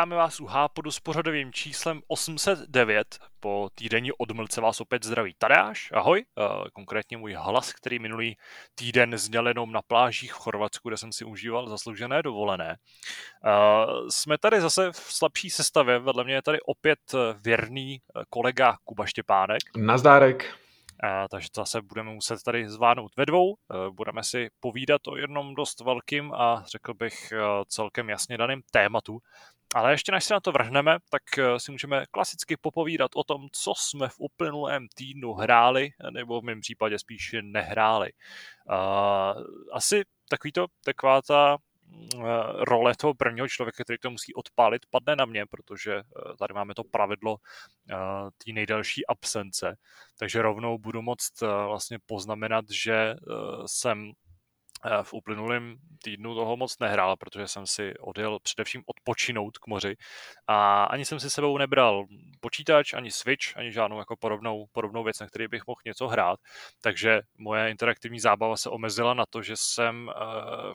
vítáme vás u Hápodu s pořadovým číslem 809. Po týdenní odmlce vás opět zdraví Tadeáš, ahoj. Uh, konkrétně můj hlas, který minulý týden zněl jenom na plážích v Chorvatsku, kde jsem si užíval zasloužené dovolené. Uh, jsme tady zase v slabší sestavě, vedle mě je tady opět věrný kolega Kuba Štěpánek. Nazdárek. A, takže zase budeme muset tady zvládnout ve dvou. Budeme si povídat o jednom dost velkým a řekl bych celkem jasně daným tématu. Ale ještě než se na to vrhneme, tak e, si můžeme klasicky popovídat o tom, co jsme v uplynulém týdnu hráli, nebo v mém případě spíš nehráli. Asi takový to, taková ta Eh, role toho prvního člověka, který to musí odpálit, padne na mě, protože eh, tady máme to pravidlo eh, té nejdelší absence. Takže rovnou budu moct vlastně poznamenat, že jsem Eh, v uplynulém týdnu toho moc nehrál, protože jsem si odjel především odpočinout k moři a ani jsem si sebou nebral počítač, ani Switch, ani žádnou jako podobnou, podobnou věc, na který bych mohl něco hrát. Takže moje interaktivní zábava se omezila na to, že jsem eh,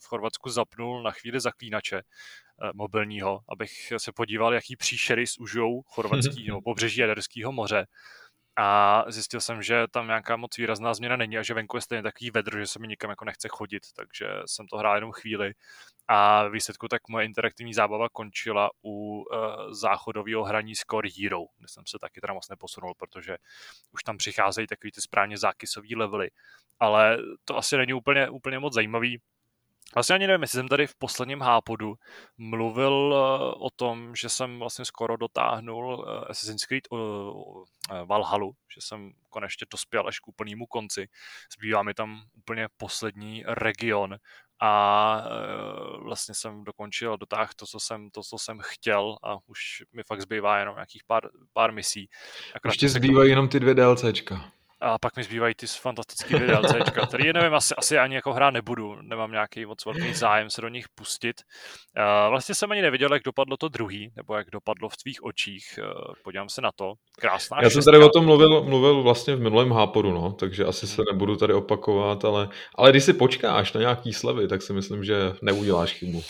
v Chorvatsku zapnul na chvíli zaklínače eh, mobilního, abych se podíval, jaký příšery zužijou chorvatský nebo pobřeží Jaderského moře a zjistil jsem, že tam nějaká moc výrazná změna není a že venku je stejně takový vedr, že se mi nikam jako nechce chodit, takže jsem to hrál jenom chvíli. A výsledku tak moje interaktivní zábava končila u uh, záchodového hraní Score Hero, kde jsem se taky teda moc neposunul, protože už tam přicházejí takový ty správně zákysový levely, ale to asi není úplně, úplně moc zajímavý, Vlastně ani nevím, jestli jsem tady v posledním hápodu mluvil eh, o tom, že jsem vlastně skoro dotáhnul eh, Assassin's Creed uh, Valhalu, že jsem konečně dospěl až k úplnému konci. Zbývá mi tam úplně poslední region a vlastně jsem dokončil, dotáhl to, co jsem, to, co jsem chtěl a už mi fakt zbývá jenom nějakých pár, pár misí. Ještě zbývají jenom ty dvě DLCčka. A pak mi zbývají ty fantastické DLCčka, který nevím, asi, asi ani jako hrát nebudu, nemám nějaký moc velký zájem se do nich pustit. Uh, vlastně jsem ani neviděl, jak dopadlo to druhý, nebo jak dopadlo v tvých očích. Uh, podívám se na to. Krásná Já jsem tady o tom mluvil, mluvil vlastně v minulém háporu, no, takže asi se nebudu tady opakovat, ale, ale když si počkáš na nějaký slevy, tak si myslím, že neuděláš chybu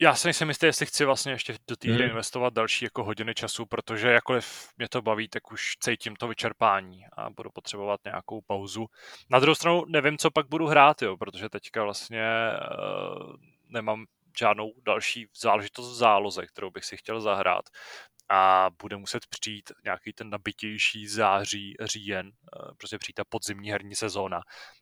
já si nejsem jistý, jestli chci vlastně ještě do té hry hmm. investovat další jako hodiny času, protože jakkoliv mě to baví, tak už cítím to vyčerpání a budu potřebovat nějakou pauzu. Na druhou stranu nevím, co pak budu hrát, jo, protože teďka vlastně uh, nemám žádnou další záležitost v záloze, kterou bych si chtěl zahrát a bude muset přijít nějaký ten nabitější září, říjen, eh, prostě přijít ta podzimní herní sezóna,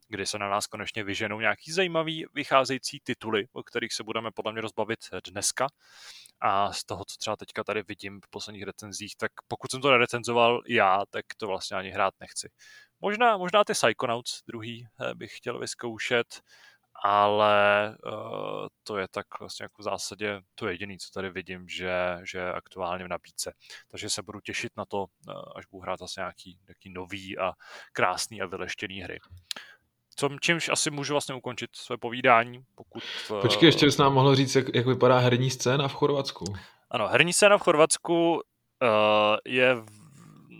kdy se na nás konečně vyženou nějaký zajímavý vycházející tituly, o kterých se budeme podle mě rozbavit dneska. A z toho, co třeba teďka tady vidím v posledních recenzích, tak pokud jsem to nerecenzoval já, tak to vlastně ani hrát nechci. Možná, možná ty Psychonauts druhý eh, bych chtěl vyzkoušet, ale uh, to je tak vlastně jako v zásadě to jediné, co tady vidím, že, že je aktuálně v nabídce. Takže se budu těšit na to, uh, až budu hrát zase nějaký, nějaký nový a krásný a vyleštěný hry. Co, čímž asi můžu vlastně ukončit své povídání, pokud... Uh, Počkej, ještě bys nám mohl říct, jak, jak vypadá herní scéna v Chorvatsku. Ano, herní scéna v Chorvatsku uh, je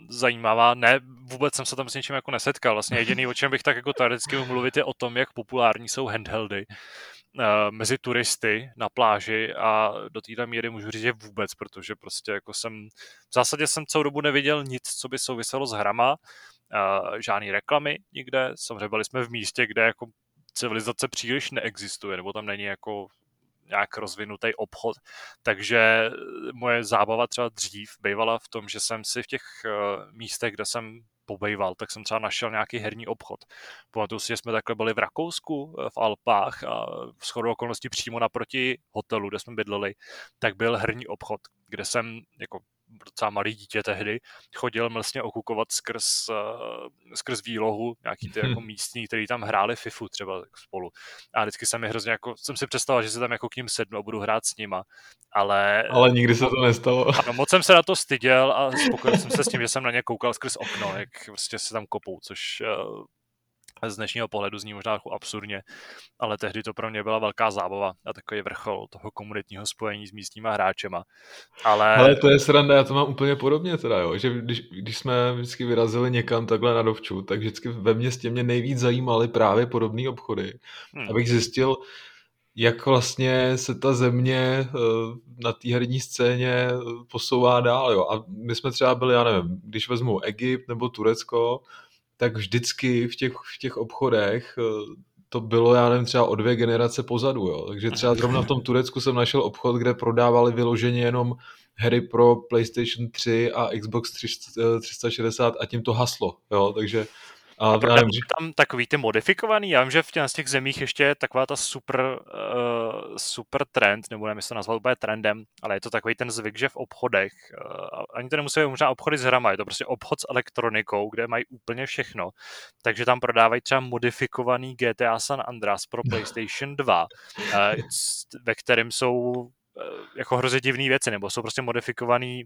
zajímavá. Ne, vůbec jsem se tam s něčím jako nesetkal. Vlastně jediný, o čem bych tak jako teoreticky mohl mluvit, je o tom, jak populární jsou handheldy uh, mezi turisty na pláži a do této míry můžu říct, že vůbec, protože prostě jako jsem, v zásadě jsem celou dobu neviděl nic, co by souviselo s hrama, uh, žádný reklamy nikde, samozřejmě byli jsme v místě, kde jako civilizace příliš neexistuje, nebo tam není jako nějak rozvinutý obchod. Takže moje zábava třeba dřív bývala v tom, že jsem si v těch eh, místech, kde jsem pobejval, tak jsem třeba našel nějaký herní obchod. Pamatuju si, že jsme takhle byli v Rakousku, eh, v Alpách a v shodou okolností přímo naproti hotelu, kde jsme bydleli, tak byl herní obchod, kde jsem jako docela malý dítě tehdy, chodil mlsně okukovat skrz, uh, skrz výlohu nějaký ty jako místní, který tam hráli FIFU třeba spolu. A vždycky jsem mi hrozně jako, jsem si představoval, že se tam jako k ním sednu a budu hrát s nima. Ale, ale nikdy se to nestalo. Ano, moc jsem se na to styděl a spokojil jsem se s tím, že jsem na ně koukal skrz okno, jak prostě se tam kopou, což uh, z dnešního pohledu zní možná jako absurdně, ale tehdy to pro mě byla velká zábava a takový vrchol toho komunitního spojení s místníma hráčema. Ale... ale to je sranda, já to mám úplně podobně teda, jo, že když, když jsme vždycky vyrazili někam takhle na dovču, tak vždycky ve městě mě nejvíc zajímaly právě podobné obchody, hmm. abych zjistil, jak vlastně se ta země na té herní scéně posouvá dál. Jo. A my jsme třeba byli, já nevím, když vezmu Egypt nebo Turecko, tak vždycky v těch, v těch obchodech to bylo, já nevím, třeba o dvě generace pozadu, jo. Takže třeba zrovna v tom Turecku jsem našel obchod, kde prodávali vyloženě jenom hry pro PlayStation 3 a Xbox 360 a tím to haslo, jo. Takže a, a nevím, tam takový ty modifikovaný, já vím, že v těch, z těch zemích ještě je taková ta super, uh, super trend, nebo nevím, jestli to nazval úplně trendem, ale je to takový ten zvyk, že v obchodech, uh, ani to nemusí být možná obchody s hrama, je to prostě obchod s elektronikou, kde mají úplně všechno, takže tam prodávají třeba modifikovaný GTA San Andreas pro PlayStation 2, uh, eh, ve kterém jsou uh, jako hrozně divné věci, nebo jsou prostě modifikovaný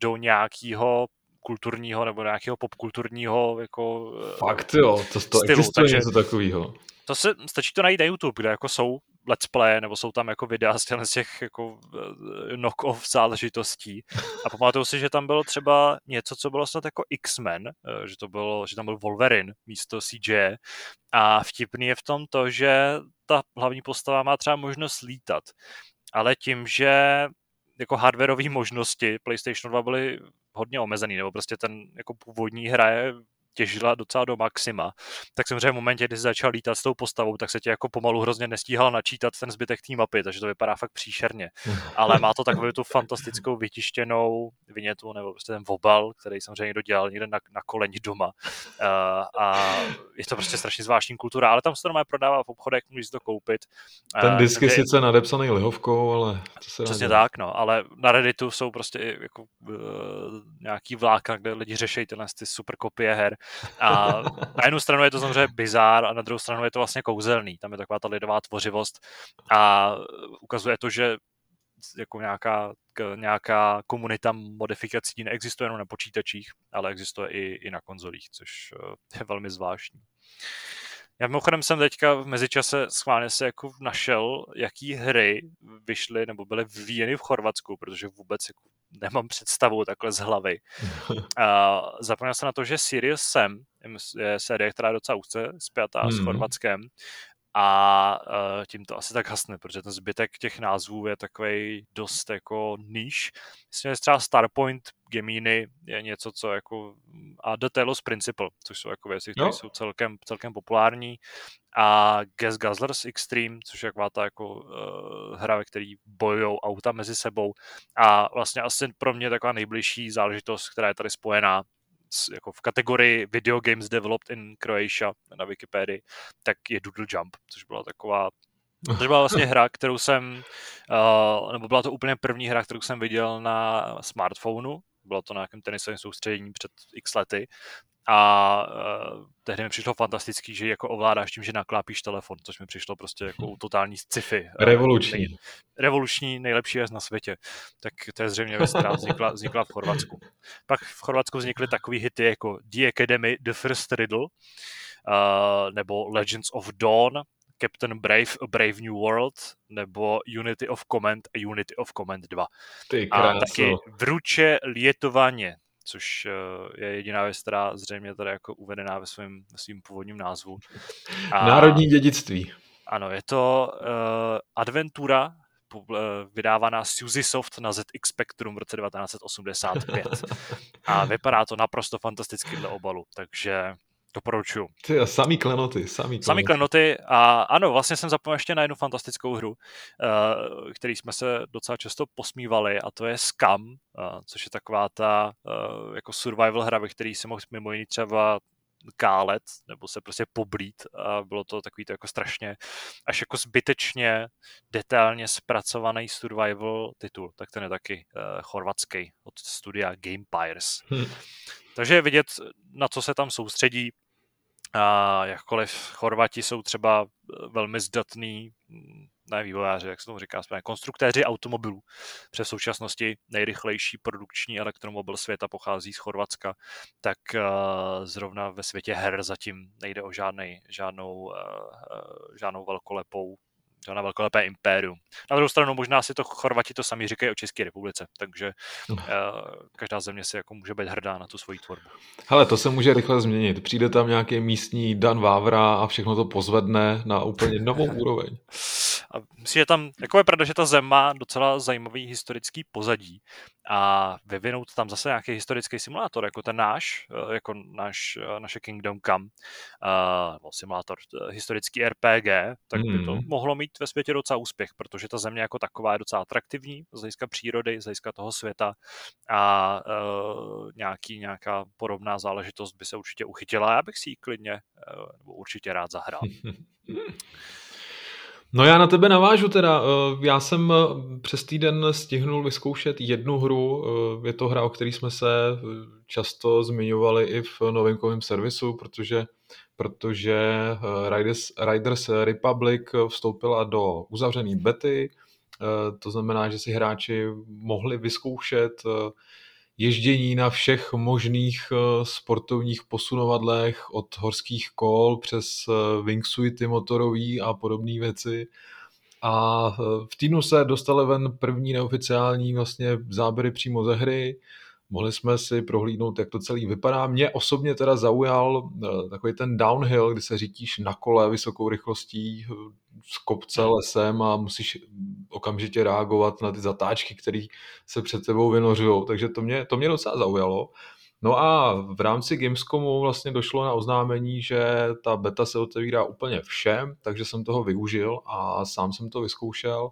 do nějakého kulturního nebo nějakého popkulturního jako Fakt jo, to, to stylu, existuje takže něco takového. To se, stačí to najít na YouTube, kde jako jsou let's play, nebo jsou tam jako videa z těch jako eh, knock-off záležitostí. A pamatuju si, že tam bylo třeba něco, co bylo snad jako X-Men, eh, že, to bylo, že tam byl Wolverine místo CJ. A vtipný je v tom to, že ta hlavní postava má třeba možnost lítat. Ale tím, že jako hardwareové možnosti PlayStation 2 byly hodně omezený, nebo prostě ten jako původní hra je těžila docela do maxima, tak samozřejmě v momentě, kdy jsi začal lítat s tou postavou, tak se tě jako pomalu hrozně nestíhal načítat ten zbytek té mapy, takže to vypadá fakt příšerně. Ale má to takovou tu fantastickou vytištěnou vinětu, nebo prostě ten vobal, který samozřejmě někdo dělal někde na, na koleni doma. Uh, a je to prostě strašně zvláštní kultura, ale tam se to normálně prodává v obchodech, můžeš to koupit. Ten disk je sice nadepsaný lihovkou, ale to se Přesně tak, no, ale na Redditu jsou prostě jako uh, nějaký vlákna, kde lidi řeší tyhle ty super kopie her a na jednu stranu je to samozřejmě bizár a na druhou stranu je to vlastně kouzelný. Tam je taková ta lidová tvořivost a ukazuje to, že jako nějaká, nějaká komunita modifikací neexistuje jenom na počítačích, ale existuje i, i na konzolích, což eh, je velmi zvláštní. Já mimochodem jsem teďka v mezičase schválně se jako našel, jaký hry vyšly nebo byly vyvíjeny v Chorvatsku, protože vůbec jako nemám představu takhle z hlavy. A zapomněl jsem na to, že Sirius Sam je série, která je docela úzce spjatá hmm. s Chorvatskem a uh, tím to asi tak hasne, protože ten zbytek těch názvů je takový dost jako níž. Myslím, že třeba Starpoint Gemini je něco, co jako a The Talos Principle, což jsou jako věci, které no. jsou celkem, celkem populární a Gas Guzzlers Extreme, což je taková ta jako uh, hra, ve který bojují auta mezi sebou a vlastně asi pro mě taková nejbližší záležitost, která je tady spojená jako v kategorii Video Games Developed in Croatia na Wikipedii, tak je Doodle Jump, což byla taková to byla vlastně hra, kterou jsem, uh, nebo byla to úplně první hra, kterou jsem viděl na smartphonu, bylo to na nějakém tenisovém soustředění před x lety a uh, tehdy mi přišlo fantastický, že jako ovládáš tím, že naklápíš telefon, což mi přišlo prostě jako totální sci-fi. Revoluční. Nej, revoluční, nejlepší věc na světě. Tak to je zřejmě věc, která vznikla, vznikla v Chorvatsku. Pak v Chorvatsku vznikly takové hity jako The Academy, The First Riddle, uh, nebo Legends of Dawn, Captain Brave, A Brave New World, nebo Unity of Command a Unity of Command 2. Ty a taky Vruče lietovaně, což eh, je jediná věc, která zřejmě tady jako uvedená ve svém, ve svým původním názvu. A, Národní dědictví. Ano, je to uh, adventura uh, vydávaná Soft na ZX Spectrum v roce 1985. a vypadá to naprosto fantasticky dle obalu, takže Doporučuju. Ty a samý klenoty, samý klenoty. Samý klenoty a ano, vlastně jsem zapomněl ještě na jednu fantastickou hru, uh, který jsme se docela často posmívali a to je Scam, uh, což je taková ta uh, jako survival hra, ve který se mohl mimo jiný třeba kálet, nebo se prostě poblít a bylo to takový to jako strašně až jako zbytečně detailně zpracovaný survival titul, tak ten je taky uh, chorvatský od studia Gamepires. Hmm. Takže je vidět, na co se tam soustředí. A jakkoliv Chorvati jsou třeba eh, velmi zdatný, hm, ne vývojáři, jak se tomu říká, správně, konstruktéři automobilů. Přes současnosti nejrychlejší produkční elektromobil světa pochází z Chorvatska, tak uh, zrovna ve světě her zatím nejde o žádnej, žádnou, uh, žádnou velkolepou na velkolepé impérium. Na druhou stranu možná si to Chorvati to sami říkají o České republice, takže uh, každá země si jako může být hrdá na tu svoji tvorbu. Hele, to se může rychle změnit. Přijde tam nějaký místní Dan Vávra a všechno to pozvedne na úplně novou úroveň. A myslím, že tam, jako je pravda, že ta zem má docela zajímavý historický pozadí a vyvinout tam zase nějaký historický simulátor, jako ten náš, eh, jako náš, eh, naše Kingdom Come, uh, simulátor, historický RPG, tak by to mm. mohlo mít ve světě docela úspěch, protože ta země jako taková je docela atraktivní z hlediska přírody, z hlediska toho světa a uh, nějaký, nějaká podobná záležitost by se určitě uchytila. Já bych si ji klidně, uh, nebo určitě rád zahrál. No já na tebe navážu teda. Eh, já jsem eh, přes týden stihnul vyzkoušet jednu hru. Eh, je to hra, o které jsme se často zmiňovali i v novinkovém servisu, protože, protože Riders, Riders Republic vstoupila do uzavřené bety. To znamená, že si hráči mohli vyzkoušet ježdění na všech možných eh, sportovních posunovadlech od horských kol přes eh, wingsuity motorový a podobné věci. A eh, v týdnu se dostali ven první neoficiální vlastně záběry přímo ze hry. Mohli jsme si prohlídnout, jak to celý vypadá. Mě osobně teda zaujal takový ten downhill, kdy se řítíš na kole vysokou rychlostí z kopce lesem a musíš okamžitě reagovat na ty zatáčky, které se před tebou vynořují. Takže to mě, to mě docela zaujalo. No a v rámci Gamescomu vlastně došlo na oznámení, že ta beta se otevírá úplně všem, takže jsem toho využil a sám jsem to vyzkoušel.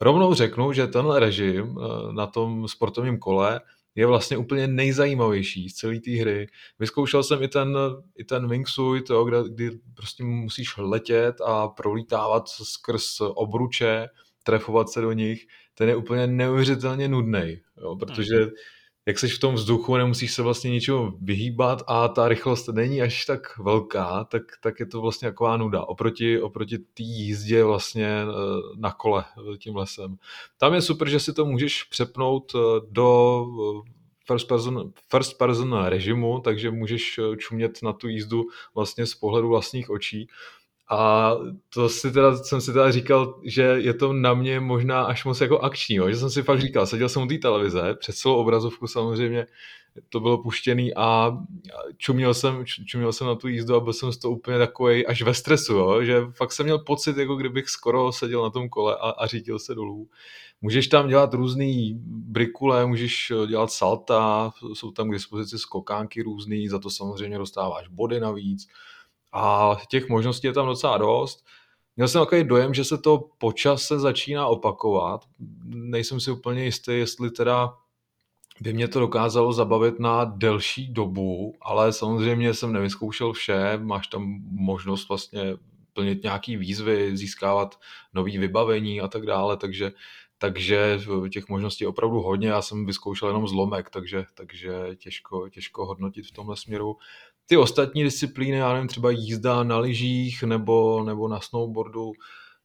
Rovnou řeknu, že tenhle režim eh, na tom sportovním kole je vlastně úplně nejzajímavější z celé té hry. Vyzkoušel jsem i ten, i ten wingsuit, jo, kde, kdy prostě musíš letět a prolítávat skrz obruče, trefovat se do nich. Ten je úplně neuvěřitelně nudný, protože mhm. Jak seš v tom vzduchu, nemusíš se vlastně ničemu vyhýbat a ta rychlost není až tak velká, tak, tak je to vlastně taková nuda. Oproti, oproti té jízdě vlastně eh, na kole eh, tím lesem. Tam je super, že si to můžeš přepnout eh, do first person, first person režimu, takže můžeš čumět na tu jízdu vlastně z pohledu vlastních očí. A to si teda, jsem si teda říkal, že je to na mě možná až moc jako akční, jo? že jsem si fakt říkal, seděl jsem u té televize, před celou obrazovku samozřejmě to bylo puštěný a čuměl jsem, čuměl jsem na tu jízdu a byl jsem z toho úplně takový až ve stresu, jo? že fakt jsem měl pocit, jako kdybych skoro seděl na tom kole a, a řídil se dolů. Můžeš tam dělat různý brikule, můžeš dělat salta, jsou tam k dispozici skokánky různý, za to samozřejmě dostáváš body navíc a těch možností je tam docela dost. Měl jsem takový dojem, že se to počas se začíná opakovat. Nejsem si úplně jistý, jestli teda by mě to dokázalo zabavit na delší dobu, ale samozřejmě jsem nevyzkoušel vše, máš tam možnost vlastně plnit nějaký výzvy, získávat nový vybavení a tak dále, takže, takže těch možností je opravdu hodně, já jsem vyzkoušel jenom zlomek, takže, takže těžko, těžko hodnotit v tomhle směru ty ostatní disciplíny, já nevím, třeba jízda na lyžích nebo, nebo na snowboardu,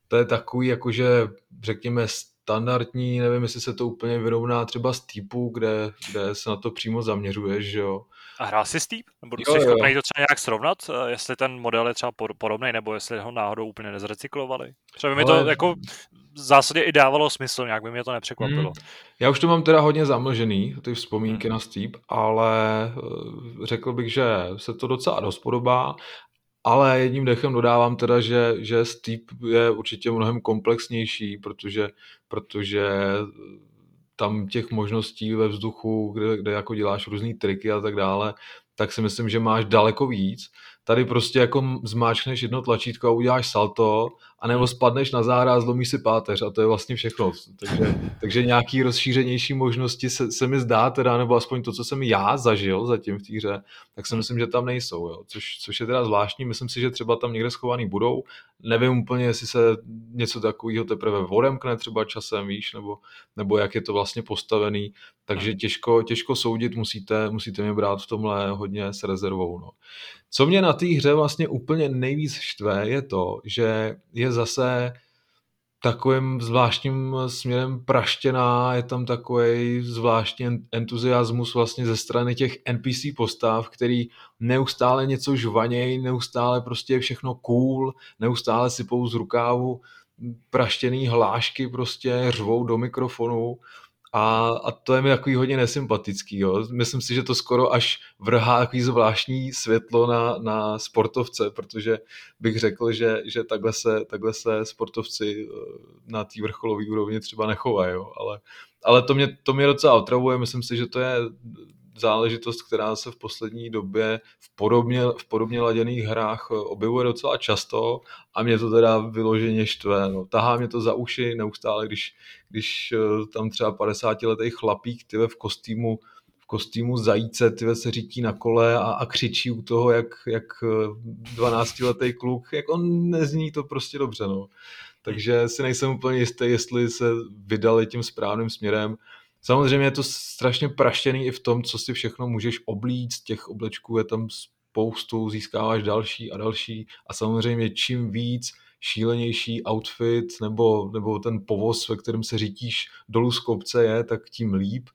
to je takový, jakože řekněme standardní, nevím, jestli se to úplně vyrovná třeba z typu, kde, kde se na to přímo zaměřuješ, že jo. A hrál jsi Steep? Nebo jsi schopný to třeba nějak srovnat, eh, jestli ten model je třeba podobný, nebo jestli ho náhodou úplně nezrecyklovali? Třeba by mi to jako v zásadě i dávalo smysl, nějak by mě to nepřekvapilo. Hmm. Já už to mám teda hodně zamlžený, ty vzpomínky hmm. na Steep, ale eh, řekl bych, že se to docela dost podobá ale jedním dechem dodávám teda, že, že Steep je určitě mnohem komplexnější, protože, protože tam těch možností ve vzduchu, kde, kde jako děláš různé triky a tak dále, tak si myslím, že máš daleko víc. Tady prostě jako zmáčkneš jedno tlačítko a uděláš salto a nebo spadneš na zára a zlomíš si páteř a to je vlastně všechno. Takže, takže nějaký rozšířenější možnosti se, se mi zdá teda, nebo aspoň to, co jsem já zažil zatím v té hře, tak si myslím, že tam nejsou, jo. Což, což je teda zvláštní. Myslím si, že třeba tam někde schovaný budou. Nevím úplně, jestli se něco takového teprve odemkne třeba časem, víš, nebo, nebo jak je to vlastně postavený. Takže těžko, těžko soudit, musíte, musíte mě brát v tomhle hodně s rezervou. No. Co mě na té hře vlastně úplně nejvíc štve, je to, že je zase takovým zvláštním směrem praštěná, je tam takový zvláštní entuziasmus vlastně ze strany těch NPC postav, který neustále něco žvaněj, neustále prostě je všechno cool, neustále si z rukávu praštěný hlášky prostě řvou do mikrofonu A, a to je mi takový hodně nesympatický. Jo. Myslím si, že to skoro až vrhá takový zvláštní světlo na, na sportovce, protože bych řekl, že, že takhle, se, takhle se sportovci eh, na té vrcholové úrovni třeba nechovají. Jo. Ale, ale to, mě, to mě docela otravuje. Myslím si, že to je záležitost, která se v poslední době v podobně, v podobně laděných hrách eh, objevuje docela často a mě to teda vyloženě štve. No. Tahá mě to za uši neustále, když, když eh, tam třeba 50-letý chlapík tyve v kostýmu kostýmu zajíce tyve se řítí na kole a, a křičí u toho, jak, jak 12-letý eh, kluk, jak on nezní to prostě dobře. No. Takže si nejsem úplně jistý, jestli se vydali tím správným směrem. Samozřejmě je to strašně praštěný i v tom, co si všechno můžeš oblít, těch oblečků je tam spoustu, získáváš další a další a samozřejmě čím víc šílenější outfit nebo, nebo ten povoz, ve kterém se řítíš dolů z kopce je, tak tím líp.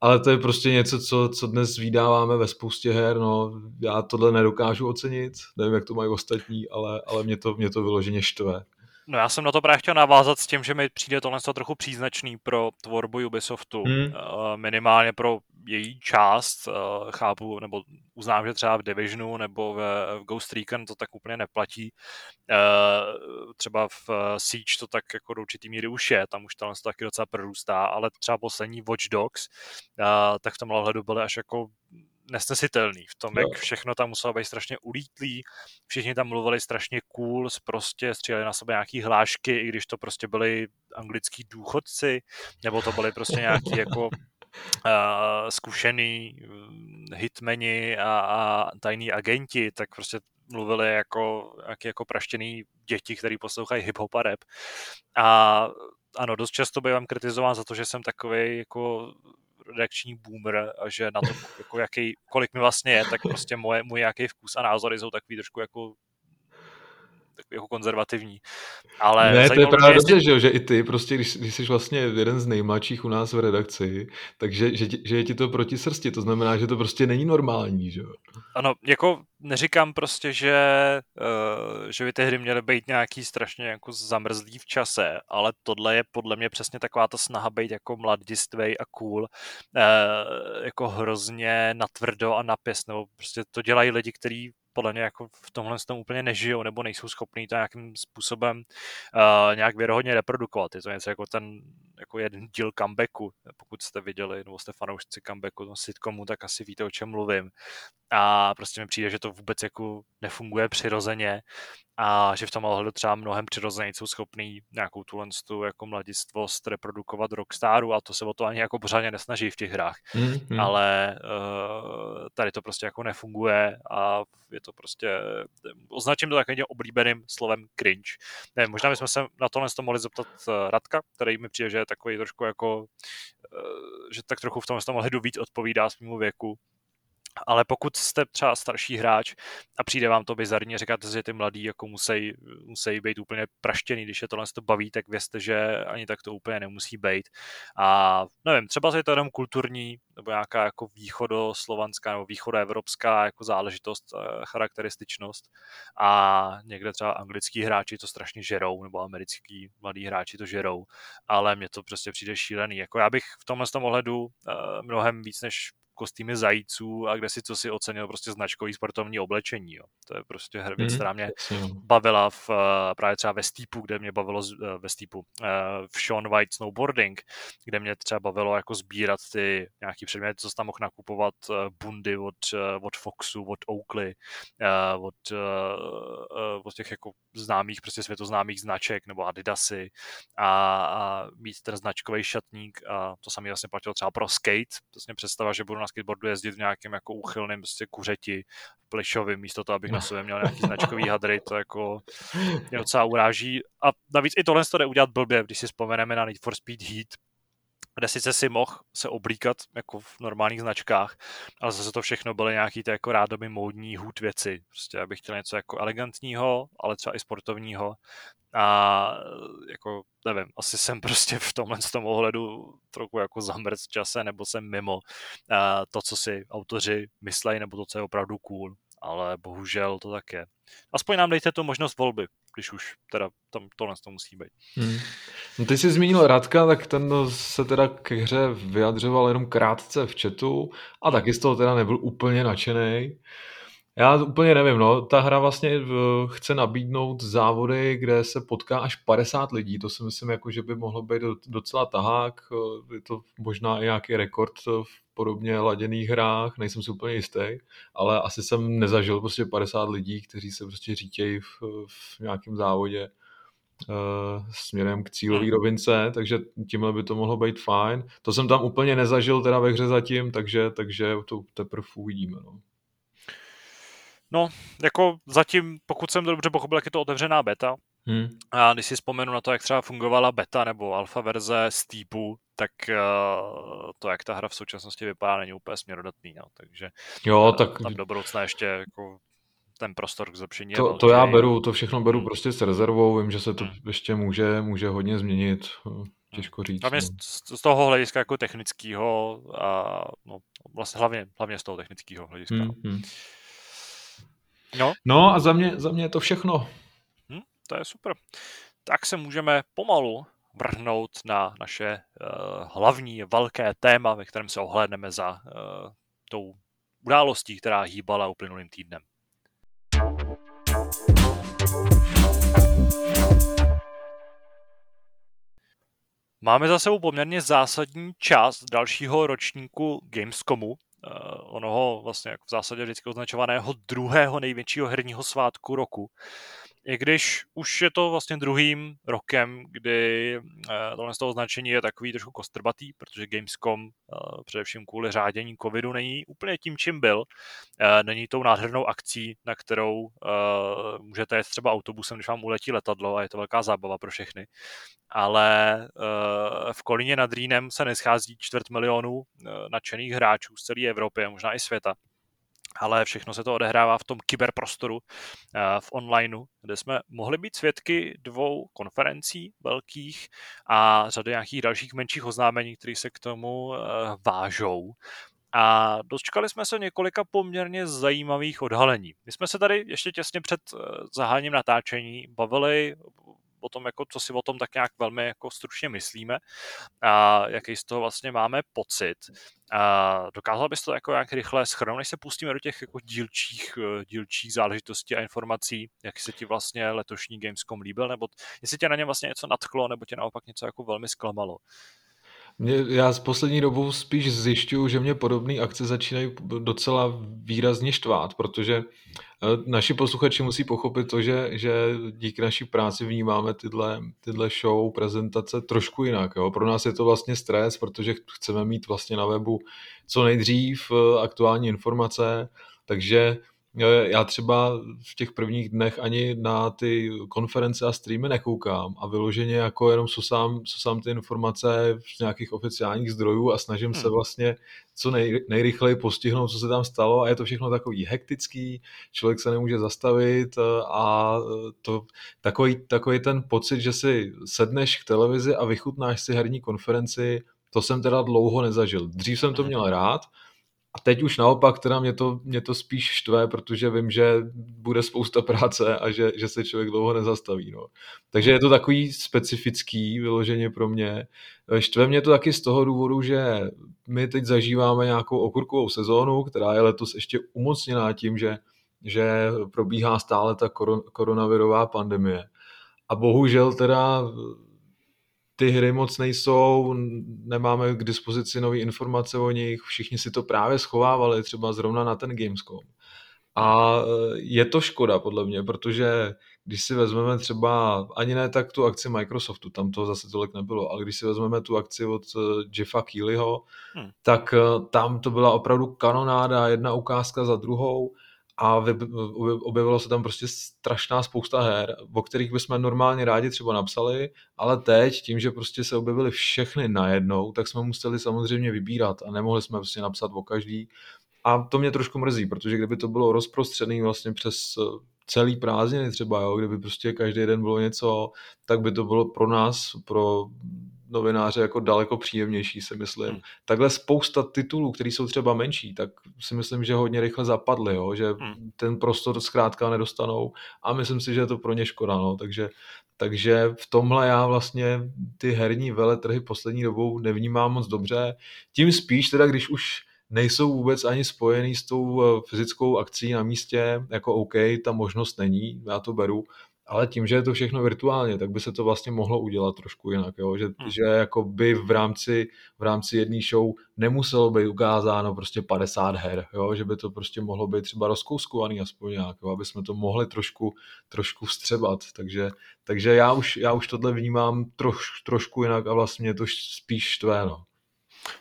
Ale to je prostě něco, co, co dnes vydáváme ve spoustě her, no já tohle nedokážu ocenit, nevím, jak to mají ostatní, ale, ale mě, to, mě to vyloženě štve. No já jsem na to právě chtěl navázat s tím, že mi přijde tohle trochu příznačný pro tvorbu Ubisoftu, hmm. minimálně pro její část, chápu, nebo uznám, že třeba v Divisionu nebo v, Ghost Recon to tak úplně neplatí. Třeba v Siege to tak jako do určitý míry už je, tam už tohle to taky docela prorůstá, ale třeba poslední Watch Dogs, tak v tomhle ohledu byly až jako nesnesitelný v tom, jak všechno tam muselo být strašně ulítlý, všichni tam mluvili strašně cool, prostě stříleli na sebe nějaký hlášky, i když to prostě byli anglický důchodci, nebo to byli prostě nějaký jako uh, zkušený mm, hitmeni a, a tajní agenti, tak prostě mluvili jako, jak jako praštěný děti, který poslouchají hip-hop a rap. A ano, dost často bývám kritizován za to, že jsem takový jako redakční boomer a že na to, jako jaký, kolik mi vlastně je, tak prostě moje, můj jaký vkus a názory jsou takový trošku jako jako konzervativní. Ale ne, to je právě dobře, jestli... že, že i ty, prostě, když, když jsi vlastně jeden z nejmladších u nás v redakci, takže že, že je ti to proti srsti, to znamená, že to prostě není normální, že jo? Ano, jako neříkám prostě, že, uh, že by ty hry měly být nějaký strašně jako zamrzlý v čase, ale tohle je podle mě přesně taková ta snaha být jako mladistvej a cool, uh, jako hrozně natvrdo a napěs, nebo prostě to dělají lidi, kteří podle mě jako v tomhle tom úplně nežijou nebo nejsou schopní to nějakým způsobem uh, nějak věrohodně reprodukovat. Je to něco jako ten jako jeden díl comebacku, pokud jste viděli, nebo jste fanoušci comebacku, no sitcomu, tak asi víte, o čem mluvím. A prostě mi přijde, že to vůbec jako nefunguje přirozeně a že v tom ohledu třeba mnohem přirozeně jsou schopný nějakou tuhle tu jako mladistvost reprodukovat rockstaru a to se o to ani jako pořádně nesnaží v těch hrách. Mm-hmm. Ale uh, tady to prostě jako nefunguje a je to prostě, označím to takovým oblíbeným slovem cringe. Ne, možná bychom se na tohle to mohli zeptat uh, Radka, který mi přijde, že je takový trošku jako, uh, že tak trochu v tomhle ohledu víc odpovídá svýmu věku ale pokud jste třeba starší hráč a přijde vám to bizarně, říkáte že ty mladí jako musí, musí být úplně praštěný, když je tohle to baví, tak vězte, že ani tak to úplně nemusí být. A nevím, třeba je to jenom kulturní nebo nějaká jako východoslovanská nebo východoevropská jako záležitost, eh, charakterističnost a někde třeba anglický hráči to strašně žerou, nebo americký mladí hráči to žerou, ale mně to prostě přijde šílený. Jako já bych v tomhle tom ohledu eh, mnohem víc než kostýmy zajíců a kde si co si ocenil prostě značkový sportovní oblečení. Jo. To je prostě věc, mm, která mě bavila v, eh, právě třeba ve Steepu, kde mě bavilo eh, ve Steepu, eh, v Sean White Snowboarding, kde mě třeba bavilo jako sbírat ty nějaký předměty, co tam mohl nakupovat bundy od, od Foxu, od Oakley, od, od těch jako známých, prostě světoznámých značek nebo Adidasy a, a mít ten značkový šatník a to samé vlastně platilo třeba pro skate, vlastně představa, že budu na skateboardu jezdit v nějakém jako úchylném prostě kuřeti plešovým, místo toho, abych na sobě měl nějaký značkový hadry, to jako mě docela uráží. A navíc i tohle to jde udělat blbě, když si vzpomeneme na Need for Speed Heat, kde sice si mohl se oblíkat jako v normálních značkách, ale zase to všechno byly nějaký ty jako rádoby módní hůd věci. Prostě abych chtěl něco jako elegantního, ale třeba i sportovního. A jako, nevím, asi jsem prostě v tomhle z tom ohledu trochu jako zamrz v čase, nebo jsem mimo a to, co si autoři myslejí, nebo to, co je opravdu cool. Ale bohužel to tak je. Aspoň nám dejte tu možnost volby. Když už teda tam tohle to musí být. Hmm. No ty jsi zmínil Radka, tak ten se teda ke hře vyjadřoval jenom krátce v chatu a taky z toho teda nebyl úplně nadšený. Já úplně nevím, no, ta hra vlastně eh, chce nabídnout závody, kde se potká až 50 lidí, to si myslím, jako, že by mohlo být docela tahák, eh, je to možná i nějaký rekord v podobně laděných hrách, nejsem si úplně jistý, ale asi jsem nezažil prostě 50 lidí, kteří se prostě řítějí v, v nějakém závodě směrem k cílové hmm. rovince, takže tímhle by to mohlo být fajn. To jsem tam úplně nezažil teda ve hře zatím, takže, takže to teprve uvidíme. No. No, jako zatím, pokud jsem to dobře pochopil, jak je to otevřená beta. Hmm. A když si vzpomenu na to, jak třeba fungovala beta nebo alfa verze Steepu, tak uh, to, jak ta hra v současnosti vypadá, není úplně směrodatný. No. Takže jo, uh, tak... tam do budoucna ještě jako ten prostor k zlepšení to, to já beru, to všechno beru hmm. prostě s rezervou, vím, že se to hmm. ještě může, může hodně změnit, hmm. těžko říct. Hlavně no. z, z toho hlediska jako technického a no, vlastně hlavně, hlavně z toho technického hlediska. Hmm. Hmm. No. no a za mě, za mě je to všechno. Hmm, to je super. Tak se můžeme pomalu vrhnout na naše uh, hlavní velké téma, ve kterém se ohlédneme za uh, tou událostí, která hýbala uplynulým týdnem. Máme za sebou poměrně zásadní část dalšího ročníku Gamescomu, onoho vlastně jako v zásadě vždycky označovaného druhého největšího herního svátku roku. I když už je to vlastně druhým rokem, kdy uh, tohle z toho označení je takový trošku kostrbatý, protože Gamescom uh, především kvůli řádění covidu není úplně tím, čím byl. Uh, není tou nádhernou akcí, na kterou můžete jet třeba autobusem, když vám uletí letadlo a je to velká zábava pro všechny. Ale v Kolíně nad Rýnem se neschází čtvrt milionu nadšených hráčů z celé Evropy a možná i světa ale všechno se to odehrává v tom kyberprostoru eh, v onlineu, kde jsme mohli být svědky dvou konferencí velkých a řady nějakých dalších menších oznámení, které se k tomu eh, vážou. A dočkali jsme se několika poměrně zajímavých odhalení. My jsme se tady ještě těsně před eh, zahájením natáčení bavili o tom, jako, co si o tom tak nějak velmi jako stručně myslíme a jaký z toho vlastně máme pocit. A dokázal bys to jako jak rychle schrnout, než se pustíme do těch jako dílčích, eh, dílčích záležitostí a informací, jak se ti vlastně letošní Gamescom líbil, nebo jestli tě na něm vlastně něco nadchlo, nebo tě naopak něco jako velmi zklamalo. Mě, já s poslední dobou spíš zjišťuju, že mě podobné akce začínají docela výrazně štvát, protože eh, naši posluchači musí pochopit to, že, že díky naší práci vnímáme tyhle, tyhle show, prezentace trošku jinak. Jo. Pro nás je to vlastně stres, protože chceme mít vlastně na webu co nejdřív eh, aktuální informace, takže já třeba v těch prvních dnech ani na ty konference a streamy nekoukám a vyloženě jako jenom susám, susám ty informace z nějakých oficiálních zdrojů a snažím hmm. se vlastně co nej, nejrychleji postihnout, co se tam stalo a je to všechno takový hektický, člověk se nemůže zastavit a to takový, takový ten pocit, že si sedneš k televizi a vychutnáš si herní konferenci, to jsem teda dlouho nezažil. Dřív jsem to hmm. měl rád, a teď už naopak teda mě to, mě to spíš štve, protože vím, že bude spousta práce a že, že se člověk dlouho nezastaví. No. Takže je to takový specifický vyloženě pro mě. Štve mě to taky z toho důvodu, že my teď zažíváme nějakou okurkovou sezónu, která je letos ještě umocněná tím, že, že probíhá stále ta koron, koronavirová pandemie. A bohužel teda ty hry moc nejsou, nemáme k dispozici nové informace o nich, všichni si to právě schovávali, třeba zrovna na ten Gamescom. A e, je to škoda podle mě, protože když si vezmeme třeba, ani ne tak tu akci Microsoftu, tam to zase tolik nebylo, ale když si vezmeme tu akci od e, Jeffa Keelyho, hmm. tak e, tam to byla opravdu kanonáda, jedna ukázka za druhou a objevilo se tam prostě strašná spousta her, o kterých bychom normálně rádi třeba napsali, ale teď tím, že prostě se objevily všechny najednou, tak jsme museli samozřejmě vybírat a nemohli jsme prostě napsat o každý. A to mě trošku mrzí, protože kdyby to bylo rozprostřený vlastně přes eh, celý prázdniny třeba, jo, kdyby prostě každý den bylo něco, tak by to bylo pro nás, pro novináře jako daleko příjemnější, si myslím. Hmm. Takhle spousta titulů, které jsou třeba menší, tak si myslím, že hodně rychle zapadly, jo? že hmm. ten prostor zkrátka nedostanou a myslím si, že je to pro ně škoda, no? takže takže v tomhle já vlastně ty herní veletrhy poslední dobou nevnímám moc dobře. Tím spíš teda, když už nejsou vůbec ani spojený s tou eh, fyzickou akcí na místě, jako OK, ta možnost není, já to beru, ale tím, že je to všechno virtuálně, tak by se to vlastně mohlo udělat trošku jinak, jo? Že, hmm. že jako by v rámci, v rámci jedné show nemuselo být ukázáno prostě 50 her, jo? že by to prostě mohlo být třeba rozkouskovaný aspoň nějak, jo? aby jsme to mohli trošku, trošku vstřebat, takže, takže já, už, já už tohle vnímám troš, trošku jinak a vlastně to spíš štve, no.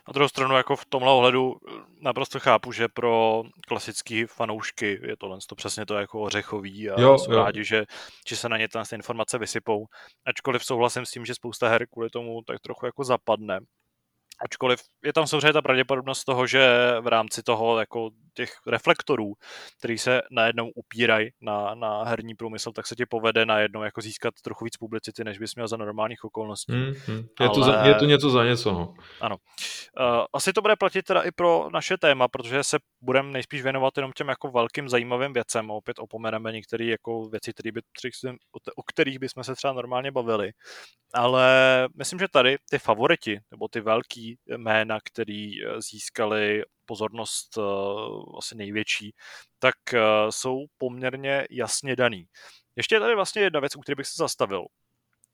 Na druhou stranu, jako v tomhle ohledu eh, naprosto chápu, že pro klasický fanoušky je tohle to přesně to jako ořechový a jo, jsou jo. rádi, že, že se na ně ty informace vysypou. Ačkoliv souhlasím s tím, že spousta her kvůli tomu tak trochu jako zapadne. Ačkoliv je tam samozřejmě ta pravděpodobnost toho, že v rámci toho jako těch reflektorů, který se najednou upírají na, na herní průmysl, tak se ti povede najednou jako získat trochu víc publicity, než bys měl za normálních okolností. Mm, mm. Je, Ale... to za, je to něco za něco, no. Ano. Uh, asi to bude platit teda i pro naše téma, protože se budeme nejspíš věnovat jenom těm jako velkým zajímavým věcem. Opět opomeneme některé jako věci, které by, o kterých bychom se třeba normálně bavili. Ale myslím, že tady ty favoriti, nebo ty velký jména, který eh, získali pozornost uh, asi největší, tak uh, jsou poměrně jasně daný. Ještě je tady vlastně jedna věc, u které bych se zastavil.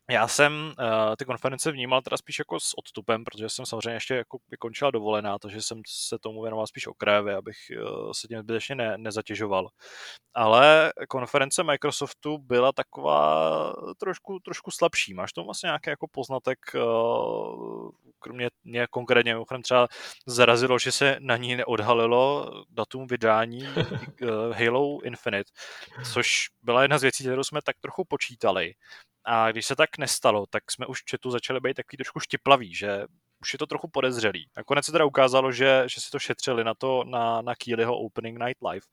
Já jsem uh, ty konference vnímal teda spíš jako s odstupem, protože jsem samozřejmě ještě jako vykončila dovolená, takže jsem se tomu věnoval spíš okrajově, abych uh, se tím zbytečně ne, nezatěžoval. Ale konference Microsoftu byla taková trošku, trošku slabší. Máš tomu vlastně nějaký jako poznatek, uh, kromě mě konkrétně, mimochodem třeba zarazilo, že se na ní neodhalilo datum vydání uh, Halo Infinite, což byla jedna z věcí, kterou jsme tak trochu počítali. A když se tak nestalo, tak jsme už v chatu začali být takový trošku štiplaví, že už je to trochu podezřelý. Nakonec se teda ukázalo, že, že si to šetřili na to na, na Keelyho Opening Night Live,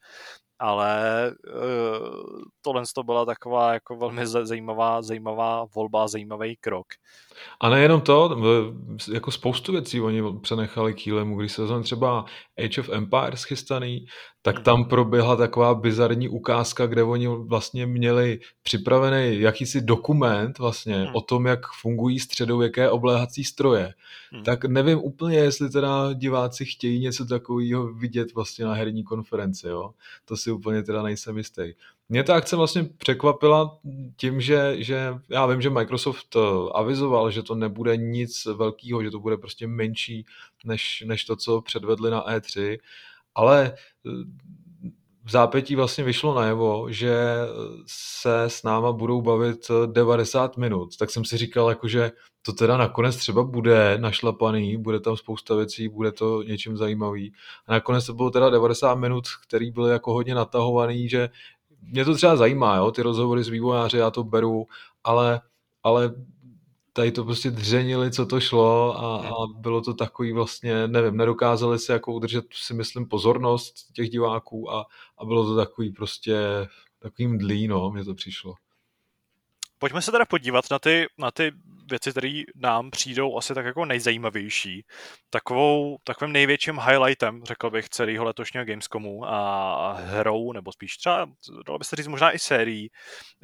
ale uh, tohle to byla taková jako velmi zajímavá, zajímavá volba, zajímavý krok. A nejenom to, jako spoustu věcí oni přenechali Kýlemu, když se vezmeme třeba Age of Empires chystaný, tak hmm. tam proběhla taková bizarní ukázka, kde oni vlastně měli připravený jakýsi dokument vlastně hmm. o tom, jak fungují středověké obléhací stroje. Hmm. Tak nevím úplně, jestli teda diváci chtějí něco takového vidět vlastně na herní konferenci, jo. To si úplně teda nejsem jistý. Mě ta akce vlastně překvapila tím, že, že já vím, že Microsoft eh, avizoval, že to nebude nic velkého, že to bude prostě menší než, než to, co předvedli na E3, ale eh, v zápětí vlastně vyšlo najevo, že se s náma budou bavit 90 minut, tak jsem si říkal, jako, že to teda nakonec třeba bude našlapaný, bude tam spousta věcí, bude to něčím zajímavý. A nakonec to bylo teda 90 minut, který byly jako hodně natahovaný, že mě to třeba zajímá, jo, ty rozhovory s vývojáři, já to beru, ale, ale tady to prostě dřenili, co to šlo a, a bylo to takový vlastně, nevím, nedokázali se jako udržet, si myslím, pozornost těch diváků a, a bylo to takový prostě takovým dlí, no, mně to přišlo. Pojďme se teda podívat na ty, na ty věci, které nám přijdou asi tak jako nejzajímavější. Takovou, takovým největším highlightem, řekl bych, celého letošního Gamescomu a hrou, nebo spíš třeba, dalo by se říct možná i sérií,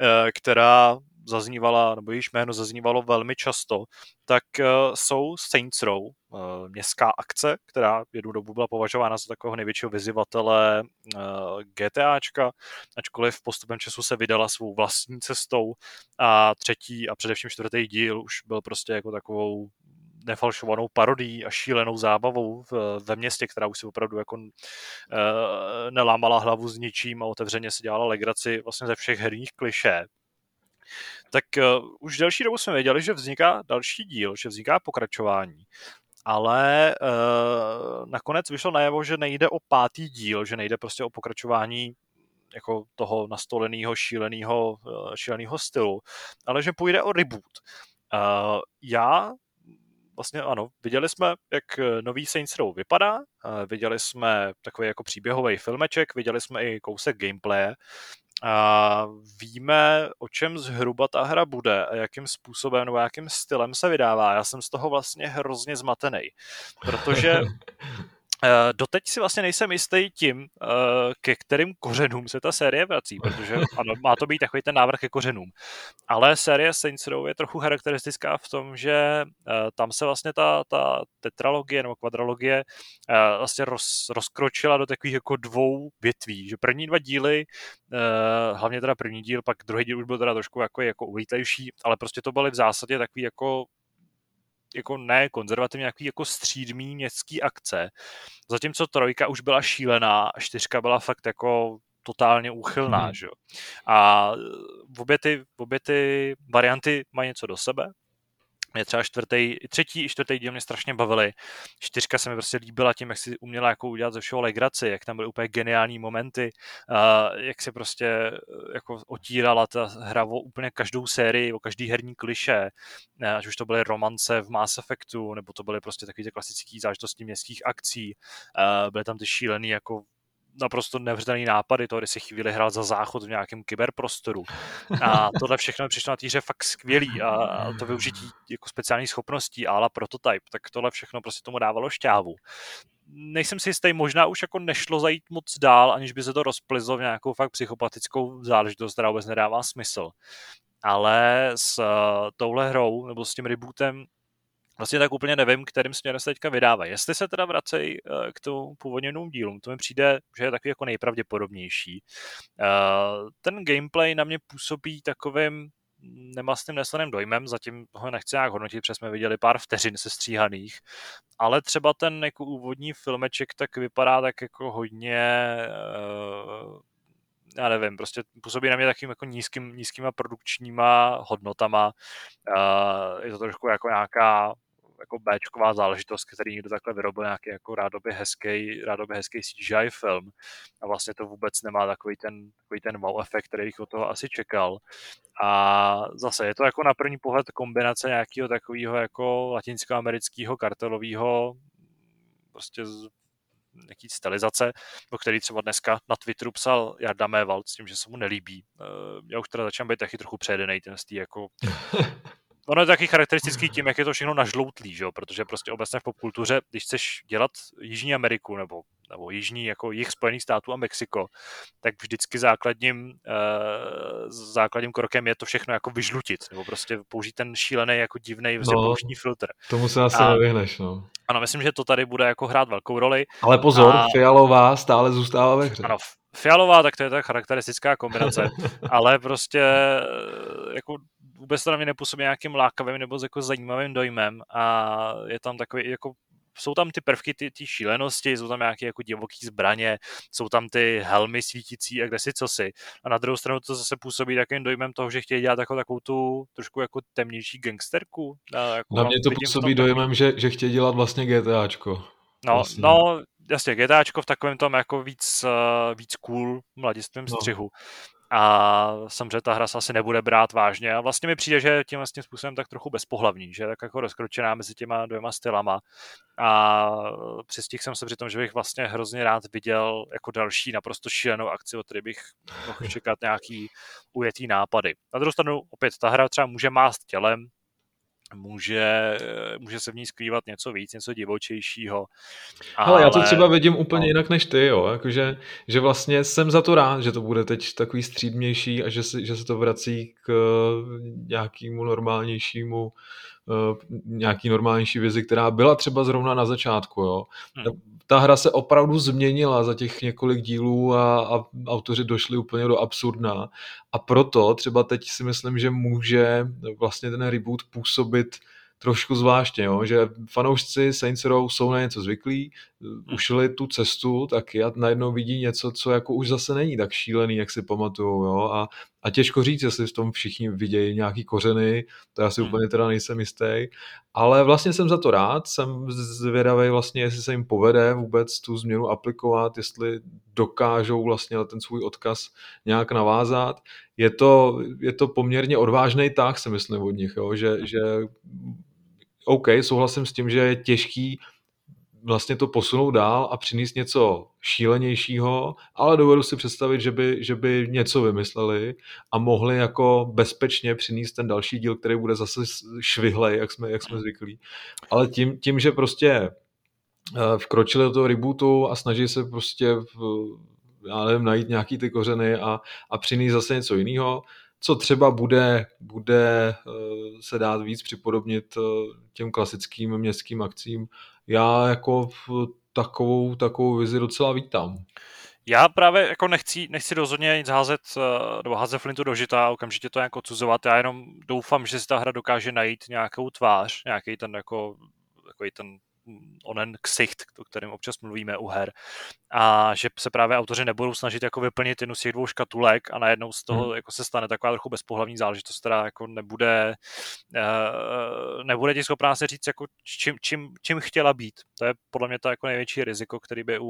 eh, která zaznívala, nebo jejíž jméno zaznívalo velmi často, tak uh, jsou Saints Row, uh, městská akce, která jednu dobu byla považována za takového největšího vyzývatele uh, GTAčka, ačkoliv postupem času se vydala svou vlastní cestou a třetí a především čtvrtý díl už byl prostě jako takovou nefalšovanou parodí a šílenou zábavou v, ve městě, která už si opravdu jako uh, nelámala hlavu s ničím a otevřeně si dělala legraci vlastně ze všech herních kliše tak uh, už delší dobu jsme věděli, že vzniká další díl, že vzniká pokračování. Ale uh, nakonec vyšlo najevo, že nejde o pátý díl, že nejde prostě o pokračování jako toho nastoleného šíleného, uh, šíleného stylu, ale že půjde o reboot. Uh, já vlastně ano, viděli jsme, jak nový Saints Row vypadá, viděli jsme takový jako příběhový filmeček, viděli jsme i kousek gameplaye a víme, o čem zhruba ta hra bude a jakým způsobem nebo jakým stylem se vydává. Já jsem z toho vlastně hrozně zmatený, protože doteď si vlastně nejsem jistý tím, uh, ke kterým kořenům se ta série vrací, protože ano, má to být takový ten návrh ke kořenům. Ale série Saints Row je trochu charakteristická v tom, že uh, tam se vlastně ta, ta tetralogie nebo kvadralogie vlastně roz, rozkročila do takových jako dvou větví, že první dva díly, hlavně teda první díl, pak druhý díl už byl teda trošku jako, jako uvítlejší, ale prostě to byly v zásadě takový jako jako ne konzervativní, nějaký jako střídmý městský akce. Zatímco trojka už byla šílená a čtyřka byla fakt jako totálně úchylná, hmm. že? A obě ty, obě ty varianty mají něco do sebe, mě třeba čtvrtý, třetí i čtvrtý díl mě strašně bavili. Čtyřka se mi prostě líbila tím, jak si uměla jako udělat ze všeho legraci, jak tam byly úplně geniální momenty, uh, jak se prostě eh, jako otírala ta hra o úplně každou sérii, o každý herní kliše, uh, ať už to byly romance v Mass Effectu, nebo to byly prostě takové ty klasické záležitosti městských akcí, uh, byly tam ty šílený jako naprosto nevřitelný nápady, to, kdy si chvíli hrál za záchod v nějakém kyberprostoru. A tohle všechno mi přišlo na týře fakt skvělý a to využití jako speciálních schopností ala prototype, tak tohle všechno prostě tomu dávalo šťávu. Nejsem si jistý, možná už jako nešlo zajít moc dál, aniž by se to rozplizlo v nějakou fakt psychopatickou záležitost, která vůbec nedává smysl. Ale s uh, touhle hrou, nebo s tím rebootem, vlastně tak úplně nevím, kterým směrem se teďka vydává. Jestli se teda vracejí uh, k tomu původnímu dílům, to mi přijde, že je takový jako nejpravděpodobnější. Uh, ten gameplay na mě působí takovým nemastným neslaným dojmem, zatím ho nechci nějak hodnotit, protože jsme viděli pár vteřin se stříhaných, ale třeba ten jako úvodní filmeček tak vypadá tak jako hodně uh, já nevím, prostě působí na mě takým jako nízkým, nízkýma produkčníma hodnotama. Je to trošku jako nějaká jako Bčková záležitost, který někdo takhle vyrobil nějaký jako rádoby hezký, rádoby hezký CGI film a vlastně to vůbec nemá takový ten, takový ten wow efekt, který bych od toho asi čekal. A zase je to jako na první pohled kombinace nějakého takového jako latinskoamerického kartelového prostě nějaký stylizace, o který třeba dneska na Twitteru psal Jarda Mévald s tím, že se mu nelíbí. Eh, já už teda začínám být taky trochu přejedený ten stý jako ono je taky charakteristický tím, jak je to všechno nažloutlý, že jo? protože prostě obecně v popkultuře, když chceš dělat Jižní Ameriku nebo, nebo Jižní jako jich Spojených států a Mexiko, tak vždycky základním, uh, základním krokem je to všechno jako vyžlutit, nebo prostě použít ten šílený jako divný no, filtr. Tomu se asi a, nevyhneš, no. Ano, myslím, že to tady bude jako hrát velkou roli. Ale pozor, a... fialová stále zůstává ve hře. Ano, fialová, tak to je ta charakteristická kombinace, ale prostě jako vůbec to na mě nepůsobí nějakým lákavým nebo jako zajímavým dojmem a je tam takový jako jsou tam ty prvky, ty, ty šílenosti, jsou tam nějaké jako divoký zbraně, jsou tam ty helmy svítící a kde si co si. A na druhou stranu to zase působí takovým dojmem toho, že chtějí dělat jako takovou tu trošku jako temnější gangsterku. Jako na mě to působí dojmem, že, že chtějí dělat vlastně GTAčko. No, vlastně. no jasně, GTAčko v takovém tom jako víc, uh, víc cool mladistvém no. střihu a samozřejmě ta hra se asi nebude brát vážně a vlastně mi přijde, že tím vlastně způsobem tak trochu bezpohlavní, že tak jako rozkročená mezi těma dvěma stylama a přistihl jsem se při tom, že bych vlastně hrozně rád viděl jako další naprosto šílenou akci, od které bych mohl čekat nějaký ujetý nápady. Na druhou stranu opět ta hra třeba může mást tělem, může, může se v ní skrývat něco víc, něco divočejšího. Ale já to třeba vidím úplně no. jinak než ty, jo. Jakože, že vlastně jsem za to rád, že to bude teď takový střídmější a že se, že se to vrací k nějakému normálnějšímu uh, nějaký normálnější vizi, která byla třeba zrovna na začátku, jo. Hmm ta hra se opravdu změnila za těch několik dílů a, a autoři došli úplně do absurdna a proto třeba teď si myslím, že může vlastně ten reboot působit trošku zvláštně, jo? že fanoušci Saints Row jsou na něco zvyklí, hmm. ušli tu cestu taky a najednou vidí něco, co jako už zase není tak šílený, jak si pamatujou. Jo? A, a těžko říct, jestli v tom všichni vidějí nějaký kořeny, to já si hmm. úplně teda nejsem jistý, ale vlastně jsem za to rád, jsem zvědavý vlastně, jestli se jim povede vůbec tu změnu aplikovat, jestli dokážou vlastně ten svůj odkaz nějak navázat. Je to, je to poměrně odvážný tah, si myslím od nich, jo? Že, že OK, souhlasím s tím, že je těžký vlastně to posunout dál a přinést něco šílenějšího, ale dovedu si představit, že by, že by něco vymysleli a mohli jako bezpečně přinést ten další díl, který bude zase švihlej, jak jsme, jak jsme zvyklí. Ale tím, tím, že prostě eh, vkročili do toho rebootu a snaží se prostě v, já nevím, najít nějaký ty kořeny a, a přinést zase něco jiného, co třeba bude, bude eh, se dát víc připodobnit eh, těm klasickým městským akcím. Já jako takovou, takovou vizi docela vítám. Já právě jako nechci, nechci rozhodně nic házet, eh, nebo házet flintu do žita a okamžitě to jako cuzovat. Já jenom doufám, že si ta hra dokáže najít nějakou tvář, nějaký ten jako takový ten onen ksicht, o kterém občas mluvíme u her, a že se právě autoři nebudou snažit jako vyplnit jednu z těch dvou škatulek a najednou z toho hmm. jako se stane taková trochu bezpohlavní záležitost, která jako nebude, uh, nebude ti schopná se říct, jako čím, čím, čím chtěla být. To je podle mě to jako největší riziko, který by u,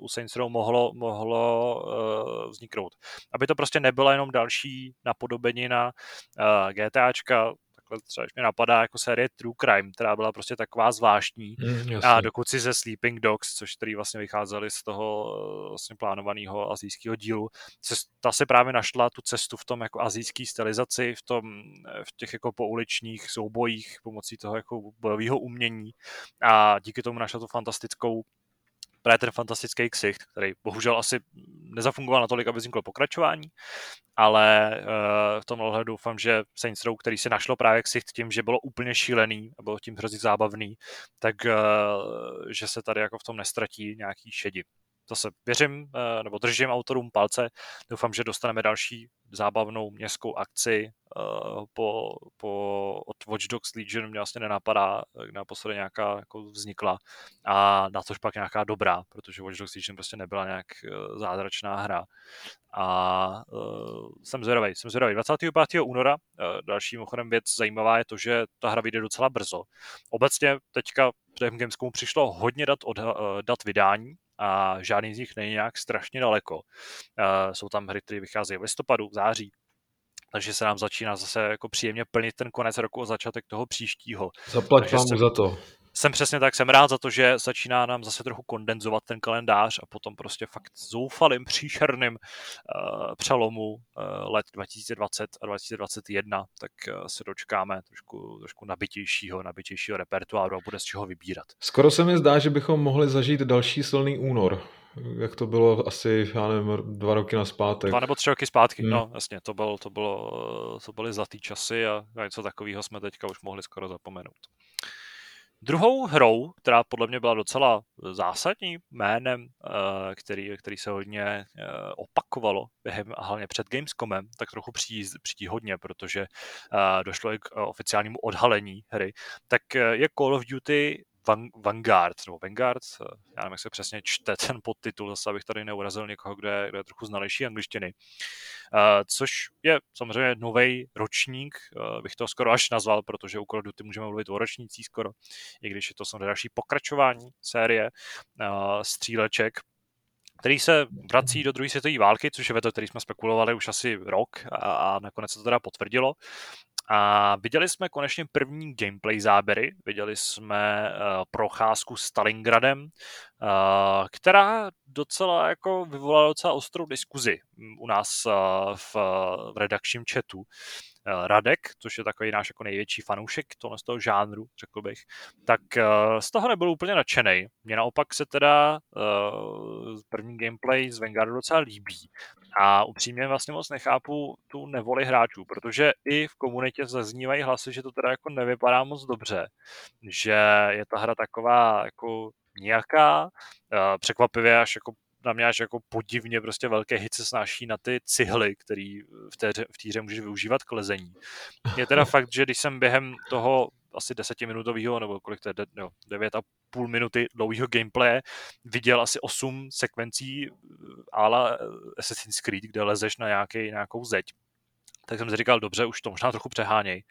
u Saints Row mohlo, mohlo uh, vzniknout. Aby to prostě nebyla jenom další napodobenina uh, GTAčka, takhle třeba mě napadá jako série True Crime, která byla prostě taková zvláštní. Mm, a dokud si ze Sleeping Dogs, což který vlastně vycházeli z toho eh, vlastně plánovaného azijského dílu, ta se právě našla tu cestu v tom jako azijský stylizaci, v tom, eh, v těch jako pouličních soubojích pomocí toho jako bojového umění a díky tomu našla tu fantastickou právě ten fantastický ksicht, který bohužel asi nezafungoval natolik, aby vzniklo pokračování, ale uh, v tom ohledu doufám, že Saints Row, který se našlo právě ksicht tím, že bylo úplně šílený a bylo tím hrozně zábavný, tak uh, že se tady jako v tom nestratí nějaký šedi zase věřím, eh, nebo držím autorům palce. Doufám, že dostaneme další zábavnou městskou akci eh, po, po, od Watch Dogs Legion mě vlastně nenapadá, jak naposledy nějaká jako vznikla a na tož pak nějaká dobrá, protože Watch Dogs Legion prostě nebyla nějak eh, zázračná hra. A uh, jsem zvědavý, jsem zvědavý. 25. února, uh, další mimochodem věc zajímavá je to, že ta hra vyjde docela brzo. Obecně teďka v Gamescomu přišlo hodně dat, od, uh, dat vydání, a žádný z nich není nějak strašně daleko. Jsou tam hry, které vycházejí v listopadu, v září, takže se nám začíná zase jako příjemně plnit ten konec roku a začátek toho příštího. Zaplať vám za to jsem přesně tak, jsem rád za to, že začíná nám zase trochu kondenzovat ten kalendář a potom prostě fakt zoufalým, příšerným uh, přelomu uh, let 2020 a 2021, tak uh, se dočkáme trošku, trošku nabitějšího, nabitějšího repertoáru a bude z čeho vybírat. Skoro se mi zdá, že bychom mohli zažít další silný únor jak to bylo asi, já nevím, dva roky na zpátek. Dva nebo tři roky zpátky, hmm. no jasně, to, byl, to, bylo, to byly zlatý časy a něco takového jsme teďka už mohli skoro zapomenout. Druhou hrou, která podle mě byla docela zásadní jménem, eh, který, který se hodně eh, opakovalo během a hlavně před Gamescomem, tak trochu přijít hodně, protože eh, došlo i k oficiálnímu odhalení hry, tak je Call of Duty Vanguard, nebo Vanguard, já nevím, jak se přesně čte ten podtitul, zase abych tady neurazil někoho, kdo je, kdo je trochu znalejší angličtiny. Uh, což je samozřejmě nový ročník, uh, bych to skoro až nazval, protože u Call of Duty můžeme mluvit o ročnících skoro, i když je to samozřejmě další pokračování série stříleček, který se vrací do druhé světové války, což je to, který jsme spekulovali už asi rok a, a nakonec se to teda potvrdilo. A viděli jsme konečně první gameplay záběry, viděli jsme uh, procházku Stalingradem, uh, která docela jako vyvolala docela ostrou diskuzi u nás uh, v, v redakčním chatu. Radek, což je takový náš jako největší fanoušek tohle z toho žánru, řekl bych, tak z toho nebyl úplně nadšený. Mně naopak se teda první gameplay z Vanguardu docela líbí. A upřímně vlastně moc nechápu tu nevoli hráčů, protože i v komunitě zaznívají hlasy, že to teda jako nevypadá moc dobře, že je ta hra taková jako nějaká, překvapivě až jako na mě až jako podivně prostě velké hit se snáší na ty cihly, který v té, v té hře můžeš využívat k lezení. Je teda fakt, že když jsem během toho asi desetiminutového, nebo kolik to je, jo, devět a půl minuty dlouhého gameplaye viděl asi osm sekvencí ala Assassin's Creed, kde lezeš na nějaký, nějakou zeď tak jsem si říkal, dobře, už to možná trochu přeháněj,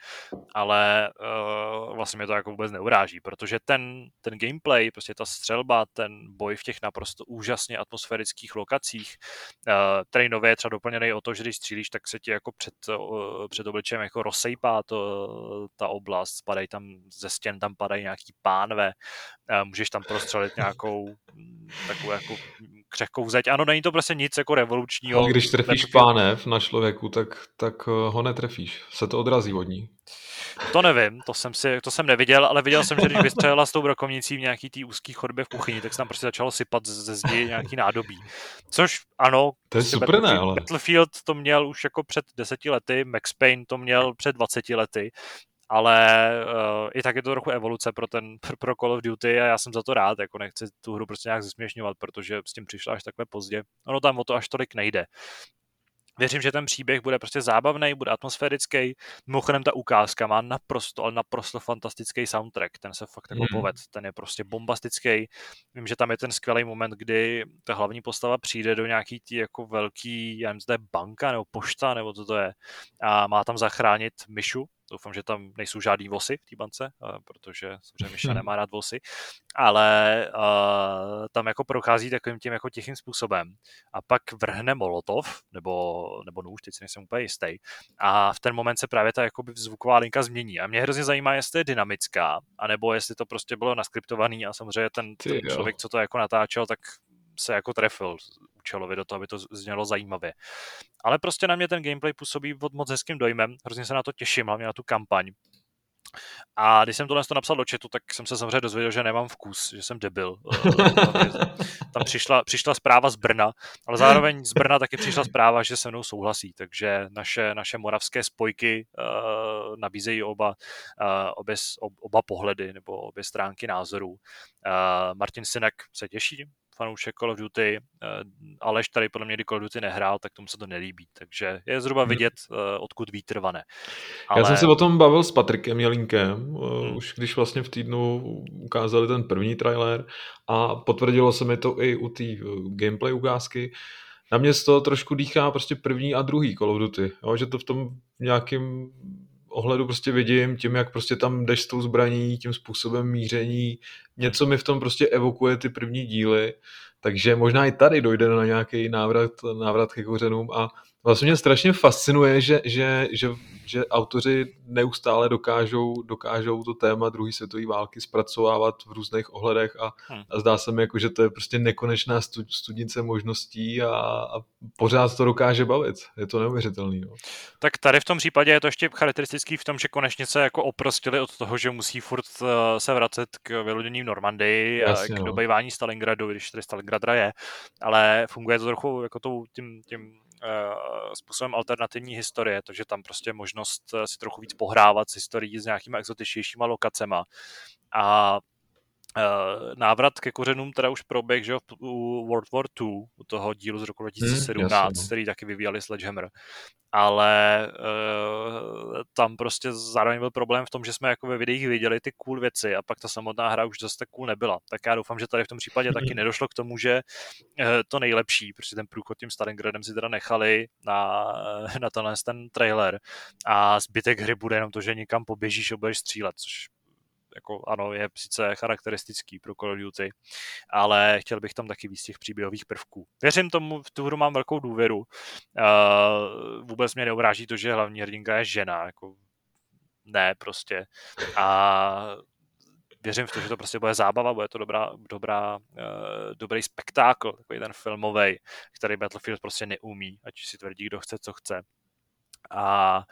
ale uh, vlastně mě to jako vůbec neuráží, protože ten, ten gameplay, prostě ta střelba, ten boj v těch naprosto úžasně atmosférických lokacích, uh, který nově je třeba doplněný o to, že když střílíš, tak se ti jako před, uh, před obličem jako rozsejpá to, ta oblast, padají tam ze stěn, tam padají nějaký pánve, uh, můžeš tam prostřelit nějakou mm, takovou jako křehkou zeď. Ano, není to prostě nic jako revolučního. Ale když trefíš pánev na člověku, tak, tak eh, ho netrefíš. Se to odrazí od ní. To nevím, to jsem, si, to jsem neviděl, ale viděl jsem, že když vystřelila s tou brokovnicí v nějaký tý úzký chodbě v kuchyni, tak se tam prostě začalo sypat ze zdi nějaký nádobí. Což ano, to je prostě super, ne, ale... Battlefield to měl už jako před deseti lety, Max Payne to měl před 20 lety ale uh, i tak je to trochu evoluce pro ten pro Call of Duty a já jsem za to rád, jako nechci tu hru prostě nějak zesměšňovat, protože s tím přišla až takhle pozdě. Ono tam o to až tolik nejde. Věřím, že ten příběh bude prostě zábavný, bude atmosférický. Mimochodem ta ukázka má naprosto, ale naprosto fantastický soundtrack. Ten se fakt jako mm. poved. Ten je prostě bombastický. Vím, že tam je ten skvělý moment, kdy ta hlavní postava přijde do nějaký tý jako velký, já nevím, zde banka nebo pošta, nebo co to je. A má tam zachránit Myšu, Doufám, že tam nejsou žádný vosy v té bance, protože samozřejmě Miša hmm. nemá rád vosy, ale uh, tam jako prochází takovým tím jako tichým způsobem. A pak vrhne molotov, nebo, nebo nůž, teď si nejsem úplně jistý, a v ten moment se právě ta jakoby zvuková linka změní. A mě hrozně zajímá, jestli je dynamická, anebo jestli to prostě bylo naskriptovaný a samozřejmě ten, ten člověk, co to jako natáčel, tak se jako trefil účelově do toho, aby to znělo zajímavě. Ale prostě na mě ten gameplay působí pod moc hezkým dojmem, hrozně se na to těším, hlavně na tu kampaň. A když jsem tohle to napsal do chatu, tak jsem se samozřejmě dozvěděl, že nemám vkus, že jsem debil. Tam přišla, přišla zpráva z Brna, ale zároveň z Brna taky přišla zpráva, že se mnou souhlasí, takže naše, naše moravské spojky uh, nabízejí oba, uh, obě, oba pohledy nebo obě stránky názorů. Uh, Martin Sinek se těší, fanoušek Call of Duty, eh, Aleš tady podle mě, kdy Call of Duty nehrál, tak tomu se to nelíbí. Takže je zhruba vidět, hmm. odkud vítr vane. Ale... Já jsem se o tom bavil s Patrikem Jelínkem, eh, hmm. už když vlastně v týdnu ukázali ten první trailer a potvrdilo se mi to i u té gameplay ukázky. Na mě z toho trošku dýchá prostě první a druhý Call of Duty, jo? že to v tom nějakým ohledu prostě vidím, tím, jak prostě tam jdeš s tou zbraní, tím způsobem míření, něco mi v tom prostě evokuje ty první díly, takže možná i tady dojde na nějaký návrat, návrat ke kořenům a vlastně mě strašně fascinuje, že, že, že, že autoři neustále dokážou, dokážou to téma druhé světové války zpracovávat v různých ohledech a, hmm. a zdá se mi, jako, že to je prostě nekonečná studnice možností a, a pořád to dokáže bavit. Je to neuvěřitelný. No. Tak tady v tom případě je to ještě charakteristický v tom, že konečně se jako oprostili od toho, že musí furt eh, se vracet k vylodění v Normandii, Jasně, k no. dobývání Stalingradu, když tady Stalingrad je, ale funguje to trochu jako tou, tím, tím způsobem alternativní historie, takže tam prostě možnost eh, si trochu víc pohrávat s historií s nějakýma exotičnějšíma lokacema. A návrat ke kořenům teda už proběh, že u World War II, u toho dílu z roku 2017, hmm, jasný. který taky vyvíjali Sledgehammer. Ale uh, tam prostě zároveň byl problém v tom, že jsme jako ve videích viděli ty cool věci a pak ta samotná hra už zase tak cool nebyla. Tak já doufám, že tady v tom případě hmm. taky nedošlo k tomu, že uh, to nejlepší, protože ten průchod tím Stalingradem si teda nechali na, na tenhle ten trailer a zbytek hry bude jenom to, že někam poběžíš a budeš střílet, což jako ano, je sice charakteristický pro Call of Duty, ale chtěl bych tam taky víc těch příběhových prvků. Věřím tomu, v tu hru mám velkou důvěru. Uh, vůbec mě neobráží to, že hlavní hrdinka je žena, jako ne prostě. A věřím v to, že to prostě bude zábava, bude to dobrá, dobrá, uh, dobrý spektákl, takový ten filmový, který Battlefield prostě neumí, ať si tvrdí, kdo chce, co chce a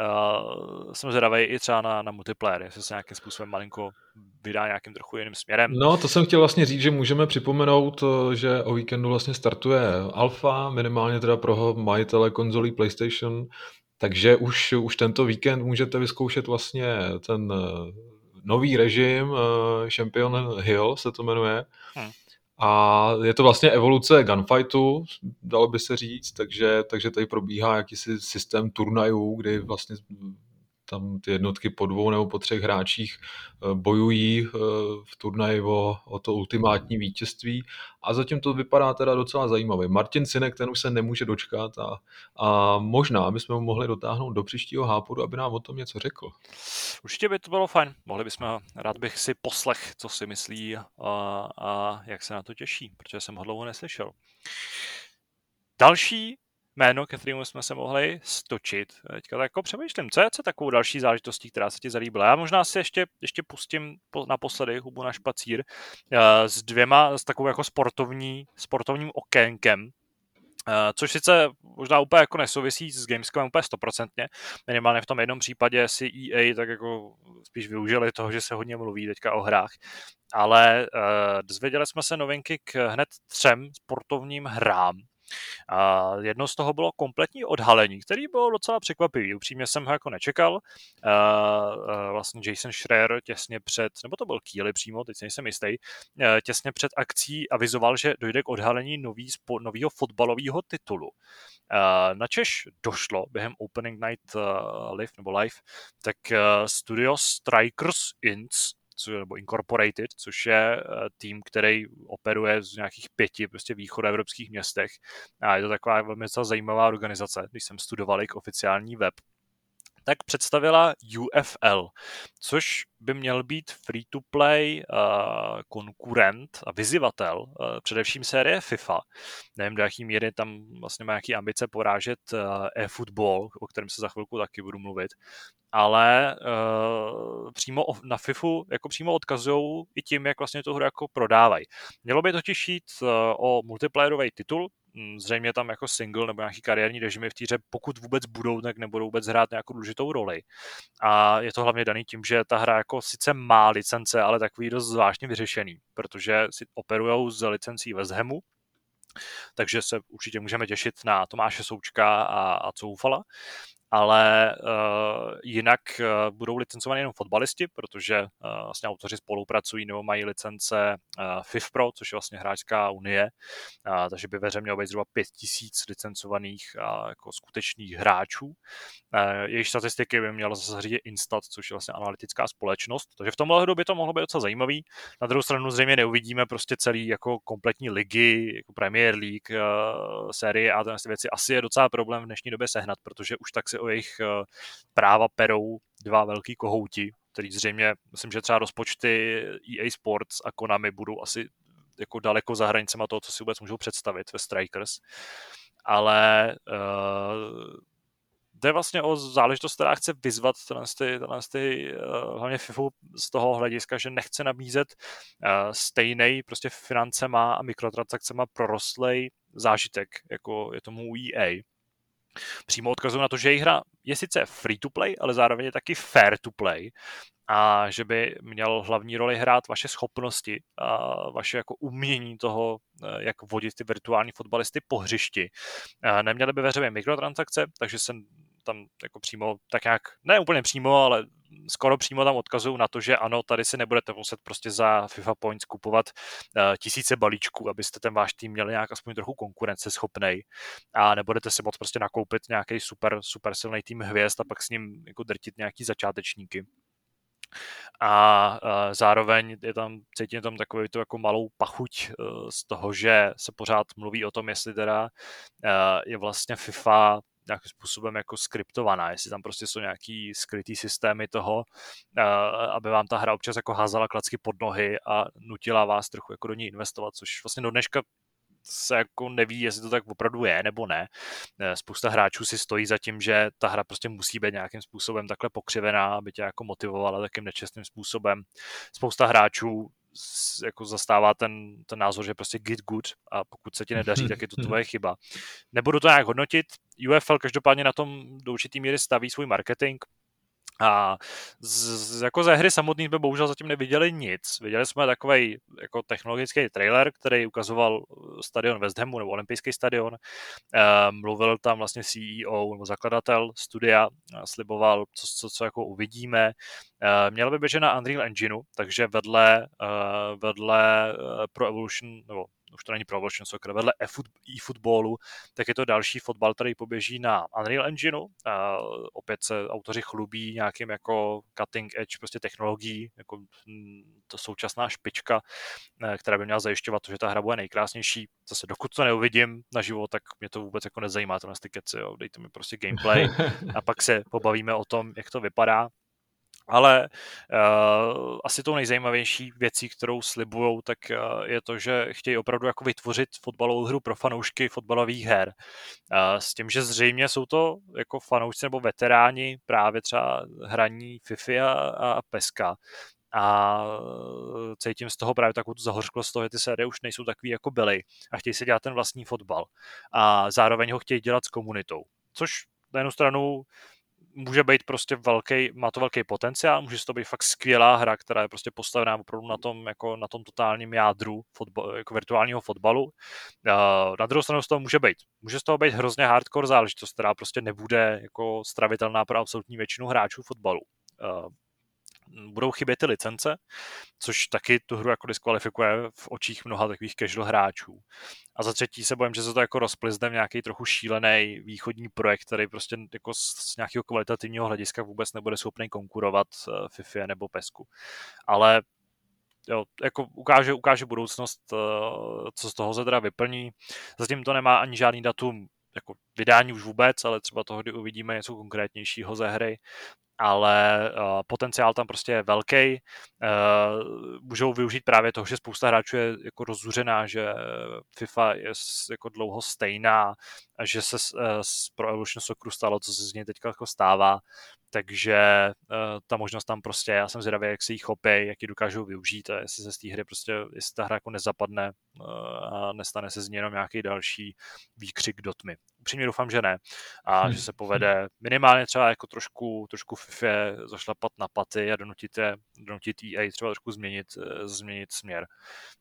uh, jsem zvědavý i třeba na, na multiplayer, jestli se nějakým způsobem malinko vydá nějakým trochu jiným směrem. No, to jsem chtěl vlastně říct, že můžeme připomenout, že o víkendu vlastně startuje alfa, minimálně teda pro majitele konzolí PlayStation, takže už, už tento víkend můžete vyzkoušet vlastně ten eh, nový režim, eh, Champion Hill se to jmenuje, hmm. A je to vlastně evoluce gunfightu, dalo by se říct, takže, takže tady probíhá jakýsi systém turnajů, kdy vlastně tam ty jednotky po dvou nebo po třech hráčích eh, bojují v turnaji o, o to ultimátní vítězství a zatím to vypadá teda docela zajímavě. Martin Sinek, ten už se nemůže dočkat a, a možná bychom ho mohli dotáhnout do příštího hápodu, aby nám o tom něco řekl. Určitě by to bylo fajn. Mohli bychom, rád bych si poslech, co si myslí a, a jak se na to těší, protože jsem ho dlouho neslyšel. Další jméno, ke kterému jsme se mohli stočit. Teďka tak jako přemýšlím, co je co takovou další záležitostí, která se ti zalíbila. Já možná si ještě, ještě pustím po, naposledy hubu na špacír uh, s dvěma, s takovou jako sportovní, sportovním okénkem, Uh, což sice možná úplně jako nesouvisí s Gamescomem úplně stoprocentně, minimálně v tom jednom případě si EA tak jako spíš využili toho, že se hodně mluví teďka o hrách, ale uh, dozvěděli jsme se novinky k hned třem sportovním hrám, a jedno z toho bylo kompletní odhalení, který bylo docela překvapivý. Upřímně jsem ho jako nečekal. A, vlastně Jason Schreier těsně před, nebo to byl Keely přímo, teď nejsem jistý, těsně před akcí avizoval, že dojde k odhalení nový, nového fotbalového titulu. Na Češ došlo během Opening Night Live nebo Live, tak studio Strikers Inc nebo Incorporated, což je eh, tým, který operuje z nějakých pěti prostě východoevropských městech. A je to taková velmi zajímavá organizace, když jsem studoval jejich oficiální web, tak představila UFL, což by měl být free-to-play uh, konkurent a vyzivatel uh, především série FIFA. Nevím, do jaký míry tam vlastně má nějaké ambice porážet uh, e-football, o kterém se za chvilku taky budu mluvit, ale uh, přímo na FIFU jako přímo odkazují i tím, jak vlastně tu hru jako prodávají. Mělo by totiž jít uh, o multiplayerový titul, zřejmě tam jako single nebo nějaký kariérní režimy v týře, pokud vůbec budou, tak nebudou vůbec hrát nějakou důležitou roli. A je to hlavně daný tím, že ta hra jako sice má licence, ale takový dost zvláštně vyřešený, protože si operujou z licencí West Hamu, takže se určitě můžeme těšit na Tomáše Součka a, a Coufala ale uh, jinak uh, budou licencovaní jenom fotbalisti, protože uh, vlastně autoři spolupracují nebo mají licence uh, FIFPro, což je vlastně hráčská unie, uh, takže by ve hře mělo být zhruba 5000 licencovaných uh, jako skutečných hráčů. Uh, jejich statistiky by měla zase řídit Instat, což je vlastně analytická společnost, takže v tomhle by to mohlo být docela zajímavý. Na druhou stranu zřejmě neuvidíme prostě celý jako kompletní ligy, jako Premier League, uh, série a tyhle věci. Asi je docela problém v dnešní době sehnat, protože už tak se o jejich eh, práva perou dva velký kohouti, který zřejmě, myslím, že třeba rozpočty EA Sports a Konami budou asi jako daleko za hranicema toho, co si vůbec můžou představit ve Strikers. Ale uh, jde vlastně o záležitost, která chce vyzvat tenhle, tenhle, ty, uh, hlavně FIFU z toho hlediska, že nechce nabízet uh, stejný prostě financema a mikrotransakcema prorostlej zážitek, jako je tomu EA přímo odkazují na to, že jejich hra je sice free to play, ale zároveň je taky fair to play a že by měl hlavní roli hrát vaše schopnosti a vaše jako umění toho, eh, jak vodit ty virtuální fotbalisty po hřišti. Neměly by ve hře mikrotransakce, takže se tam jako přímo, tak nějak, ne úplně přímo, ale skoro přímo tam odkazují na to, že ano, tady si nebudete muset prostě za FIFA Points kupovat uh, tisíce balíčků, abyste ten váš tým měli nějak aspoň trochu konkurenceschopný a nebudete si moc prostě nakoupit nějaký super, super silný tým hvězd a pak s ním jako drtit nějaký začátečníky. A uh, zároveň je tam, cítím tam takovou tu jako malou pachuť uh, z toho, že se pořád mluví o tom, jestli teda uh, je vlastně FIFA nějakým způsobem jako skriptovaná, jestli tam prostě jsou nějaký skrytý systémy toho, aby vám ta hra občas jako házala klacky pod nohy a nutila vás trochu jako do ní investovat, což vlastně do dneška se jako neví, jestli to tak opravdu je nebo ne. E, spousta hráčů si stojí za tím, že ta hra prostě musí být nějakým způsobem takhle pokřivená, aby tě jako motivovala takým nečestným způsobem. Spousta hráčů jako zastává ten, ten názor, že prostě get good a pokud se ti nedaří, tak je to tvoje chyba. Nebudu to nějak hodnotit. UFL každopádně na tom do určitý míry staví svůj marketing, a z, jako ze hry samotný jsme bohužel zatím neviděli nic. Viděli jsme takový jako technologický trailer, který ukazoval stadion West Hamu nebo olympijský stadion. E, mluvil tam vlastně CEO nebo zakladatel studia, sliboval, co, co, co jako uvidíme. E, měl by běžet na Unreal Engineu, takže vedle, e, vedle Pro Evolution nebo už to není Pro Evolution Soccer, vedle e-footballu, tak je to další fotbal, který poběží na Unreal Engineu. A opět se autoři chlubí nějakým jako cutting edge prostě technologií, jako hm, to současná špička, eh, která by měla zajišťovat to, že ta hra bude nejkrásnější. Zase dokud to neuvidím naživo, tak mě to vůbec jako nezajímá, to ty keci, jo. dejte mi prostě gameplay a pak se pobavíme o tom, jak to vypadá. Ale uh, asi tou nejzajímavější věcí, kterou slibujou, tak uh, je to, že chtějí opravdu jako vytvořit fotbalovou hru pro fanoušky fotbalových her. Uh, s tím, že zřejmě jsou to jako fanoušci nebo veteráni právě třeba hraní FIFA a, a Peska, a cítím z toho právě takovou tu zahořklost toho, že ty série už nejsou takový jako byly a chtějí si dělat ten vlastní fotbal. A zároveň ho chtějí dělat s komunitou, což na jednu stranu může být prostě velký, má to velký potenciál, může to být fakt skvělá hra, která je prostě postavená opravdu na tom, jako na tom totálním jádru fotbal, jako virtuálního fotbalu. Na druhou stranu z toho může být. Může z toho být hrozně hardcore záležitost, která prostě nebude jako stravitelná pro absolutní většinu hráčů fotbalu. Budou chybět ty licence, což taky tu hru jako diskvalifikuje v očích mnoha takových casual hráčů. A za třetí se bojím, že se to jako rozplizne v nějaký trochu šílený východní projekt, který prostě jako z nějakého kvalitativního hlediska vůbec nebude schopný konkurovat eh, FIFA nebo PESku. Ale jo, jako ukáže, ukáže budoucnost, eh, co z toho se teda vyplní. Zatím to nemá ani žádný datum jako vydání už vůbec, ale třeba toho, kdy uvidíme něco konkrétnějšího ze hry, ale uh, potenciál tam prostě je velký. Uh, můžou využít právě toho, že spousta hráčů je jako rozuřená, že FIFA je jako dlouho stejná a že se uh, Pro Evolution Socceru stalo, co se z něj teďka jako stává, takže uh, ta možnost tam prostě, já jsem zvědavý, jak se jí chopí, jak ji dokážou využít a jestli se z té hry prostě, jestli ta hra jako nezapadne uh, a nestane se z ní jenom nějaký další výkřik do tmy. Upřímně doufám, že ne a hmm. že se povede minimálně třeba jako trošku, trošku FIFA zašlapat na paty a donutit, je, donutit EA třeba trošku změnit, uh, změnit směr.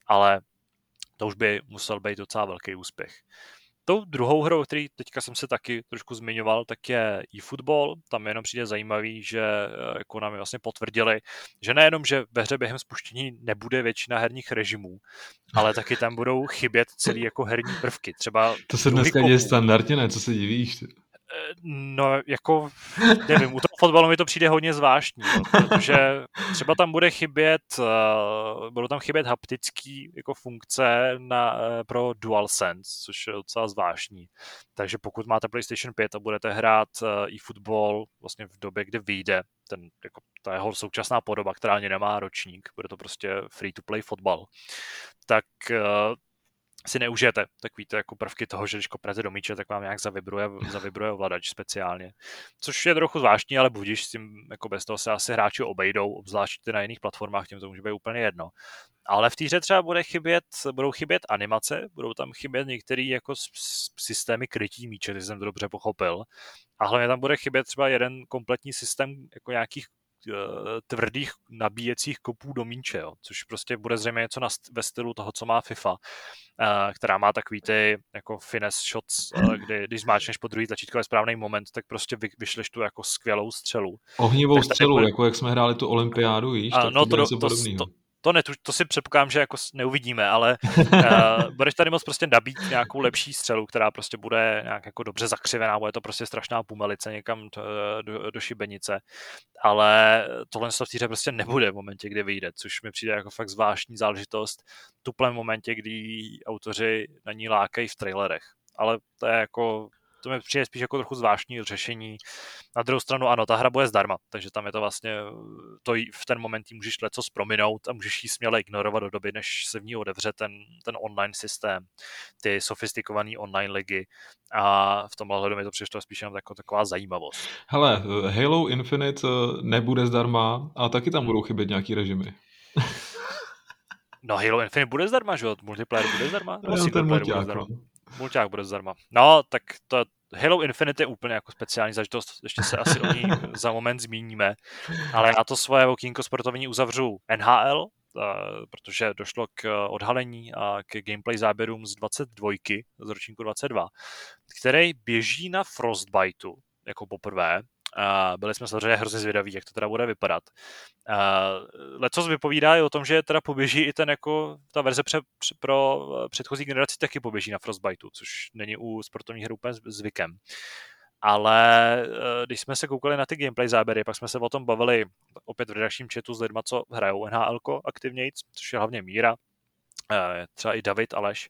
Ale to už by musel být docela velký úspěch. Tou druhou hrou, který teďka jsem se taky trošku zmiňoval, tak je eFootball. Tam jenom přijde zajímavý, že eh, jako nám vlastně potvrdili, že nejenom, že ve hře během spuštění nebude většina herních režimů, ale taky tam budou chybět celý jako herní prvky. Třeba to se dneska děje standardně, ne? Co se divíš? No, jako, nevím, u toho fotbalu mi to přijde hodně zvláštní, no, protože třeba tam bude chybět, uh, budou tam chybět haptické jako funkce na, uh, pro DualSense, což je docela zvláštní. Takže pokud máte PlayStation 5 a budete hrát uh, e-football vlastně v době, kdy vyjde ten, jako, ta jeho současná podoba, která ani nemá ročník, bude to prostě free-to-play fotbal, tak si neužijete takový to jako prvky toho, že když kopnete do míče, tak vám nějak zavibruje, zavibruje ovladač speciálně. Což je trochu zvláštní, ale budíš s tím, jako bez toho se asi hráči obejdou, obzvlášť na jiných platformách, tím to může být úplně jedno. Ale v té hře třeba bude chybět, budou chybět animace, budou tam chybět některé jako systémy krytí míče, když jsem to dobře pochopil. A hlavně tam bude chybět třeba jeden kompletní systém jako nějakých tvrdých nabíjecích kopů do míče, jo, což prostě bude zřejmě něco na, ve stylu toho, co má FIFA, uh, která má takový ty jako finesse shots, uh, kdy když zmáčneš po druhý tlačítko ve správný moment, tak prostě vy, vyšleš tu jako skvělou střelu. Ohnivou střelu, bude... jako jak jsme hráli tu olympiádu, víš, a, tak no, to, to, to, to, to, ne, to si předpokládám, že jako neuvidíme, ale uh, budeš tady moc prostě nabít nějakou lepší střelu, která prostě bude nějak jako dobře zakřivená, bude to prostě strašná pumelice někam to, do, do šibenice, ale tohle v týře prostě nebude v momentě, kdy vyjde, což mi přijde jako fakt zvláštní záležitost tuplém momentě, kdy autoři na ní lákají v trailerech. Ale to je jako to mi přijde spíš jako trochu zvláštní řešení. Na druhou stranu ano, ta hra bude zdarma, takže tam je to vlastně, to v ten moment jí můžeš leco prominout a můžeš ji směle ignorovat do doby, než se v ní odevře ten, ten online systém, ty sofistikované online ligy a v tomhle hledu mi to přišlo spíš jenom jako taková zajímavost. Hele, Halo Infinite eh, nebude zdarma a taky tam budou chybět nějaký režimy. No Halo Infinite bude zdarma, že jo? Multiplayer bude zdarma? No, ten bude zdarma. Mulťák bude zdarma. No, tak to Halo Infinite je úplně jako speciální zažitost, ještě se asi o ní za moment zmíníme, ale já to svoje okýnko sportovní uzavřu. NHL, protože došlo k odhalení a k gameplay záběrům z 22, z ročníku 22, který běží na Frostbiteu jako poprvé Byli jsme samozřejmě hrozně zvědaví, jak to teda bude vypadat. Lecos vypovídá i o tom, že teda poběží i ten jako, ta verze pře, pře, pro předchozí generaci taky poběží na Frostbiteu, což není u sportovních her úplně zvykem. Ale když jsme se koukali na ty gameplay záběry, pak jsme se o tom bavili opět v redakčním chatu s lidma, co hrajou NHL aktivněji, což je hlavně Míra, Eh, třeba i David Aleš,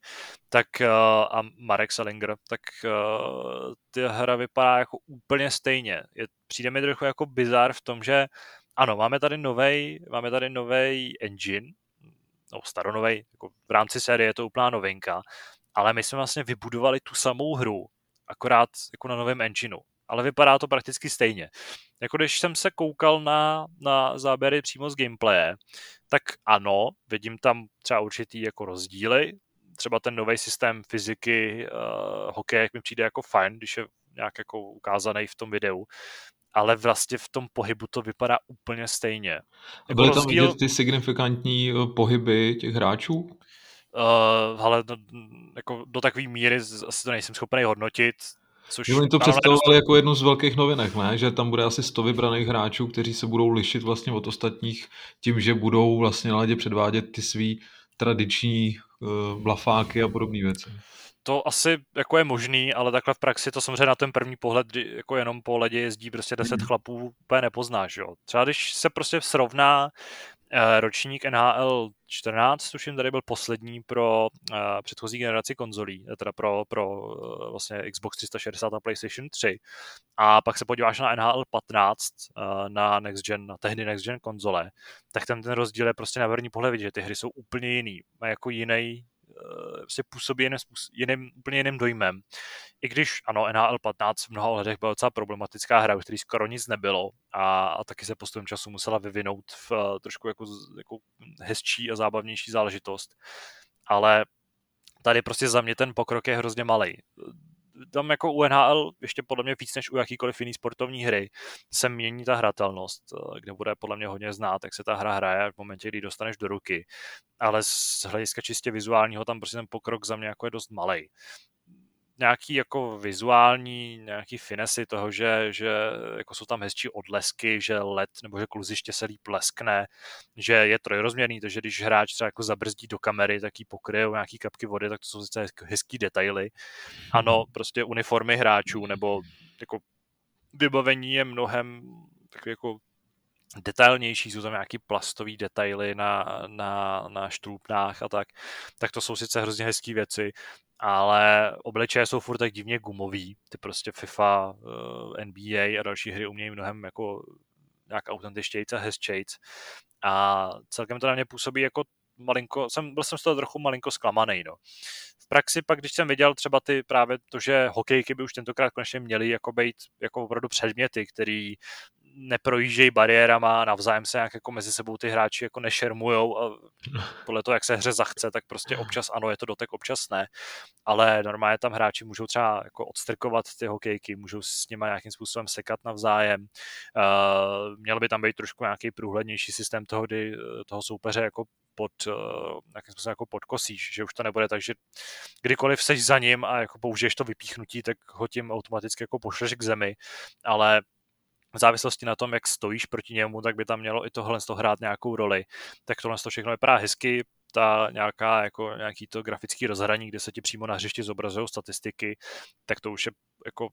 tak eh, a Marek Salinger, tak eh, ty hra vypadá jako úplně stejně. Je, přijde mi trochu jako bizar v tom, že ano, máme tady novej, máme tady novej engine, no staronovej, jako v rámci série je to úplná novinka, ale my jsme vlastně vybudovali tu samou hru, akorát jako na novém engineu. Ale vypadá to prakticky stejně. Jako když jsem se koukal na, na záběry přímo z gameplaye, tak ano, vidím tam třeba určitý jako rozdíly. Třeba ten nový systém fyziky uh, hokeje mi přijde jako fajn, když je nějak jako ukázaný v tom videu ale vlastně v tom pohybu to vypadá úplně stejně. Jako byly tam rozdíl... vidět ty signifikantní eh, pohyby těch hráčů? Uh, ale no, jako do takové míry asi to nejsem schopný hodnotit. Což jo, oni to představovali jako jednu z velkých novinek, ne? že tam bude asi 100 vybraných hráčů, kteří se budou lišit vlastně od ostatních tím, že budou vlastně na ledě předvádět ty svý tradiční uh, blafáky a podobné věci. To asi jako je možný, ale takhle v praxi to samozřejmě na ten první pohled, kdy jako jenom po ledě jezdí prostě 10 chlapů, úplně nepoznáš. Jo. Třeba když se prostě srovná ročník NHL 14, tuším, tady byl poslední pro uh, předchozí generaci konzolí, eh, teda pro, pro vlastně Xbox 360 a PlayStation 3. A pak se podíváš na NHL 15, uh, na next gen, na tehdy next gen konzole, tak ten, ten rozdíl je prostě na první pohled vidět, že ty hry jsou úplně jiný, jako jiný prostě působí jiným, jiným, úplně jiným dojmem. I když ano, NHL 15 v mnoha ohledech byla docela problematická hra, u který skoro nic nebylo a, a taky se postupem času musela vyvinout v uh, trošku jako, jako hezčí a zábavnější záležitost. Ale tady prostě za mě ten pokrok je hrozně malý tam jako u NHL ještě podle mě víc než u jakýkoliv jiný sportovní hry se mění ta hratelnost, eh, kde bude podle mě hodně znát, jak se ta hra hraje v momentě, kdy dostaneš do ruky. Ale z hlediska čistě vizuálního tam prostě ten pokrok za mě jako je dost malý nějaký jako vizuální, nějaký finesy toho, že, že jako jsou tam hezčí odlesky, že led nebo že kluziště se líp leskne, že je trojrozměrný, takže když hráč třeba jako zabrzdí do kamery, tak jí pokryjou nějaký kapky vody, tak to jsou sice hezký detaily. Ano, prostě uniformy hráčů nebo jako vybavení je mnohem takový jako detailnější, jsou tam nějaký plastový detaily na, na, na štrůpnách a tak, tak to jsou sice hrozně hezké věci, ale obličeje jsou furt tak divně gumový, ty prostě FIFA, eh, NBA a další hry umějí mnohem jako nějak autentičtějc a hezčejc a celkem to na mě působí jako malinko, jsem, byl jsem z toho trochu malinko zklamaný, no. V praxi pak, když jsem viděl třeba ty právě to, že hokejky by už tentokrát konečně měly jako být jako opravdu předměty, který neprojíždějí bariérama, navzájem se nějak jako mezi sebou ty hráči jako nešermujou a podle toho, jak se hře zachce, tak prostě občas ano, je to dotek, občas ne, ale normálně tam hráči můžou třeba jako odstrkovat ty hokejky, můžou s nimi nějakým způsobem sekat navzájem, uh, měl by tam být trošku nějaký průhlednější systém toho, kdy toho soupeře jako pod, uh, nějakým způsobem jako podkosíš, že už to nebude tak, že kdykoliv seš za ním a jako použiješ to vypíchnutí, tak ho tím automaticky jako pošleš k zemi, ale v závislosti na tom, jak stojíš proti němu, tak by tam mělo i tohle toho hrát nějakou roli. Tak tohle to všechno vypadá hezky, ta nějaká, jako nějaký to grafický rozhraní, kde se ti přímo na hřišti zobrazují statistiky, tak to už je jako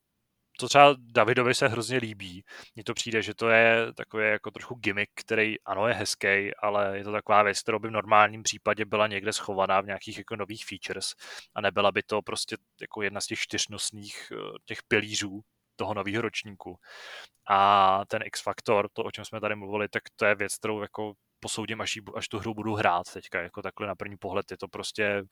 to třeba Davidovi se hrozně líbí. Mně to přijde, že to je takový jako trochu gimmick, který ano je hezký, ale je to taková věc, kterou by v normálním případě byla někde schovaná v nějakých jako nových features a nebyla by to prostě jako jedna z těch čtyřnosných eh, těch pilířů toho nového ročníku. A ten X-faktor, to, o čem jsme tady mluvili, tak to je věc, kterou jako posoudím, až, jí, až tu hru budu hrát teďka, jako takhle na první pohled je to prostě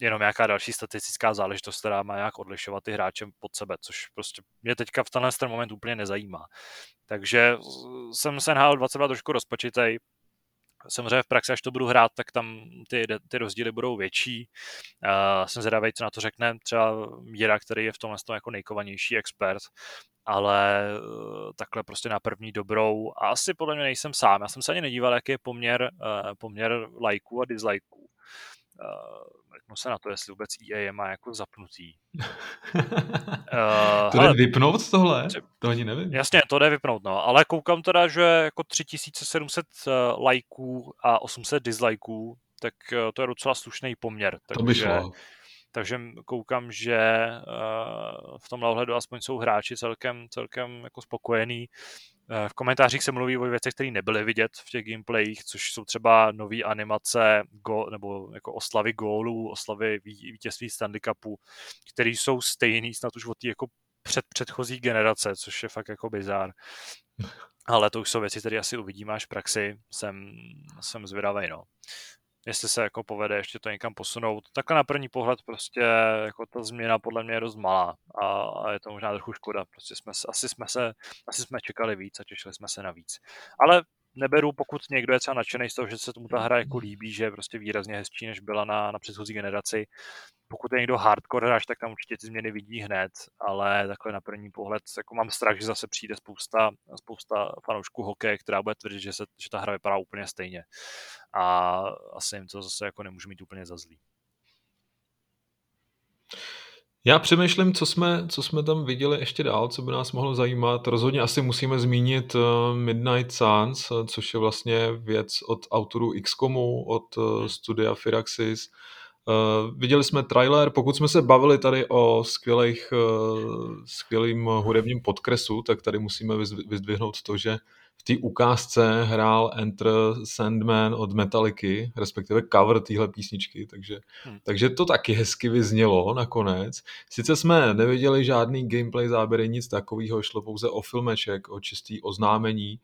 jenom nějaká další statistická záležitost, která má nějak odlišovat ty hráče pod sebe, což prostě mě teďka v tenhle ten moment úplně nezajímá. Takže jsem se NHL 22 trošku rozpočitej, Samozřejmě v praxi, až to budu hrát, tak tam ty, ty rozdíly budou větší. Uh, jsem zvědavý, co na to řekne třeba Míra, který je v tomhle tom jako nejkovanější expert, ale uh, takhle prostě na první dobrou a asi podle mě nejsem sám. Já jsem se ani nedíval, jaký je poměr, uh, poměr lajků a dislajků. Uh, se na to, jestli vůbec EA je má jako zapnutý. uh, to jde vypnout tohle? To ani nevím. Jasně, to jde vypnout, no. Ale koukám teda, že jako 3700 uh, lajků a 800 dislikeů, tak to je docela slušný poměr. Takže, to by šlo. Takže koukám, že uh, v tomhle ohledu aspoň jsou hráči celkem, celkem jako spokojení. Uh, v komentářích se mluví o věcech, které nebyly vidět v těch gameplayích, což jsou třeba nové animace go, nebo jako oslavy gólů, oslavy vítězství Stanley Cupu, které jsou stejný snad už od té jako před předchozí generace, což je fakt jako bizár. Ale to už jsou věci, které asi uvidíme až v praxi. Jsem, jsem zvědavý, no jestli se jako povede ještě to někam posunout. Takhle na první pohled prostě jako ta změna podle mě je dost malá a, a je to možná trochu škoda. Prostě jsme, asi jsme se, asi jsme čekali víc a těšili jsme se na víc. Ale neberu, pokud někdo je třeba nadšený z toho, že se tomu ta hra jako líbí, že je prostě výrazně hezčí, než byla na, na předchozí generaci. Pokud je někdo hardcore hráč, tak tam určitě ty změny vidí hned, ale takhle na první pohled jako mám strach, že zase přijde spousta, spousta fanoušků hokeje, která bude tvrdit, že, se, že ta hra vypadá úplně stejně. A asi jim to zase jako nemůžu mít úplně za zlý. Já přemýšlím, co jsme, co jsme tam viděli ještě dál, co by nás mohlo zajímat. Rozhodně asi musíme zmínit eh, Midnight Suns, eh, což je vlastně věc od autorů XCOMu, od eh, hmm. studia Firaxis. Uh, viděli jsme trailer, pokud jsme se bavili tady o skvělých, uh, skvělým hudebním podkresu, tak tady musíme vyzdvihnout to, že v té ukázce hrál Enter Sandman od Metallicy, respektive cover téhle písničky, takže, hmm. takže to taky hezky vyznělo nakonec. Sice jsme neviděli žádný gameplay záběry, nic takového, šlo pouze o filmeček, o čistý oznámení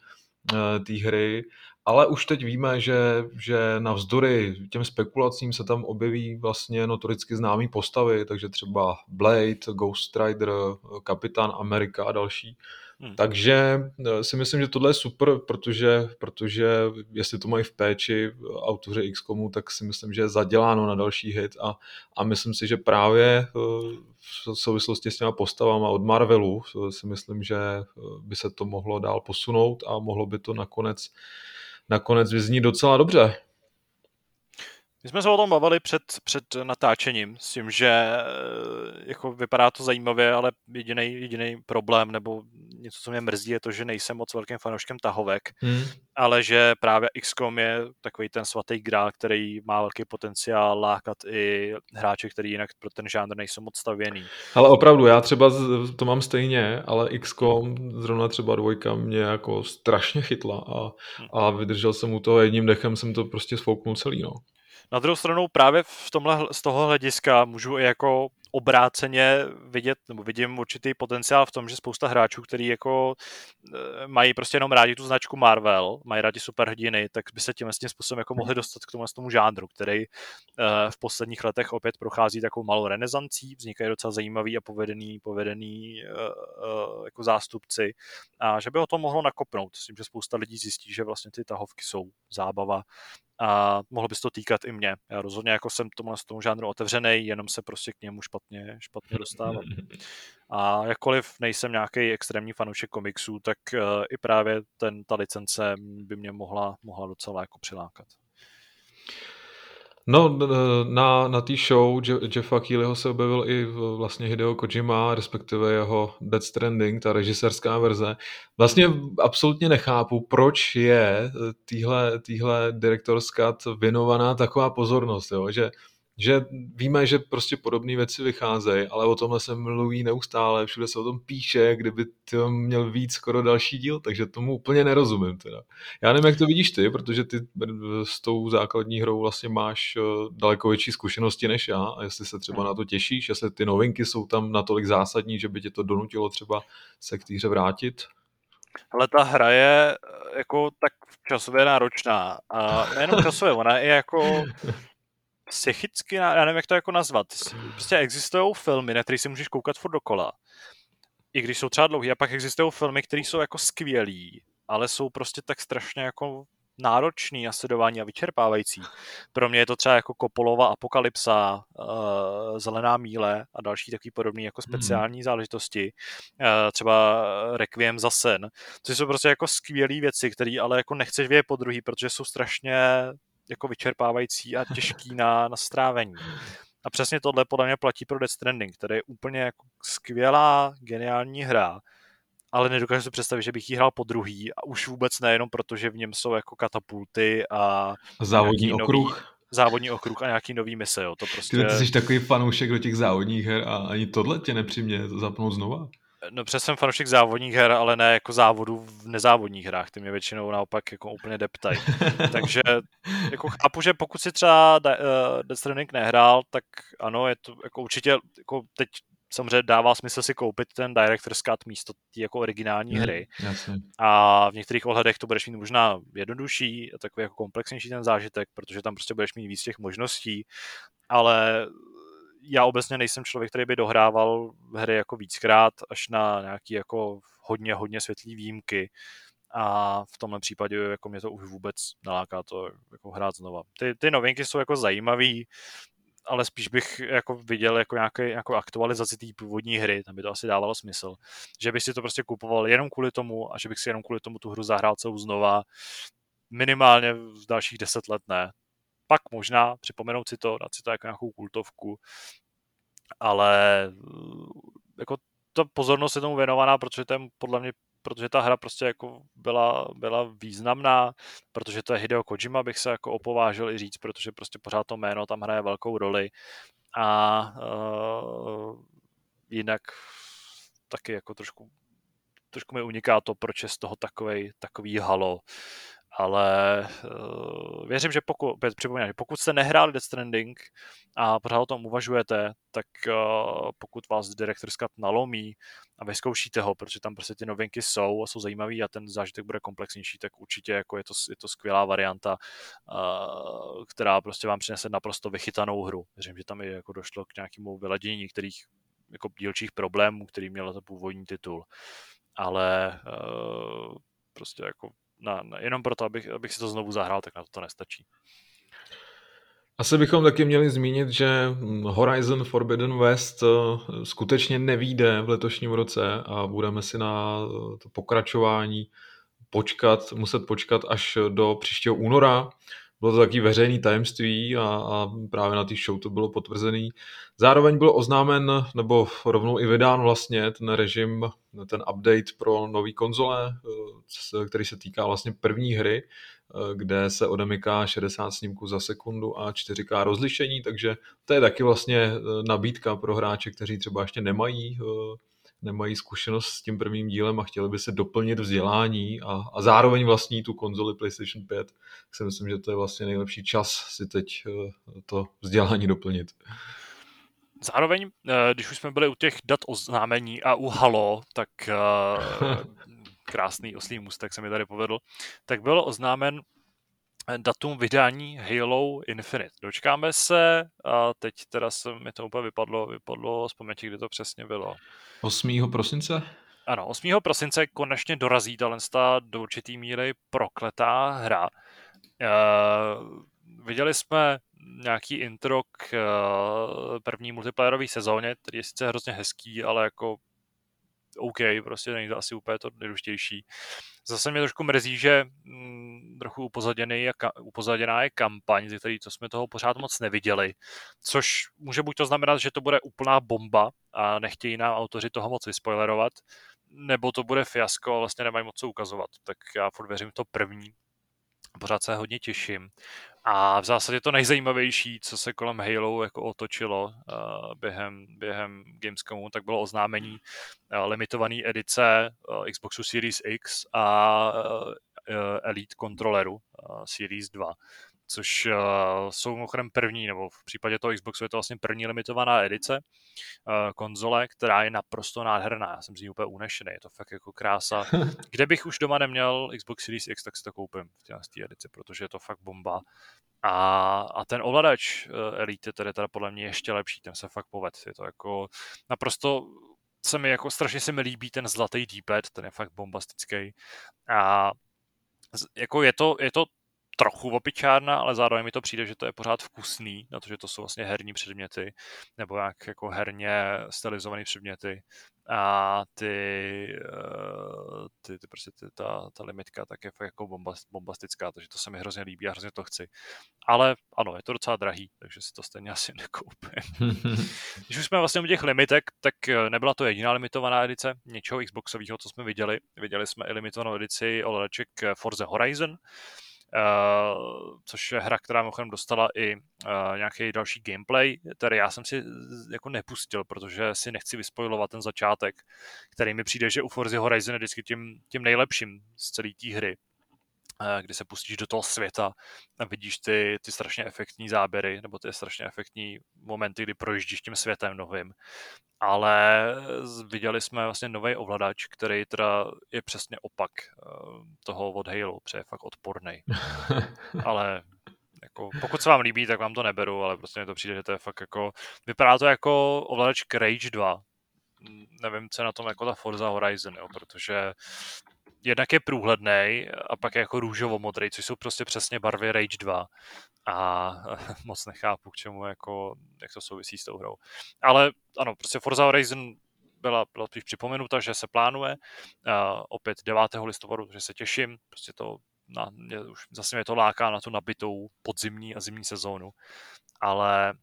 uh, té hry, ale už teď víme, že, že navzdory těm spekulacím se tam objeví vlastně notoricky známý postavy, takže třeba Blade, Ghost Rider, Kapitán Amerika a další. Hmm. Takže eh, si myslím, že tohle je super, protože, protože jestli to mají v péči autoři XCOMu, tak si myslím, že je zaděláno na další hit a, a myslím si, že právě eh, v souvislosti s těma postavama od Marvelu eh, si myslím, že by se to mohlo dál posunout a mohlo by to nakonec, nakonec vyznít docela dobře. My jsme se o tom bavili před, před natáčením s tím, že eh, jako vypadá to zajímavě, ale jediný jediný problém nebo něco, co mě mrzí, je to, že nejsem moc velkým fanouškem tahovek, hmm. ale že právě XCOM je takový ten svatý grál, který má velký potenciál lákat i hráče, který jinak pro ten žánr nejsou moc stavěný. Ale opravdu, já třeba to mám stejně, ale XCOM, zrovna třeba dvojka, mě jako strašně chytla a, hmm. a vydržel jsem u toho jedním dechem, jsem to prostě sfouknul celý, no. Na druhou stranu právě v tomhle, z toho hlediska můžu i jako obráceně vidět, nebo vidím určitý potenciál v tom, že spousta hráčů, kteří jako eh, mají prostě jenom rádi tu značku Marvel, mají rádi superhrdiny, tak by se tím, tím způsobem jako mohli dostat k tomu, tomu žánru, který eh, v posledních letech opět prochází takovou malou renesancí, vznikají docela zajímavý a povedený, povedený eh, jako zástupci a že by ho to mohlo nakopnout. Myslím, že spousta lidí zjistí, že vlastně ty tahovky jsou zábava a mohlo by se to týkat i mě. Já rozhodně jako jsem tomu, tomu žánru otevřený, jenom se prostě k němu špatně, špatně dostávám. A jakkoliv nejsem nějaký extrémní fanoušek komiksů, tak uh, i právě ten, ta licence by mě mohla, mohla docela jako přilákat. No, na, na té show Jeffa Keelyho se objevil i vlastně Hideo Kojima, respektive jeho Dead Stranding, ta režisérská verze. Vlastně absolutně nechápu, proč je týhle, týhle direktorská věnovaná taková pozornost, jo? že že víme, že prostě podobné věci vycházejí, ale o tomhle se mluví neustále, všude se o tom píše, kdyby to měl víc skoro další díl, takže tomu úplně nerozumím teda. Já nevím, jak to vidíš ty, protože ty s tou základní hrou vlastně máš eh, daleko větší zkušenosti než já a jestli se třeba na to těšíš, jestli ty novinky jsou tam natolik zásadní, že by tě to donutilo třeba se k té hře vrátit? Ale ta hra je eh, jako tak časově náročná. A nejenom časově, ona je jako psychicky, já nevím, jak to jako nazvat. Prostě existují filmy, na které si můžeš koukat furt dokola. I když jsou třeba dlouhé. A pak existují filmy, které jsou jako skvělí, ale jsou prostě tak strašně jako náročný na sledování a vyčerpávající. Pro mě je to třeba jako Kopolova Apokalypsa, uh, Zelená míle a další takový podobný jako mhm. speciální mm. záležitosti. Uh, třeba Requiem za sen. To jsou prostě jako skvělé věci, které ale jako nechceš vědět po druhý, protože jsou strašně jako vyčerpávající a těžký na, na strávení. A přesně tohle podle mě platí pro Death Stranding, který je úplně jako skvělá, geniální hra, ale nedokážu si představit, že bych ji hrál po druhý a už vůbec nejenom proto, že v něm jsou jako katapulty a závodní okruh. Nový, závodní okruh a nějaký nový mise, jo. To prostě... Ty, ty jsi takový fanoušek do těch závodních her a ani tohle tě nepřimě zapnout znova? No přes jsem fanoušek závodních her, ale ne jako závodů v nezávodních hrách, ty mě většinou naopak jako úplně deptají. Takže jako chápu, že pokud si třeba uh, Death Stranding nehrál, tak ano, je to jako určitě jako teď samozřejmě dává smysl si koupit ten Director's Cut místo té jako originální hmm, hry. Jasně. A v některých ohledech to budeš mít možná jednodušší, takový jako komplexnější ten zážitek, protože tam prostě budeš mít víc těch možností, ale já obecně nejsem člověk, který by dohrával hry jako víckrát, až na nějaký jako hodně, hodně světlý výjimky a v tomhle případě jako mě to už vůbec naláká to jako hrát znova. Ty, ty novinky jsou jako zajímavý, ale spíš bych jako viděl jako nějaké, jako aktualizaci té původní hry, tam by to asi dávalo smysl. Že bych si to prostě kupoval jenom kvůli tomu a že bych si jenom kvůli tomu tu hru zahrál celou znova. Minimálně v dalších deset let ne. Pak možná připomenout si to, dát si to jako nějakou kultovku, ale jako ta pozornost je tomu věnovaná, protože to je podle mě protože ta hra prostě jako byla, byla významná, protože to je Hideo Kojima, bych se jako opovážil i říct, protože prostě pořád to jméno tam hraje velkou roli. A uh, jinak taky jako trošku trošku mi uniká to, proč je z toho takový, takový halo ale uh, věřím, že pokud, připomínám, že pokud jste nehráli Death Stranding a pořád o tom uvažujete, tak uh, pokud vás Director's Cut nalomí a vyzkoušíte ho, protože tam prostě ty novinky jsou a jsou zajímavý a ten zážitek bude komplexnější, tak určitě jako je, to, je to skvělá varianta, uh, která prostě vám přinese naprosto vychytanou hru. Věřím, že tam i jako došlo k nějakému vyladění některých jako dílčích problémů, který měl to původní titul. Ale uh, prostě jako na, na, jenom proto, abych, abych si to znovu zahrál, tak na to, to nestačí. Asi bychom taky měli zmínit, že Horizon Forbidden West eh, skutečně nevíde v letošním roce a budeme si na eh, to pokračování počkat, muset počkat až do příštího února bylo to takový veřejný tajemství a, a právě na té show to bylo potvrzený. Zároveň byl oznámen, nebo rovnou i vydán vlastně ten režim, ten update pro nový konzole, eh, který se týká vlastně první hry, eh, kde se odemyká 60 snímků za sekundu a 4K rozlišení, takže to je taky vlastně eh, nabídka pro hráče, kteří třeba ještě nemají nemají zkušenost s tím prvním dílem a chtěli by se doplnit vzdělání a, a zároveň vlastní tu konzoli PlayStation 5, tak si myslím, že to je vlastně nejlepší čas si teď eh, to vzdělání doplnit. Zároveň, eh, když už jsme byli u těch dat oznámení a u Halo, tak eh, krásný oslý můstek se mi tady povedl, tak byl oznámen datum vydání Halo Infinite. Dočkáme se, a teď teda se mi to úplně vypadlo, vypadlo z paměti, kdy to přesně bylo. 8. prosince? Ano, 8. prosince konečně dorazí ta do určitý míry prokletá hra. Uh, viděli jsme nějaký intro k uh, první multiplayerové sezóně, který je sice hrozně hezký, ale jako OK, prostě není to asi úplně to nejdůležitější. Zase mě trošku mrzí, že mm, trochu upozaděný je, upozaděná je kampaň, ze který to jsme toho pořád moc neviděli, což může buď to znamenat, že to bude úplná bomba a nechtějí nám autoři toho moc vyspoilerovat, nebo to bude fiasko a vlastně nemají moc co ukazovat. Tak já furt věřím to první, pořád se hodně těším. A v zásadě to nejzajímavější, co se kolem Halo jako otočilo uh, během, během Gamescomu, tak bylo oznámení uh, limitované edice uh, Xboxu Series X a uh, Elite kontroleru uh, Series 2 což uh, jsou mimochodem první, nebo v případě toho Xboxu je to vlastně první limitovaná edice uh, konzole, která je naprosto nádherná. Já jsem z ní úplně unešený, je to fakt jako krása. Kde bych už doma neměl Xbox Series X, tak si to koupím v té edici, protože je to fakt bomba. A, a ten ovladač uh, Elite, tedy teda podle mě ještě lepší, ten se fakt poved. Je to jako naprosto se mi jako strašně se mi líbí ten zlatý D-pad, ten je fakt bombastický. A jako je to, je to trochu opičárna, ale zároveň mi to přijde, že to je pořád vkusný, na to, že to jsou vlastně herní předměty, nebo jak jako herně stylizované předměty a ty, eh, ty, ty prostě ty, ta, ta limitka tak je fakt jako bombastická, takže to se mi hrozně líbí a hrozně to chci. Ale ano, je to docela drahý, takže si to stejně asi nekoupím. Když už jsme vlastně u těch limitek, tak eh, nebyla to jediná limitovaná edice něčeho Xboxového, co jsme viděli. Viděli jsme i limitovanou edici OLEDček Forza Horizon, Uh, což je hra, která mimochodem dostala i uh, nějaký další gameplay, který já jsem si jako nepustil, protože si nechci vyspojovat ten začátek, který mi přijde, že u Forza Horizon je vždycky tím, tím nejlepším z celé té hry kdy se pustíš do toho světa a vidíš ty, ty strašně efektní záběry, nebo ty strašně efektní momenty, kdy projíždíš tím světem novým. Ale viděli jsme vlastně nový ovladač, který teda je přesně opak eh, toho od Halo, protože je fakt odporný. Ale jako, pokud se vám líbí, tak vám to neberu, ale prostě mi to přijde, že to je fakt jako, vypadá to jako ovladač Rage 2, nevím, co je na tom jako ta Forza Horizon, jo, protože jednak je průhledný a pak je jako růžovo-modrý, což jsou prostě přesně barvy Rage 2 a moc nechápu, k čemu, jako, jak to souvisí s tou hrou. Ale ano, prostě Forza Horizon byla, byla spíš připomenuta, že se plánuje uh, opět 9. listopadu, takže se těším, prostě to na, mě, už zase mě to láká na tu nabitou podzimní a zimní sezónu, ale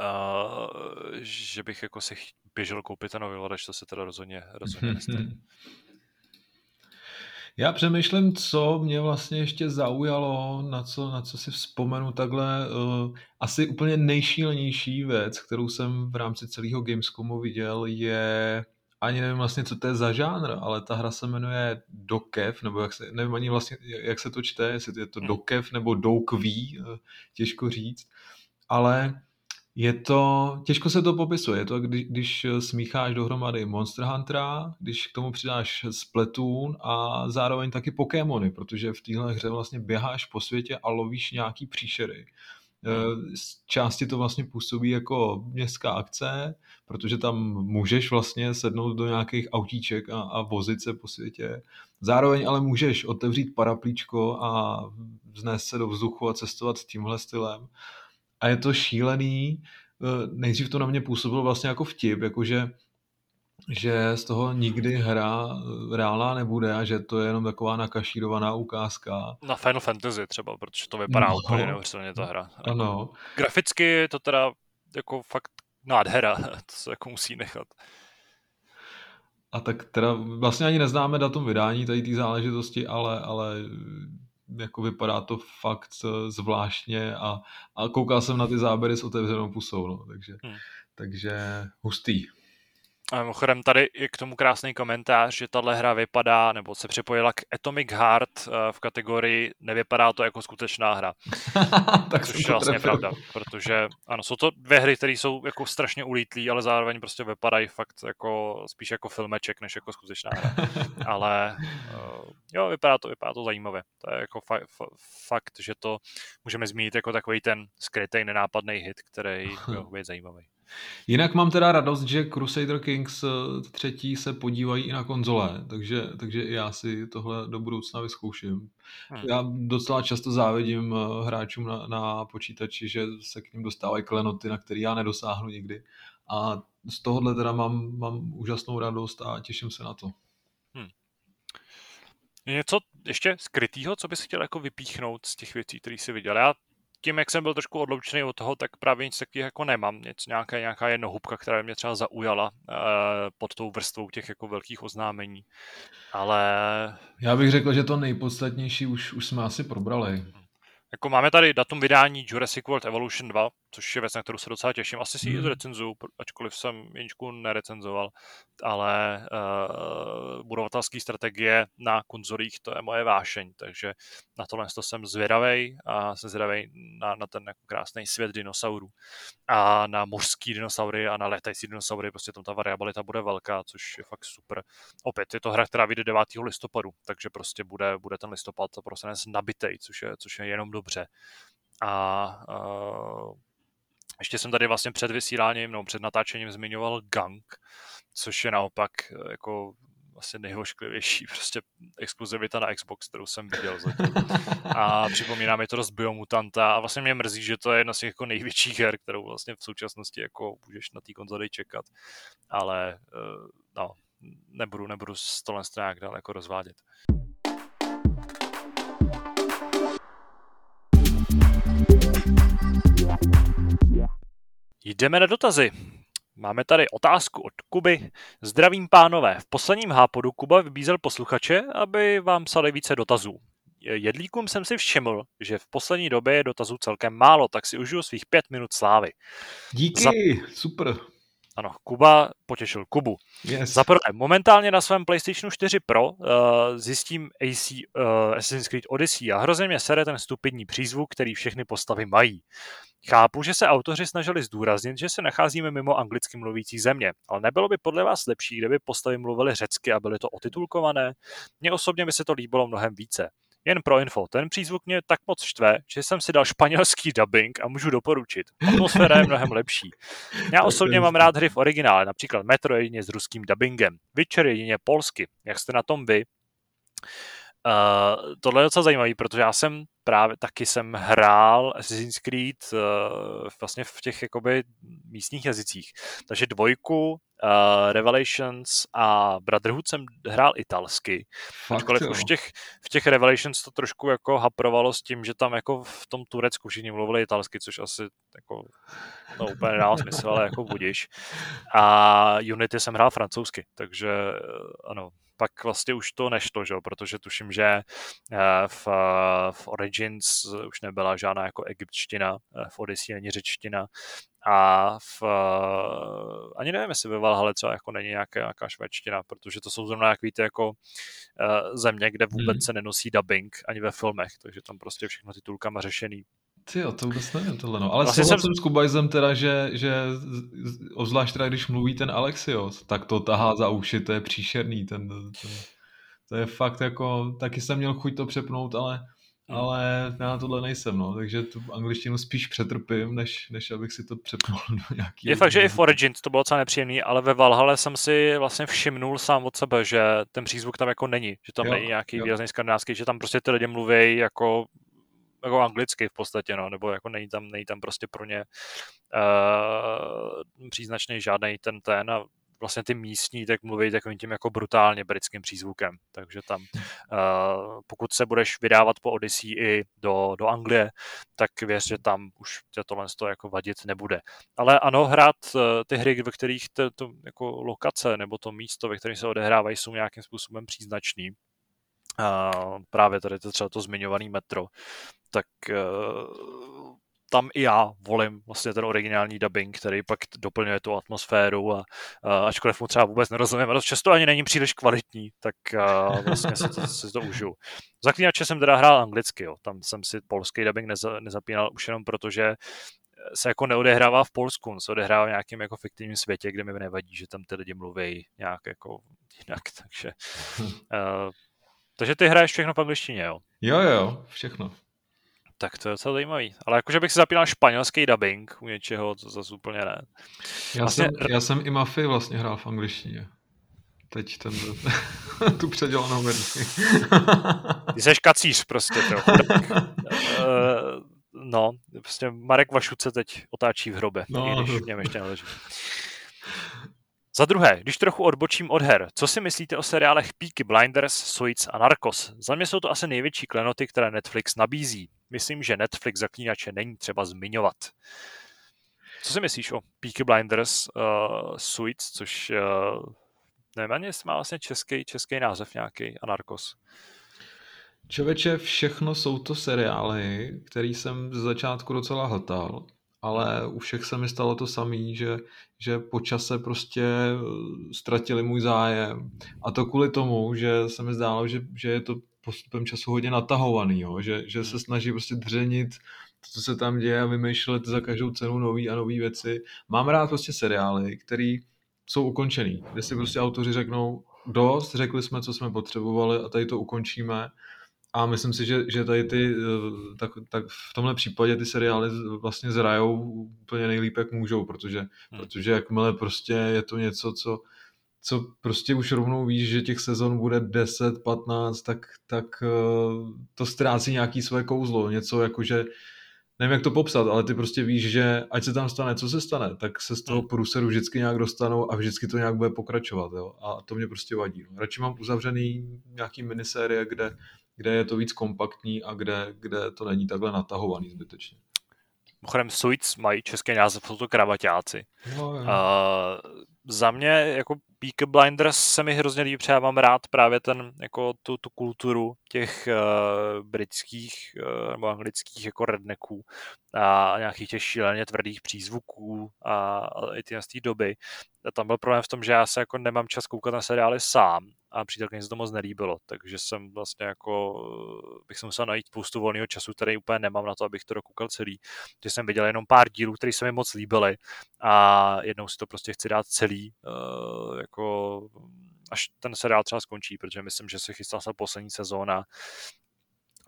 uh, že bych jako si běžel koupit ten nový lodač, to se teda rozhodně, rozhodně nestane. Já přemýšlím, co mě vlastně ještě zaujalo, na co, na co si vzpomenu takhle. Uh, asi úplně nejšílenější věc, kterou jsem v rámci celého Gamescomu viděl, je ani nevím vlastně, co to je za žánr, ale ta hra se jmenuje Dokev, nebo jak se, nevím ani vlastně, jak se to čte, jestli je to hmm. Dokev nebo Doukví, eh, těžko říct, ale je to, těžko se to popisuje, je to, když, když smícháš dohromady Monster Huntera, když k tomu přidáš Splatoon a zároveň taky Pokémony, protože v téhle hře vlastně běháš po světě a lovíš nějaký příšery. Eh, z části to vlastně působí jako městská akce, protože tam můžeš vlastně sednout do nějakých autíček a, a vozit se po světě. Zároveň ale můžeš otevřít paraplíčko a vznést se do vzduchu a cestovat tímhle stylem a je to šílený. Eh, nejdřív to na mě působilo vlastně jako vtip, jakože že z toho nikdy hra eh, reálná nebude a že to je jenom taková nakašírovaná ukázka. Na Final Fantasy třeba, protože to vypadá no, úplně neuvěřitelně ta hra. Ano. Graficky je to teda jako fakt nádhera, to se jako musí nechat. A tak teda vlastně ani neznáme datum vydání tady té záležitosti, ale, ale jako vypadá to fakt eh, zvláštně a, a koukal jsem na ty záběry s otevřenou pusou, no, takže, hmm. takže hustý. A mimochodem tady je k tomu krásný komentář, že tahle hra vypadá, nebo se připojila k Atomic Heart eh, v kategorii nevypadá to jako skutečná hra. tak Což je vlastně trefil. pravda, protože ano, jsou to dvě hry, které jsou jako strašně ulítlí, ale zároveň prostě vypadají fakt jako spíš jako filmeček, než jako skutečná hra. ale uh, jo, vypadá to, vypadá to zajímavě. To je jako fa- fa- fakt, že to můžeme zmínit jako takový ten skrytý, nenápadný hit, který byl být zajímavý. Jinak mám teda radost, že Crusader Kings eh, třetí se podívají i na konzole, takže, takže já si tohle do budoucna vyzkouším. Hmm. Já docela často závidím eh, hráčům na, na počítači, že se k ním dostávají klenoty, na které já nedosáhnu nikdy. A z tohohle teda mám, mám úžasnou radost a těším se na to. Hmm. Něco ještě skrytého, co bys chtěl jako vypíchnout z těch věcí, které jsi viděl? Já tím, jak jsem byl trošku odloučený od toho, tak právě nic takového jako nemám. Nic, nějaká, nějaká jednohubka, která mě třeba zaujala uh, pod tou vrstvou těch jako velkých oznámení. Ale... Já bych řekl, že to nejpodstatnější už, už jsme asi probrali. Jako máme tady datum vydání Jurassic World Evolution 2, což je věc, na kterou se docela těším. Asi si ji hmm. recenzuju, ačkoliv jsem Jeničku nerecenzoval, ale uh, budovatelské strategie na konzolích, to je moje vášeň, takže na tohle to jsem zvědavý a jsem zvědavý na, na ten jako krásný svět dinosaurů a na mořský dinosaury a na létající dinosaury, prostě tam ta variabilita bude velká, což je fakt super. Opět je to hra, která vyjde 9. listopadu, takže prostě bude, bude ten listopad prostě nabitej, což je, což je jenom dobře. A uh, ještě jsem tady vlastně před vysíláním, no před natáčením zmiňoval Gang, což je naopak eh, jako vlastně nejhošklivější prostě exkluzivita na Xbox, kterou jsem viděl zatím. A připomíná mi to dost Biomutanta a vlastně mě mrzí, že to je jedna z těch jako největších her, kterou vlastně v současnosti jako můžeš na té konzoli čekat. Ale uh, no, nebudu, nebudu z tohle nějak dál jako rozvádět. Jdeme na dotazy. Máme tady otázku od Kuby. Zdravím pánové. V posledním hápodu Kuba vybízel posluchače, aby vám psali více dotazů. Jedlíkům jsem si všiml, že v poslední době je dotazů celkem málo, tak si užiju svých pět minut slávy. Díky, Za... super. Ano, Kuba potěšil Kubu. Yes. Za prvé, momentálně na svém PlayStationu 4 Pro uh, zjistím AC, uh, eh, Assassin's Creed Odyssey a hrozně mě sere ten stupidní přízvuk, který všechny postavy mají. Chápu, že se autoři snažili zdůraznit, že se nacházíme mimo anglicky mluvící země, ale nebylo by podle vás lepší, kdyby postavy mluvily řecky a byly to otitulkované? Mně osobně by se to líbilo mnohem více. Jen pro info, ten přízvuk mě tak moc štve, že jsem si dal španělský dubbing a můžu doporučit. Atmosféra je mnohem lepší. Já osobně mám rád hry v originále, například Metro jedině s ruským dubbingem, Witcher jedině polsky. Jak jste na tom vy? Uh, tohle je docela zajímavý, protože já jsem právě taky jsem hrál Assassin's Creed uh, vlastně v těch jakoby místních jazycích. Takže dvojku, uh, Revelations a Brotherhood jsem hrál italsky. Ačkoliv už v těch, v těch Revelations to trošku jako haprovalo s tím, že tam jako v tom Turecku všichni mluvili italsky, což asi jako to úplně nedává smysl, ale jako budíš. A Unity jsem hrál francouzsky, takže ano, pak vlastně už to nešlo, že? protože tuším, že eh, v, v Origins už nebyla žádná jako egyptština, eh, v Odyssey není řečtina a v, eh, ani nevím, jestli ve Valhalle třeba jako není nějaká, nějaká švédština, protože to jsou zrovna jak víte jako země, kde vůbec hmm. se nenosí dubbing ani ve filmech, takže tam prostě všechno titulkama řešený. Ty jo, to vůbec nevím tohle, no. Ale vlastně souhlasím jsem... s Kubajzem teda, že, že obzvlášť teda, když mluví ten Alexios, tak to tahá za uši, to je příšerný, ten, ten, to je fakt jako, taky jsem měl chuť to přepnout, ale hmm. ale já na tohle nejsem, no, takže tu angličtinu spíš přetrpím, než, než abych si to přepnul do nějaký... Je fakt, že i v Origins to bylo docela nepříjemný, ale ve Valhalle jsem si vlastně všimnul sám od sebe, že ten přízvuk tam jako není, že tam jo, není nějaký výrazný skandinávský, že tam prostě ty lidi mluví jako jako anglicky v podstatě, no, nebo jako není tam, není tam prostě pro ně uh, příznačný žádný ten ten a vlastně ty místní tak mluví takovým tím jako brutálně britským přízvukem, takže tam uh, pokud se budeš vydávat po Odyssey i do, do Anglie, tak věř, že tam už tě tohle to jako vadit nebude. Ale ano, hrát uh, ty hry, ve kterých to, to jako lokace nebo to místo, ve kterém se odehrávají, jsou nějakým způsobem příznačný, právě tady to třeba to zmiňovaný metro, tak uh, tam i já volím vlastně ten originální dubbing, který pak doplňuje tu atmosféru a uh, ačkoliv mu třeba vůbec nerozumím, ale často ani není příliš kvalitní, tak uh, vlastně si to, si to užiju. Zaklínače jsem teda hrál anglicky, jo. tam jsem si polský dubbing neza, nezapínal už jenom proto, že se jako neodehrává v Polsku, on se odehrává v nějakém jako fiktivním světě, kde mi nevadí, že tam ty lidi mluví nějak jako jinak, takže uh, takže ty hraješ všechno v angličtině, jo? Jo, jo, všechno. Tak to je docela zajímavý. Ale jakože bych si zapínal španělský dubbing u něčeho, to zase úplně ne. Já, vlastně... jsem, já jsem i Mafii vlastně hrál v angličtině. Teď ten, tu předělanou verzi. Ty jsi kacíř prostě, to. Eh, no, prostě Marek Vašuce teď otáčí v hrobe, no, i když v něm ještě neleží. Za druhé, když trochu odbočím od her, co si myslíte o seriálech Peaky Blinders, Suits a Narcos? Za mě jsou to asi největší klenoty, které Netflix nabízí. Myslím, že Netflix zaklínače není třeba zmiňovat. Co si myslíš o Peaky Blinders, uh, Suits, což uh, nevím ani, jestli má vlastně český, český název nějaký, a Narcos. Čověče, všechno jsou to seriály, který jsem z začátku docela hltal ale u všech se mi stalo to samé, že, že po čase prostě eh, ztratili můj zájem. A to kvůli tomu, že se mi zdálo, že, že je to postupem času hodně natahovaný, jo? Že, že se snaží prostě dřenit to, co se tam děje a vymýšlet za každou cenu nový a nové věci. Mám rád prostě seriály, které jsou ukončený, kde si prostě autoři řeknou dost, řekli jsme, co jsme potřebovali a tady to ukončíme a myslím si, že, že tady ty, eh, tak, tak v tomhle případě ty seriály vlastně zrajou úplně nejlíp, jak můžou, protože, hmm. protože jakmile prostě je to něco, co, co prostě už rovnou víš, že těch sezon bude 10, 15, tak, tak uh, to ztrácí nějaký své kouzlo. Něco jako, že nevím, jak to popsat, ale ty prostě víš, že ať se tam stane, co se stane, tak se z toho hmm. průseru vždycky nějak dostanou a vždycky to nějak bude pokračovat. Jo? A to mě prostě vadí. No. Radši mám uzavřený nějaký minisérie, kde, kde je to víc kompaktní a kde, kde to není takhle natahovaný zbytečně. Mimochodem Suits mají český název, jsou to kravaťáci. No, uh, za mě jako Peaky Blinders se mi hrozně líbí, protože já mám rád právě ten, jako tu, tu kulturu těch uh, britských uh, nebo anglických jako rednecků a nějakých těch šíleně tvrdých přízvuků a, a i ty z té doby. A tam byl problém v tom, že já se jako nemám čas koukat na seriály sám a přítelkyně se to moc nelíbilo, takže jsem vlastně jako, bych se musel najít spoustu volného času, který úplně nemám na to, abych to dokoukal celý. Že jsem viděl jenom pár dílů, které se mi moc líbily a jednou si to prostě chci dát celý, uh, jako až ten seriál třeba skončí, protože myslím, že se chystá se poslední sezóna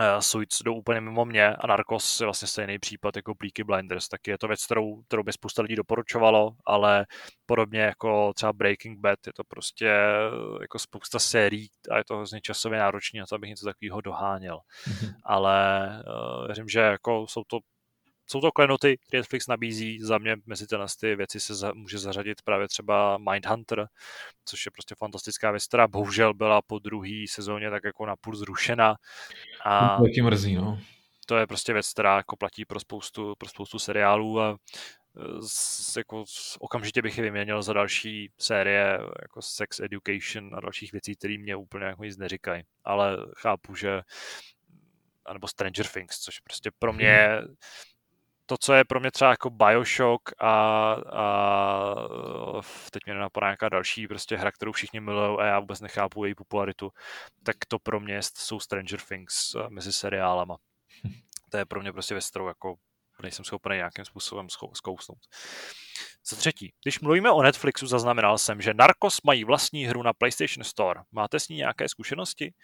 uh, Suits jdou úplně mimo mě a Narcos je vlastně stejný případ jako Peaky Blinders, tak je to věc, kterou, kterou by spousta lidí doporučovalo, ale podobně jako třeba Breaking Bad je to prostě eh, jako spousta sérií a je to hrozně časově náročné na to, abych něco takového doháněl. Mm-hmm. Ale uh, věřím, že jako jsou to jsou to klenoty, které Netflix nabízí. Za mě mezi tyhle ty věci se za, může zařadit právě třeba Mindhunter, což je prostě fantastická věc, která bohužel byla po druhé sezóně tak jako napůl zrušena. A to mrzí, no. To je prostě věc, která jako platí pro spoustu, pro spoustu seriálů a z, jako, okamžitě bych je vyměnil za další série jako Sex Education a dalších věcí, které mě úplně jako nic neříkají. Ale chápu, že anebo Stranger Things, což prostě pro mě hmm to, co je pro mě třeba jako Bioshock a, a teď mě nenapadá nějaká další prostě hra, kterou všichni milují a já vůbec nechápu její popularitu, tak to pro mě jsou Stranger Things eh, mezi seriálama. To je pro mě prostě věc, kterou jako nejsem schopný nějakým způsobem zkousnout. Za třetí, když mluvíme o Netflixu, zaznamenal jsem, že Narcos mají vlastní hru na PlayStation Store. Máte s ní nějaké zkušenosti?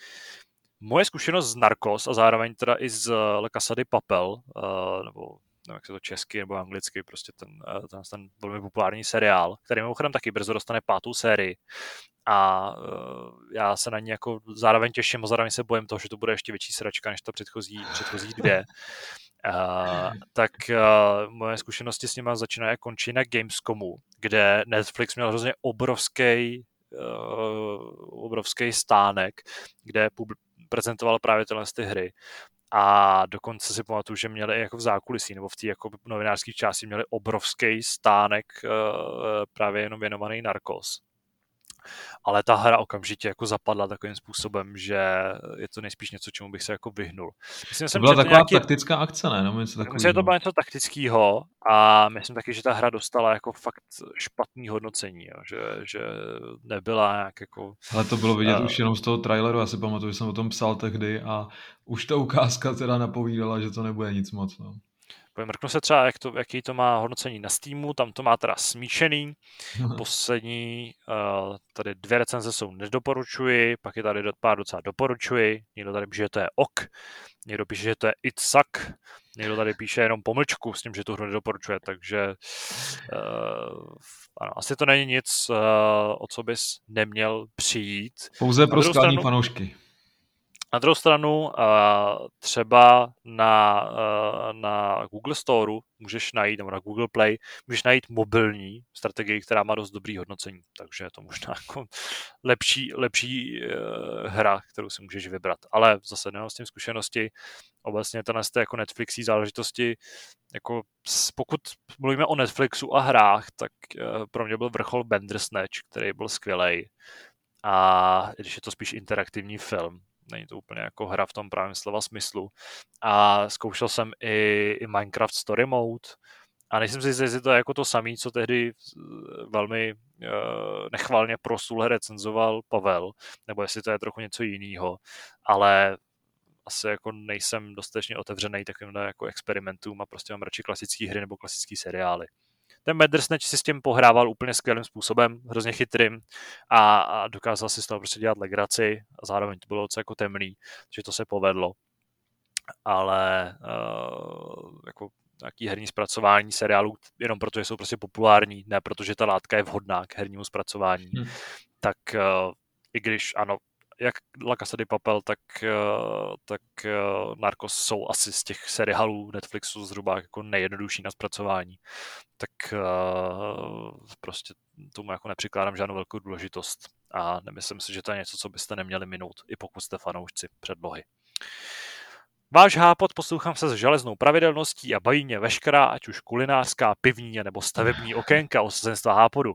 Moje zkušenost z Narcos a zároveň teda i z Le Casa de Papel, uh, nebo nevím, jak se to česky nebo anglicky, prostě ten, eh, ten, ten velmi populární seriál, který mimochodem taky brzo dostane pátou sérii. A uh, já se na ní jako zároveň těším a zároveň se bojím toho, že to bude ještě větší sračka než ta předchozí, předchozí dvě. Uh, tak uh, moje zkušenosti s nimi začínají a končí na Gamescomu, kde Netflix měl hrozně obrovský uh, obrovský stánek, kde pub- prezentoval právě tyhle ty hry. A dokonce si pamatuju, že měli jako v zákulisí nebo v té jako novinářské části měli obrovský stánek uh, právě jenom věnovaný Narcos ale ta hra okamžitě jako zapadla takovým způsobem, že je to nejspíš něco, čemu bych se jako vyhnul. Myslím, to byla taková nějaký... taktická akce, ne? No, něco Myslím, že to bylo něco taktického a myslím taky, že ta hra dostala jako fakt špatný hodnocení, jo? Že, že nebyla nějak jako... Ale to bylo vidět uh... už jenom z toho traileru, já si pamatuju, že jsem o tom psal tehdy a už ta ukázka teda napovídala, že to nebude nic moc. No. Mrknu se třeba, jak to, jaký to má hodnocení na Steamu, tam to má teda smíšený. Poslední, uh, tady dvě recenze jsou nedoporučuji, pak je tady pár docela doporučuji, někdo tady píše, že to je ok, někdo píše, že to je it suck, někdo tady píše jenom pomlčku s tím, že tu hru nedoporučuje, takže uh, ano, asi to není nic, uh, o co bys neměl přijít. Pouze pro skální fanoušky. Na druhou stranu třeba na, na Google Store můžeš najít, nebo na Google Play, můžeš najít mobilní strategii, která má dost dobrý hodnocení, takže je to možná jako lepší, lepší e, hra, kterou si můžeš vybrat. Ale zase nemám s tím zkušenosti. Obecně tenhle jako Netflixí záležitosti, jako pokud mluvíme o Netflixu a hrách, tak e, pro mě byl vrchol Bandersnatch, který byl skvělý. A když je to spíš interaktivní film, není to úplně jako hra v tom právém slova smyslu. A zkoušel jsem i, i Minecraft Story Mode, a nejsem si jistý, jestli to je jako to samé, co tehdy velmi uh, nechvalně proslule recenzoval Pavel, nebo jestli to je trochu něco jiného, ale asi jako nejsem dostatečně otevřený takovýmhle jako experimentům a prostě mám radši klasické hry nebo klasické seriály ten Bandersnatch si s tím pohrával úplně skvělým způsobem, hrozně chytrým a, a dokázal si z toho prostě dělat legraci a zároveň to bylo docela jako temný, že to se povedlo. Ale uh, jako nějaký herní zpracování seriálů jenom proto, že jsou prostě populární, ne protože ta látka je vhodná k hernímu zpracování, hmm. tak uh, i když ano, jak La Casa de Papel, tak, uh, tak uh, Narcos jsou asi z těch seriálů Netflixu zhruba jako nejjednodušší na zpracování. Tak uh, prostě tomu jako nepřikládám žádnou velkou důležitost a nemyslím si, že to je něco, co byste neměli minout, i pokud jste fanoušci předlohy. Váš hápot poslouchám se s železnou pravidelností a baví mě veškerá, ať už kulinářská, pivní nebo stavební okénka osazenstva hápodu.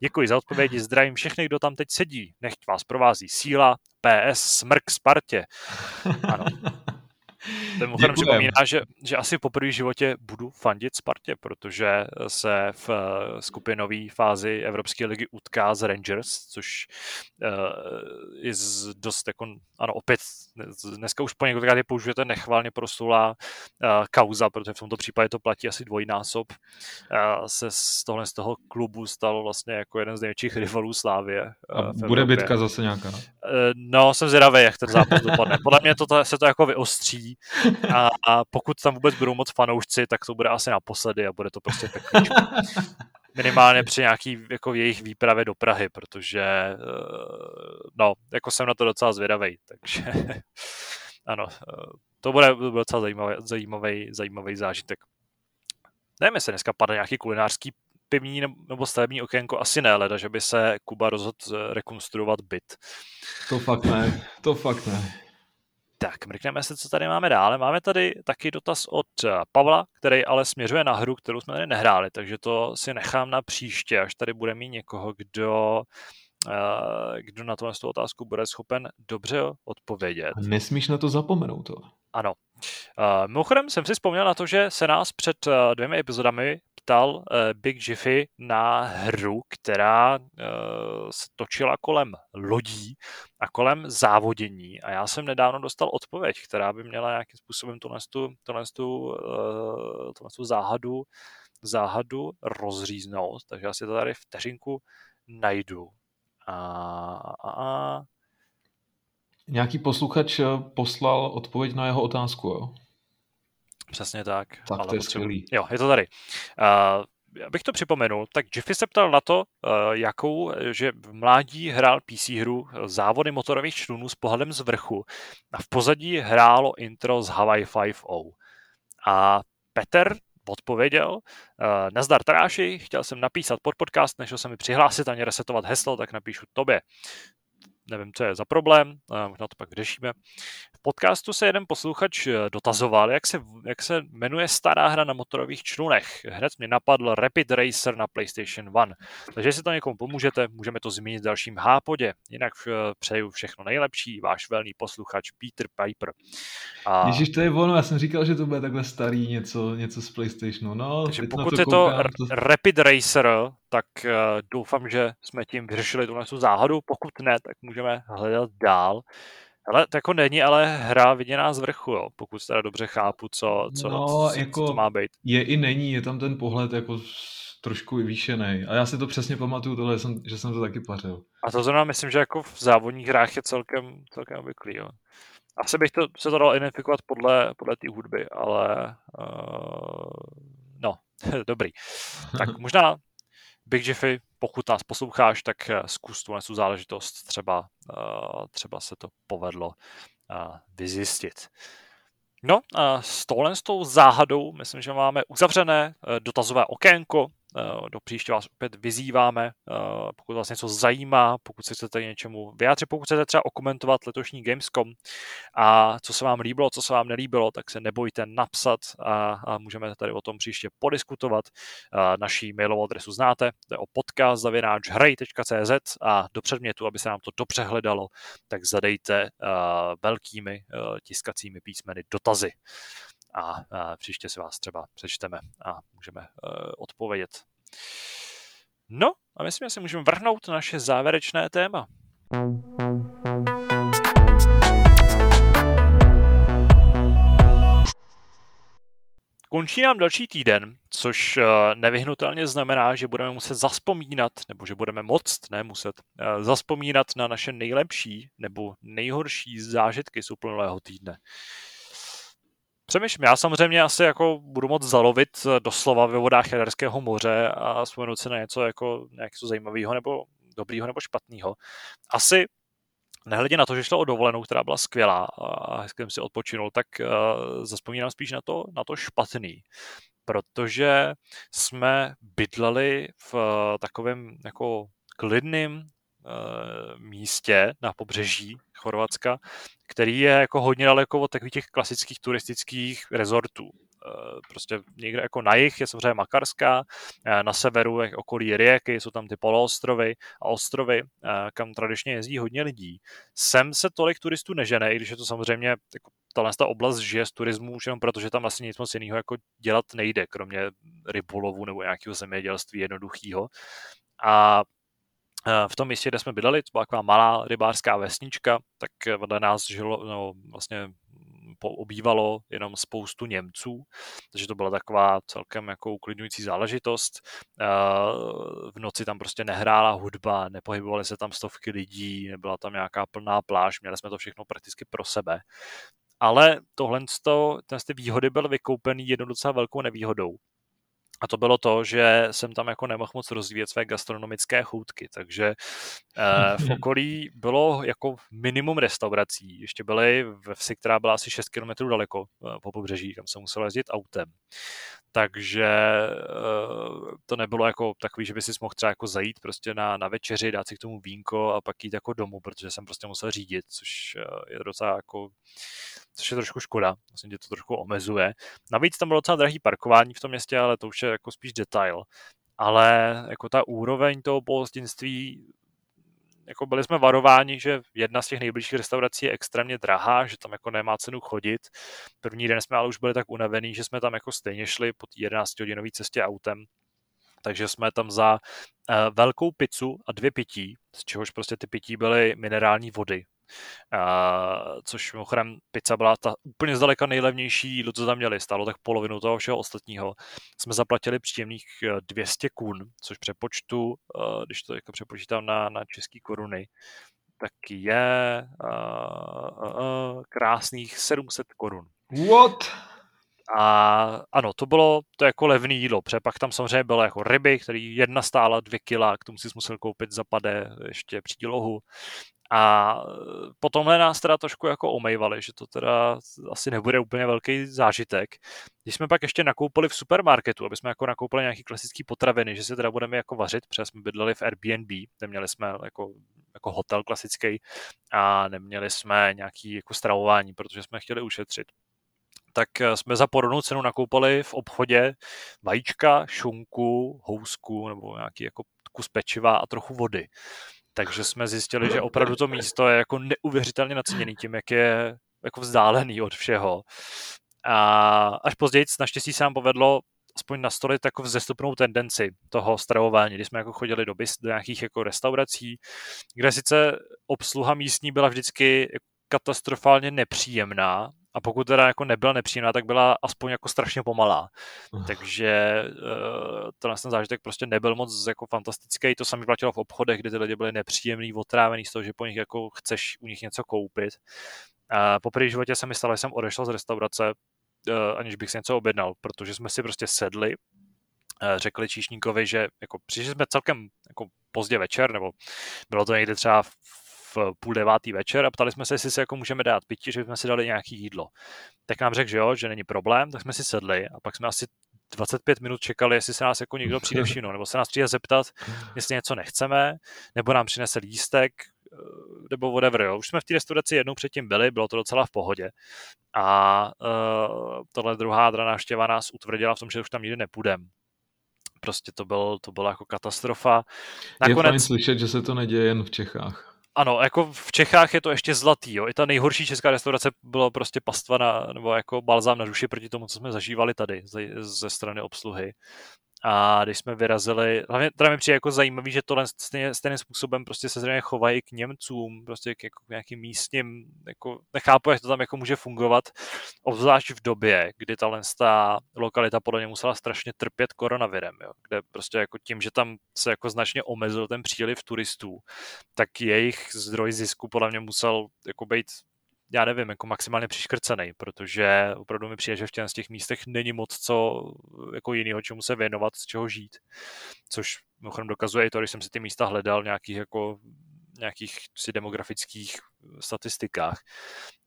Děkuji za odpovědi, zdravím všechny, kdo tam teď sedí. Nechť vás provází síla, PS, smrk Spartě. Ano, Mimochodem připomíná, že, že asi poprvé v životě budu fandit Spartě, protože se v eh, skupinové fázi Evropské ligy utká z Rangers, což uh, je dost jako, ano, opět dneska už po několikrát použijete nechválně proslulá uh, kauza, protože v tomto případě to platí asi dvojnásob, uh, se z tohle z toho klubu stalo vlastně jako jeden z největších rivalů Slávě. Uh, A bude bitka zase nějaká? Uh, no, jsem zvědavý, jak ten zápas dopadne. Podle mě to, se to jako vyostří a, a pokud tam vůbec budou moc fanoušci, tak to bude asi naposledy a bude to prostě peklíčko. Minimálně při nějaký jako jejich výpravě do Prahy, protože eh, no, jako jsem na to docela zvědavý, takže ano, eh, to bude, docela zajímavý, zajímavý, zajímavý zážitek. Nevím, jestli dneska padne nějaký kulinářský pivní nebo stavební okénko, asi ne, leda, že by se Kuba rozhodl eh, rekonstruovat byt. To fakt ne, to fakt ne. Tak, mrkneme se, co tady máme dále. Máme tady taky dotaz od eh, Pavla, který ale směřuje na hru, kterou jsme tady nehráli, takže to si nechám na příště, až tady bude mít někoho, kdo eh, kdo na tuhle otázku bude schopen dobře odpovědět. Nesmíš na to zapomenout. To. Ano. Uh, mimochodem jsem si vzpomněl na to, že se nás před dvěmi epizodami ptal uh, Big Jiffy na hru, která uh, se točila kolem lodí a kolem závodění. A já jsem nedávno dostal odpověď, která by měla nějakým způsobem tuhle, tuhle, uh, tuhle záhadu, záhadu rozříznout. Takže já si to tady vteřinku najdu. A, a, a. Nějaký posluchač poslal odpověď na jeho otázku, jo? Přesně tak. Tak ale to je potřebuji... skvělý. Jo, je to tady. Uh, abych to připomenul, tak Jiffy se ptal na to, uh, jakou, že v mládí hrál PC hru závody motorových člunů s pohledem z vrchu a v pozadí hrálo intro z Hawaii 5.0. A Petr odpověděl, uh, nazdar Taráši, chtěl jsem napísat pod podcast, než se mi přihlásit a resetovat heslo, tak napíšu tobě nevím, co je za problém, možná to pak vyřešíme. V podcastu se jeden posluchač eh, dotazoval, jak se, jak se jmenuje stará hra na motorových člunech. Hned mě napadl Rapid Racer na PlayStation 1. Takže jestli to někomu pomůžete, můžeme to zmínit v dalším hápodě. Jinak eh, přeju všechno nejlepší, váš velný posluchač Peter Piper. A... Ježíš, to je ono, já jsem říkal, že to bude takhle starý něco, něco z PlayStationu. No, Takže pokud to je koukám, to, to Rapid Racer, tak uh, doufám, že jsme tím vyřešili tuhle záhadu. Pokud ne, tak můžeme hledat dál. Ale to jako není ale hra viděná z vrchu, jo, pokud teda dobře chápu, co, co, no, co, jako co to má být. Je i není, je tam ten pohled jako trošku vyvýšený. A já si to přesně pamatuju, tohle, jsem, že jsem to taky pařil. A to zrovna myslím, že jako v závodních hrách je celkem, celkem obvyklý. Jo. Asi bych to, se to dal identifikovat podle, podle té hudby, ale uh, no, dobrý. Tak možná Big Jiffy, pokud nás posloucháš, tak eh, zkus tu záležitost, třeba, uh, třeba se to povedlo uh, vyzjistit. No s touhle s tou záhadou myslím, že máme uzavřené dotazové okénko, Eh, do příště vás opět vyzýváme, eh, pokud vás něco zajímá, pokud se chcete něčemu vyjádřit, pokud chcete třeba okomentovat letošní Gamescom a co se vám líbilo, co se vám nelíbilo, tak se nebojte napsat a, můžeme tady o tom příště podiskutovat. Eh, naší mailovou adresu znáte, to je o podcast hrej.cz a do předmětu, aby se nám to dobře hledalo, tak zadejte velkými tiskacími písmeny dotazy a, příště si vás třeba přečteme a můžeme uh, odpovědět. No a myslím, že si můžeme vrhnout na naše závěrečné téma. Končí nám další týden, což nevyhnutelně znamená, že budeme muset zaspomínat, nebo že budeme moct, ne muset, zaspomínat na naše nejlepší nebo nejhorší zážitky z uplynulého týdne. Přemýšlím, já samozřejmě asi jako budu moc zalovit eh, doslova ve vodách Jaderského moře a vzpomenout se na něco jako něco zajímavého nebo dobrýho nebo špatného. Asi nehledě na to, že šlo o dovolenou, která byla skvělá a hezky jsem si odpočinul, tak uh, zaspomínám spíš na to, na to špatný. Protože jsme bydleli v uh, takovém jako klidným místě na pobřeží Chorvatska, který je jako hodně daleko od takových těch klasických turistických rezortů. Eh, prostě někde jako na jih je samozřejmě Makarská, eh, na severu je okolí Rieky, jsou tam ty poloostrovy a ostrovy, eh, kam tradičně jezdí hodně lidí. Sem se tolik turistů nežene, i když je to samozřejmě jako tahle ta oblast žije z turismu už jenom proto, že tam vlastně nic moc jiného jako dělat nejde, kromě rybolovu nebo nějakého zemědělství jednoduchého. A v tom místě, kde jsme bydleli, to byla taková malá rybářská vesnička, tak vedle nás žilo, no, vlastně obývalo jenom spoustu Němců, takže to byla taková celkem jako uklidňující záležitost. V noci tam prostě nehrála hudba, nepohybovaly se tam stovky lidí, nebyla tam nějaká plná pláž, měli jsme to všechno prakticky pro sebe. Ale tohle, ty výhody byly vykoupený jednou docela velkou nevýhodou. A to bylo to, že jsem tam jako nemohl moc rozvíjet své gastronomické choutky, takže eh, v okolí bylo jako minimum restaurací. Ještě byly ve vsi, která byla asi 6 km daleko eh, po pobřeží, kam jsem musel jezdit autem. Takže eh, to nebylo jako takový, že by si mohl třeba jako zajít prostě na, na večeři, dát si k tomu vínko a pak jít jako domů, protože jsem prostě musel řídit, což je docela jako což je trošku škoda, vlastně tě to trošku omezuje. Navíc tam bylo docela drahý parkování v tom městě, ale to už je jako spíš detail. Ale jako ta úroveň toho pohostinství jako byli jsme varováni, že jedna z těch nejbližších restaurací je extrémně drahá, že tam jako nemá cenu chodit. První den jsme ale už byli tak unavený, že jsme tam jako stejně šli po 11 hodinové cestě autem. Takže jsme tam za uh, velkou pizzu a dvě pití, z čehož prostě ty pití byly minerální vody, Uh, což mimochodem pizza byla ta úplně zdaleka nejlevnější jídlo, co tam měli. Stálo tak polovinu toho všeho ostatního. Jsme zaplatili příjemných 200 kun, což přepočtu, uh, když to jako přepočítám na, na český koruny, tak je uh, uh, krásných 700 korun. What? A ano, to bylo to jako levný jídlo, protože pak tam samozřejmě bylo jako ryby, který jedna stála dvě kila, k tomu si musel koupit zapade ještě přílohu. A potom nás teda trošku jako omejvali, že to teda asi nebude úplně velký zážitek. Když jsme pak ještě nakoupili v supermarketu, aby jsme jako nakoupili nějaký klasický potraviny, že si teda budeme jako vařit, protože jsme bydleli v Airbnb, neměli jsme jako, jako hotel klasický a neměli jsme nějaký jako stravování, protože jsme chtěli ušetřit tak jsme za porodnou cenu nakoupili v obchodě vajíčka, šunku, housku nebo nějaký jako kus pečiva a trochu vody. Takže jsme zjistili, že opravdu to místo je jako neuvěřitelně naceněný tím, jak je jako vzdálený od všeho. A až později naštěstí se nám povedlo aspoň nastolit takovou vzestupnou tendenci toho stravování, kdy jsme jako chodili do, bis, do nějakých jako restaurací, kde sice obsluha místní byla vždycky katastrofálně nepříjemná, a pokud teda jako nebyla nepříjemná, tak byla aspoň jako strašně pomalá. Takže uh, tenhle ten zážitek prostě nebyl moc jako fantastický. To sami platilo v obchodech, kde ty lidi byli nepříjemný, otrávený z toho, že po nich jako chceš u nich něco koupit. Uh, po první životě se mi stalo, že jsem odešel z restaurace, uh, aniž bych si něco objednal, protože jsme si prostě sedli, uh, řekli číšníkovi, že jako přišli jsme celkem jako pozdě večer, nebo bylo to někde třeba v v půl devátý večer a ptali jsme se, jestli se jako můžeme dát pití, že bychom si dali nějaký jídlo. Tak nám řekl, že jo, že není problém, tak jsme si sedli a pak jsme asi 25 minut čekali, jestli se nás jako někdo přijde všimnout, nebo se nás přijde zeptat, jestli něco nechceme, nebo nám přinese lístek, eh, nebo whatever, jo. Už jsme v té restauraci jednou předtím byli, bylo to docela v pohodě. A uh, tohle druhá návštěva nás utvrdila v tom, že už tam nikdy nepůjdeme. Prostě to, byl, to byla jako katastrofa. Nakonec... Je fajn slyšet, že se to neděje jen v Čechách. Ano, jako v Čechách je to ještě zlatý, jo. I ta nejhorší česká restaurace byla prostě pastva na, nebo jako balzám na duši proti tomu, co jsme zažívali tady ze, ze strany obsluhy. A když jsme vyrazili, hlavně teda mi přijde jako zajímavý, že tohle stejně, stejným způsobem prostě se zřejmě chovají k Němcům, prostě k, jako nějakým místním, jako nechápu, jak to tam jako může fungovat, obzvlášť v době, kdy tahle ta lokalita podle mě musela strašně trpět koronavirem, jo, kde prostě jako tím, že tam se jako značně omezil ten příliv turistů, tak jejich zdroj zisku podle mě musel jako být já nevím, jako maximálně přiškrcený, protože opravdu mi přijde, že v těch, z těch místech není moc co jako jiného, čemu se věnovat, z čeho žít. Což mimochodem dokazuje i to, když jsem si ty místa hledal v nějakých jako nějakých si demografických statistikách.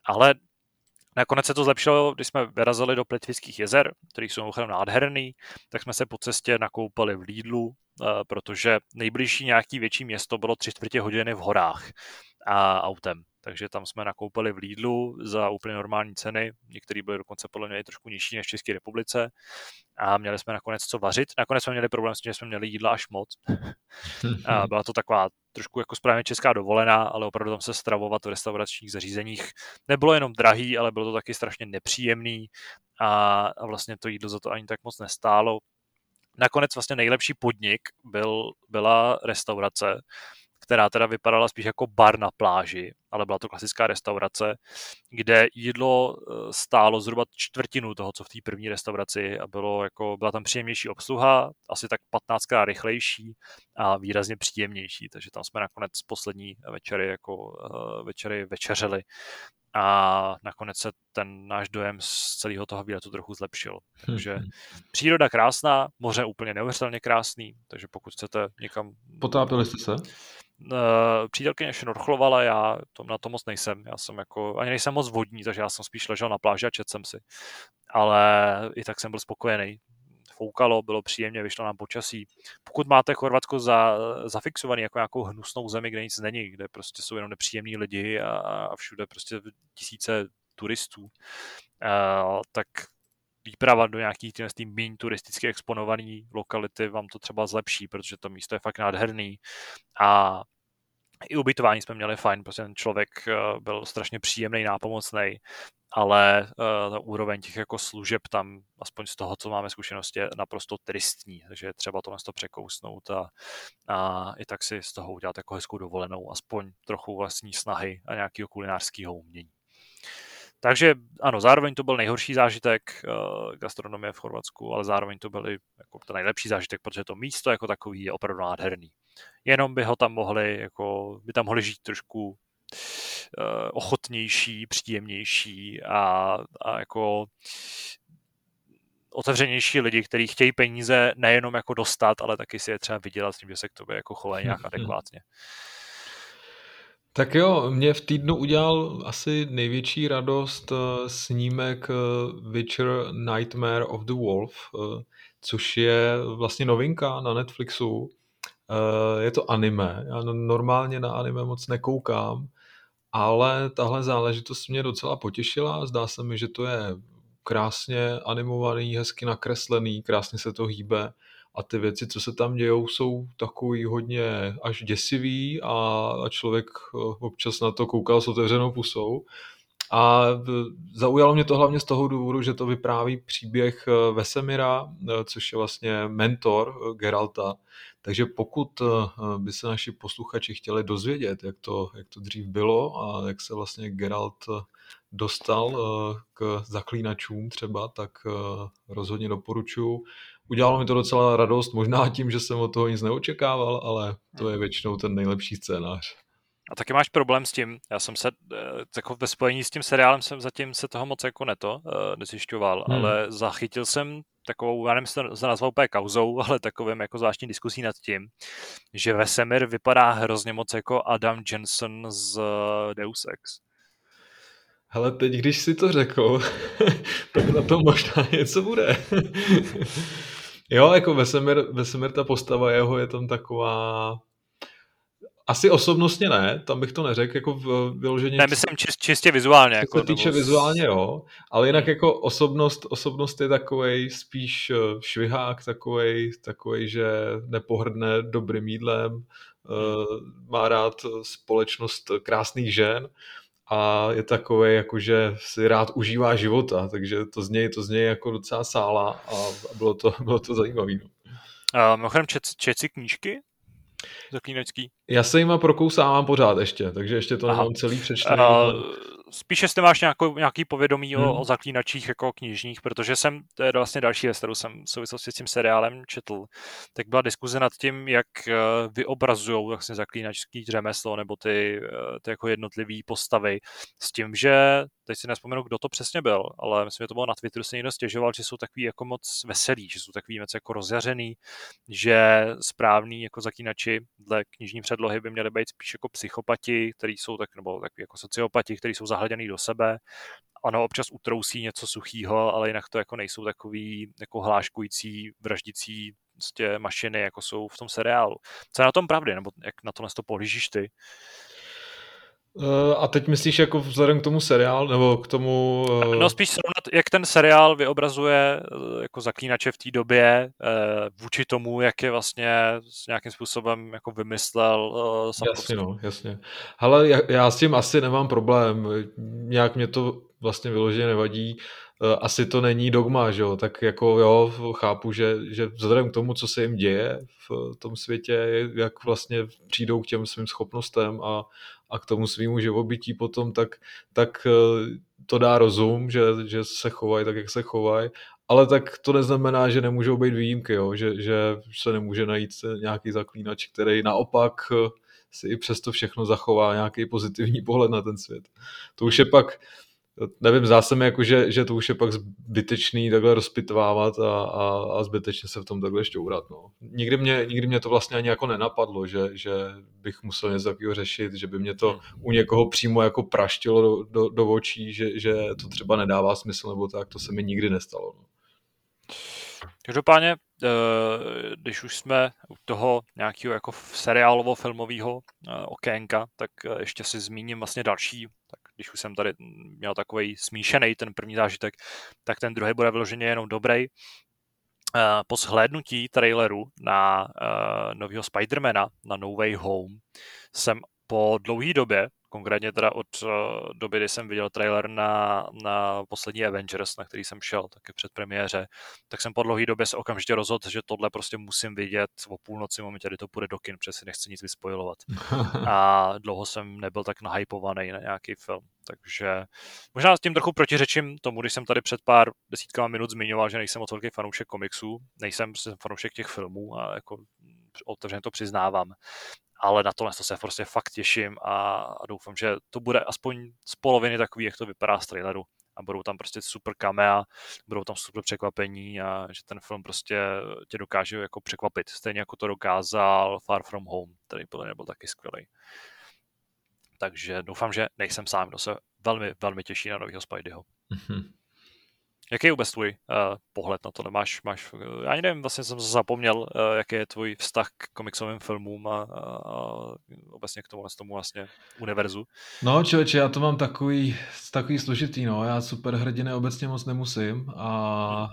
Ale Nakonec se to zlepšilo, když jsme vyrazili do Plitvických jezer, které jsou mimochodem nádherný, tak jsme se po cestě nakoupili v Lidlu, eh, protože nejbližší nějaký větší město bylo tři čtvrtě hodiny v horách a autem. Takže tam jsme nakoupili v Lidlu za úplně normální ceny. Některé byly dokonce podle mě trošku nižší než v České republice. A měli jsme nakonec co vařit. Nakonec jsme měli problém s tím, že jsme měli jídla až moc. a byla to taková trošku jako správně česká dovolená, ale opravdu tam se stravovat v restauračních zařízeních nebylo jenom drahý, ale bylo to taky strašně nepříjemný a, a vlastně to jídlo za to ani tak moc nestálo. Nakonec vlastně nejlepší podnik byl, byla restaurace, která teda vypadala spíš jako bar na pláži, ale byla to klasická restaurace, kde jídlo eh, stálo zhruba čtvrtinu toho, co v té první restauraci a bylo jako, byla tam příjemnější obsluha, asi tak 15krát rychlejší a výrazně příjemnější, takže tam jsme nakonec poslední večery jako eh, večery večeřeli a nakonec se ten náš dojem z celého toho výletu trochu zlepšil. Takže hmm. příroda krásná, moře úplně neuvěřitelně krásný, takže pokud chcete někam... Potápili jste se? Eh, přítelkyně šnorchlovala, já to, na to moc nejsem. Já jsem jako, ani nejsem moc vodní, takže já jsem spíš ležel na pláži a četl jsem si. Ale i tak jsem byl spokojený. Foukalo, bylo příjemně, vyšlo nám počasí. Pokud máte Chorvatsko za, zafixovaný jako nějakou hnusnou zemi, kde nic není, kde prostě jsou jenom nepříjemní lidi a, a všude prostě tisíce turistů, uh, tak výprava do nějakých těch méně turisticky exponovaný lokality vám to třeba zlepší, protože to místo je fakt nádherný a i ubytování jsme měli fajn, protože ten člověk eh, byl strašně příjemný, nápomocný, ale uh, ta úroveň těch jako služeb tam, aspoň z toho, co máme zkušenosti, je naprosto tristní, takže třeba tohle to překousnout a, a i tak si z toho udělat jako hezkou dovolenou, aspoň trochu vlastní snahy a nějakého kulinářského umění. Takže ano, zároveň to byl nejhorší zážitek uh, gastronomie v Chorvatsku, ale zároveň to byl i jako ten nejlepší zážitek, protože to místo jako takový je opravdu nádherný. Jenom by ho tam mohli, jako, by tam mohli žít trošku ochotnější, příjemnější a, a jako otevřenější lidi, kteří chtějí peníze nejenom jako dostat, ale taky si je třeba vydělat tím, že se k tobě jako chovají nějak adekvátně. Tak jo, mě v týdnu udělal asi největší radost eh, snímek eh, Witcher Nightmare of the Wolf, eh, což je vlastně novinka na Netflixu. Je to anime, já normálně na anime moc nekoukám, ale tahle záležitost mě docela potěšila. Zdá se mi, že to je krásně animovaný, hezky nakreslený, krásně se to hýbe a ty věci, co se tam dějou, jsou takový hodně až děsivý a, a člověk eh, občas na to koukal s otevřenou pusou. A zaujalo mě to hlavně z toho důvodu, že to vypráví příběh eh, Vesemira, eh, což je vlastně mentor Geralta. Takže pokud by se naši posluchači chtěli dozvědět, jak to, jak to dřív bylo a jak se vlastně Geralt dostal k zaklínačům třeba, tak rozhodně doporučuji. Udělalo mi to docela radost, možná tím, že jsem od toho nic neočekával, ale to je většinou ten nejlepší scénář. A taky máš problém s tím, já jsem se, eh, jako ve spojení s tím seriálem jsem zatím se toho moc jako neto, nezjišťoval, hmm. ale zachytil jsem takovou, já nevím, jestli to nazval úplně kauzou, ale takovým jako zvláštní diskusí nad tím, že Vesemir vypadá hrozně moc jako Adam Jensen z eh, Deus Ex. Hele, teď, když si to řekl, tak na to možná něco bude. jo, jako Vesemir, Vesemir, ta postava jeho je tam taková... Asi osobnostně ne, tam bych to neřekl, jako v, vyloženě... Ne, myslím čist, čistě vizuálně. Co jako, se týče nebo... vizuálně, jo, ale jinak jako osobnost, osobnost je takovej spíš eh, švihák, takovej, takovej, že nepohrdne dobrým jídlem, hmm. má rád společnost krásných žen, a je takový, jako že si rád užívá života, takže to z něj, to z něj jako docela sála a bylo to, bylo to zajímavé. No. Mimochodem, čet, čet si knížky? Zaklínačský? Já se jima prokousávám pořád ještě, takže ještě to Aha. nemám celý přečtený. Uh, spíš jestli máš nějakou, nějaký povědomí hmm. o, o zaklínačích jako knižních, protože jsem, to je vlastně další věc, kterou jsem v souvislosti s tím seriálem četl, tak byla diskuze nad tím, jak uh, vyobrazují vlastně zaklínačský řemeslo nebo ty, uh, ty jako jednotlivé postavy s tím, že teď si nespomenu, kdo to přesně byl, ale myslím, že to bylo na Twitteru, se někdo stěžoval, že jsou takový jako moc veselí, že jsou takový moc jako rozjařený, že správný jako zaklínači dle knižní předlohy by měli být spíš jako psychopati, kteří jsou tak, nebo takový jako sociopati, kteří jsou zahleděný do sebe. Ano, občas utrousí něco suchýho, ale jinak to jako nejsou takový jako hláškující, vraždící prostě mašiny, jako jsou v tom seriálu. Co je na tom pravdy, nebo jak na to to pohlížíš ty? Uh, a teď myslíš jako vzhledem k tomu seriál, nebo k tomu... Uh... No spíš srovnat, jak ten seriál vyobrazuje uh, jako zaklínače v té době uh, vůči tomu, jak je vlastně s nějakým způsobem jako vymyslel uh, Jasně, no, jasně. Ale já, já s tím asi nemám problém. Nějak mě to vlastně vyloženě nevadí. Uh, asi to není dogma, že jo? Tak jako jo, chápu, že, že vzhledem k tomu, co se jim děje v tom světě, jak vlastně přijdou k těm svým schopnostem a a k tomu svýmu živobytí potom, tak, tak eh, to dá rozum, že, že se chovají tak, jak se chovají, ale tak to neznamená, že nemůžou být výjimky, jo? Že, že se nemůže najít nějaký zaklínač, který naopak eh, si i přesto všechno zachová nějaký pozitivní pohled na ten svět. To už je pak nevím, zdá se mi jako, že, že to už je pak zbytečný takhle rozpitvávat a, a, a zbytečně se v tom takhle šťourat. No. Nikdy, mě, nikdy mě to vlastně ani jako nenapadlo, že, že bych musel něco takového řešit, že by mě to u někoho přímo jako praštilo do, do, do očí, že, že to třeba nedává smysl nebo tak, to se mi nikdy nestalo. No. Každopádně, eh, když už jsme u toho nějakého jako seriálovo-filmového eh, okénka, tak eh, ještě si zmíním vlastně další když už jsem tady měl takový smíšený ten první zážitek, tak ten druhý bude vyloženě jenom dobrý. Eh, po shlédnutí traileru na uh, nového Spidermana, na No Way Home, jsem po dlouhé době konkrétně teda od uh, doby, kdy jsem viděl trailer na, na poslední Avengers, na který jsem šel taky před premiéře, tak jsem po dlouhé době se okamžitě rozhodl, že tohle prostě musím vidět o půlnoci momentě, kdy to půjde do kin, protože si nechci nic vyspojovat. A dlouho jsem nebyl tak nahypovaný na nějaký film. Takže možná s tím trochu protiřečím tomu, když jsem tady před pár desítkama minut zmiňoval, že nejsem moc velký fanoušek komiksů, nejsem fanoušek těch filmů a jako otevřeně to přiznávám ale na tohle se prostě fakt těším a, doufám, že to bude aspoň z poloviny takový, jak to vypadá z traileru a budou tam prostě super kamea, budou tam super překvapení a že ten film prostě tě dokáže jako překvapit, stejně jako to dokázal Far From Home, který byl nebyl taky skvělý. Takže doufám, že nejsem sám, kdo se velmi, velmi těší na nového Spideyho. Mm-hmm. Jaký je vůbec tvůj uh, pohled na to? Máš, máš, já ani nevím, vlastně jsem zapomněl, uh, jaký je tvůj vztah k komiksovým filmům a, a, a obecně k tomu, tomu vlastně univerzu. No člověče, já to mám takový, takový složitý, no. Já superhrdiny obecně moc nemusím a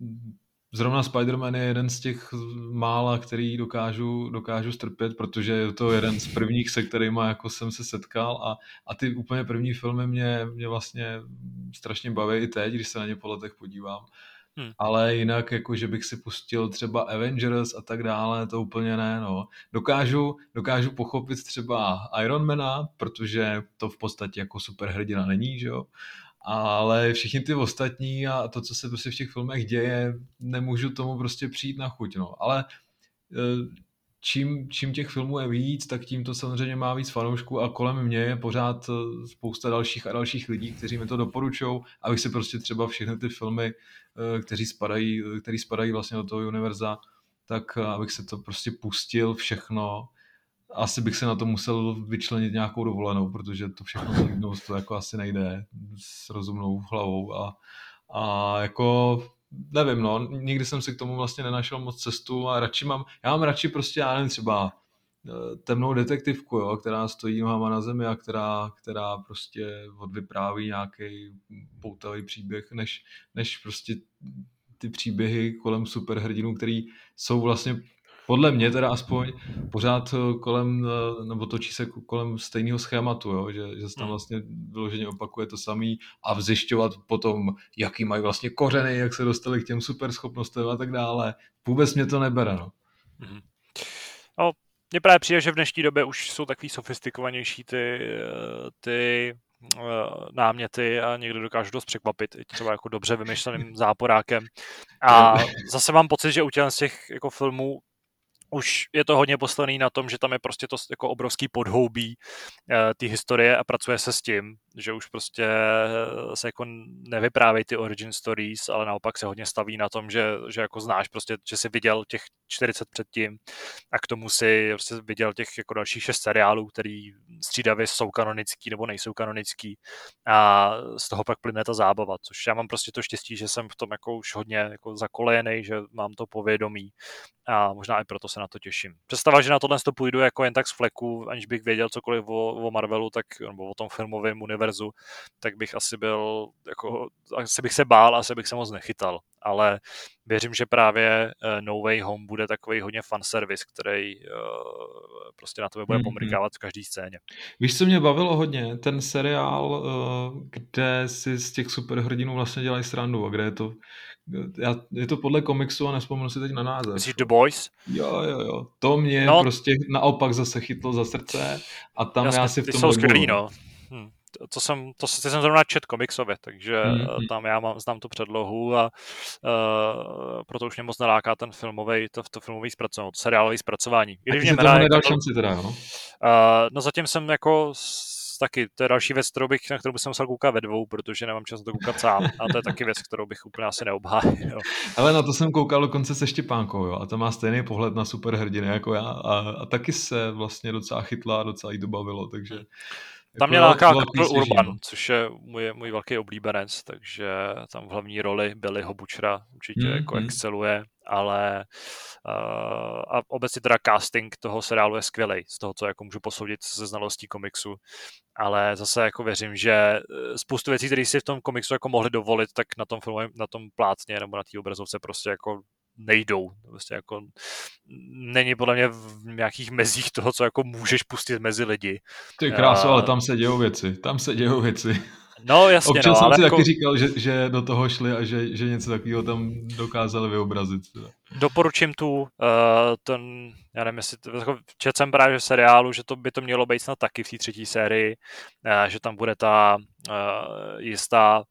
hmm Zrovna Spider-Man je jeden z těch mála, který dokážu, dokážu strpět, protože je to jeden z prvních, se kterými jako jsem se setkal a, a ty úplně první filmy mě, mě vlastně strašně baví i teď, když se na ně po letech podívám. Hmm. Ale jinak, jako že bych si pustil třeba Avengers a tak dále, to úplně ne, no. Dokážu, dokážu pochopit třeba Ironmana, protože to v podstatě jako superhrdina není, že jo ale všichni ty ostatní a to, co se prostě v těch filmech děje, nemůžu tomu prostě přijít na chuť, no. Ale e, čím, čím těch filmů je víc, tak tím to samozřejmě má víc fanoušků a kolem mě je pořád e, spousta dalších a dalších lidí, kteří mi to doporučují, abych si prostě třeba všechny ty filmy, e, kteří spadají, který spadají vlastně do toho univerza, tak abych se to prostě pustil všechno asi bych se na to musel vyčlenit nějakou dovolenou, protože to všechno zvládnout to jako asi nejde s rozumnou hlavou a, a jako nevím, no, nikdy jsem si k tomu vlastně nenašel moc cestu a radši mám, já mám radši prostě, já nevím, třeba eh, temnou detektivku, jo, která stojí nohama na zemi a která, která prostě odvypráví nějaký poutavý příběh, než, než prostě ty příběhy kolem superhrdinů, který jsou vlastně podle mě teda aspoň pořád eh, kolem, eh, nebo točí se kolem stejného schématu, jo? Že, že se tam hmm. vlastně vyloženě opakuje to samý a vzjišťovat potom, jaký mají vlastně kořeny, jak se dostali k těm superschopnostem a tak dále. Vůbec mě to nebere, no. Mm-hmm. No, mně právě přijde, že v dnešní době už jsou takový sofistikovanější ty, eh, ty náměty a někdy dokážu dost překvapit, i třeba jako dobře vymyšleným záporákem. A zase mám pocit, že u těch, z těch jako filmů už je to hodně poslaný na tom, že tam je prostě to jako obrovský podhoubí uh, ty historie a pracuje se s tím, že už prostě eh, se jako nevyprávějí ty origin stories, ale naopak se hodně staví na tom, že, že jako znáš prostě, že jsi viděl těch 40 předtím a k tomu si prostě viděl těch jako dalších šest seriálů, který střídavě jsou kanonický nebo nejsou kanonický a z toho pak plyne ta zábava, což já mám prostě to štěstí, že jsem v tom jako už hodně jako zakolejený, že mám to povědomí a možná i proto se na to těším. Představa, že na tohle to půjdu jako jen tak z fleku, aniž bych věděl cokoliv o, o Marvelu, tak, nebo o tom filmovém univerzu, tak bych asi byl, jako, asi bych se bál, asi bych se moc nechytal. Ale věřím, že právě uh, No Way Home bude takový hodně fanservice, který uh, prostě na to bude mm-hmm. pomrkávat v každé scéně. Víš, co mě bavilo hodně? Ten seriál, uh, kde si z těch superhrdinů vlastně dělají srandu a kde je to já, je to podle komiksu a nespomenu si teď na název. Myslíš The Boys? Jo, jo, jo. To mě no. prostě naopak zase chytlo za srdce a tam Jasně, já si v tom... Ty jsou skvělý, no. Hm. To jsem, to jsem zrovna čet komiksově, takže mm-hmm. tam já mám, znám tu předlohu a uh, proto už mě moc naláká ten filmový, to, to filmový zpracování, to seriálový zpracování. Když mě nedal jako šanci teda, no? Uh, no zatím jsem jako taky, to je další věc, kterou bych, na kterou bych musel koukat ve dvou, protože nemám čas to koukat sám. A to je taky věc, kterou bych úplně asi neobhájil. Ale na to jsem koukal dokonce se Štěpánkou, jo, a to má stejný pohled na superhrdiny jako já. A, a taky se vlastně docela chytla, docela jí dobavilo, takže... Tam mě láká Kapel Urban, což je můj, můj velký oblíbenec, takže tam v hlavní roli Billyho Butchera určitě mm, jako mm. exceluje, ale uh, a obecně teda casting toho seriálu je skvělý, z toho, co jako můžu posoudit ze znalostí komiksu, ale zase jako věřím, že eh, spoustu věcí, které si v tom komiksu jako mohli dovolit, tak na tom filmu, na tom plátně nebo na té obrazovce prostě jako nejdou. Prostě jako není podle mě v nějakých mezích toho, co jako můžeš pustit mezi lidi. Ty krásu, ale tam se dějou věci. Tam se dějou věci. No jasně, Občas no, jsem ale si jako... taky říkal, že, že do toho šli a že, že něco takového tam dokázali vyobrazit. Doporučím tu, uh, ten, já nevím, jestli, jako čet jsem právě v seriálu, že to by to mělo být snad taky v té třetí sérii, uh, že tam bude ta uh, jistá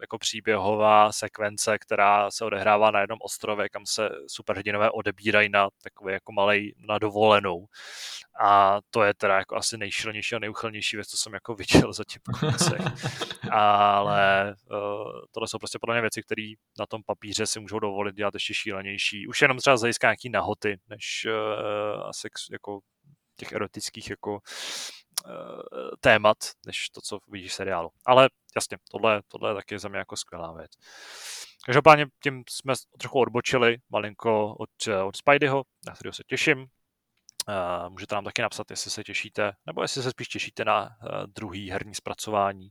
jako příběhová sekvence, která se odehrává na jednom ostrově, kam se superhrdinové odebírají na takový jako malej na dovolenou. A to je teda jako asi nejšilnější a nejuchylnější věc, co jsem jako viděl zatím Ale uh, tohle jsou prostě podle mě věci, které na tom papíře si můžou dovolit dělat ještě šílenější. Už jenom třeba zajiská nějaký nahoty, než uh, asi jako těch erotických jako uh, témat, než to, co vidíš v seriálu. Ale jasně, tohle, tohle je taky za mě jako skvělá věc. Každopádně tím jsme trochu odbočili malinko od, od Spideyho, na kterého se těším. Uh, můžete nám taky napsat, jestli se těšíte, nebo jestli se spíš těšíte na uh, druhý herní zpracování,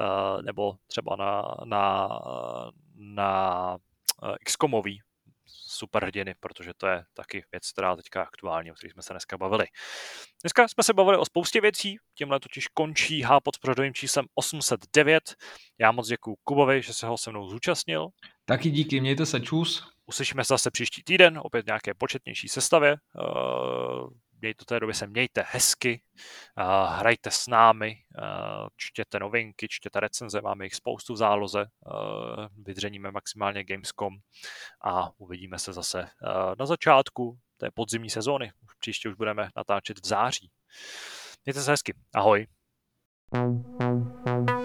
uh, nebo třeba na, na, na uh, XCOMový superhrdiny, protože to je taky věc, která teďka aktuální, o které jsme se dneska bavili. Dneska jsme se bavili o spoustě věcí, tímhle totiž končí Hápod s pořadovým číslem 809. Já moc děkuji Kubovi, že se ho se mnou zúčastnil. Taky díky, mějte se, čus. Uslyšíme se zase příští týden, opět nějaké početnější sestavě. Uh, mějte do té doby se mějte hezky, hrajte s námi, čtěte novinky, čtěte recenze, máme jich spoustu v záloze, vydřeníme maximálně Gamescom a uvidíme se zase na začátku té podzimní sezóny. Příště už budeme natáčet v září. Mějte se hezky. Ahoj. thank you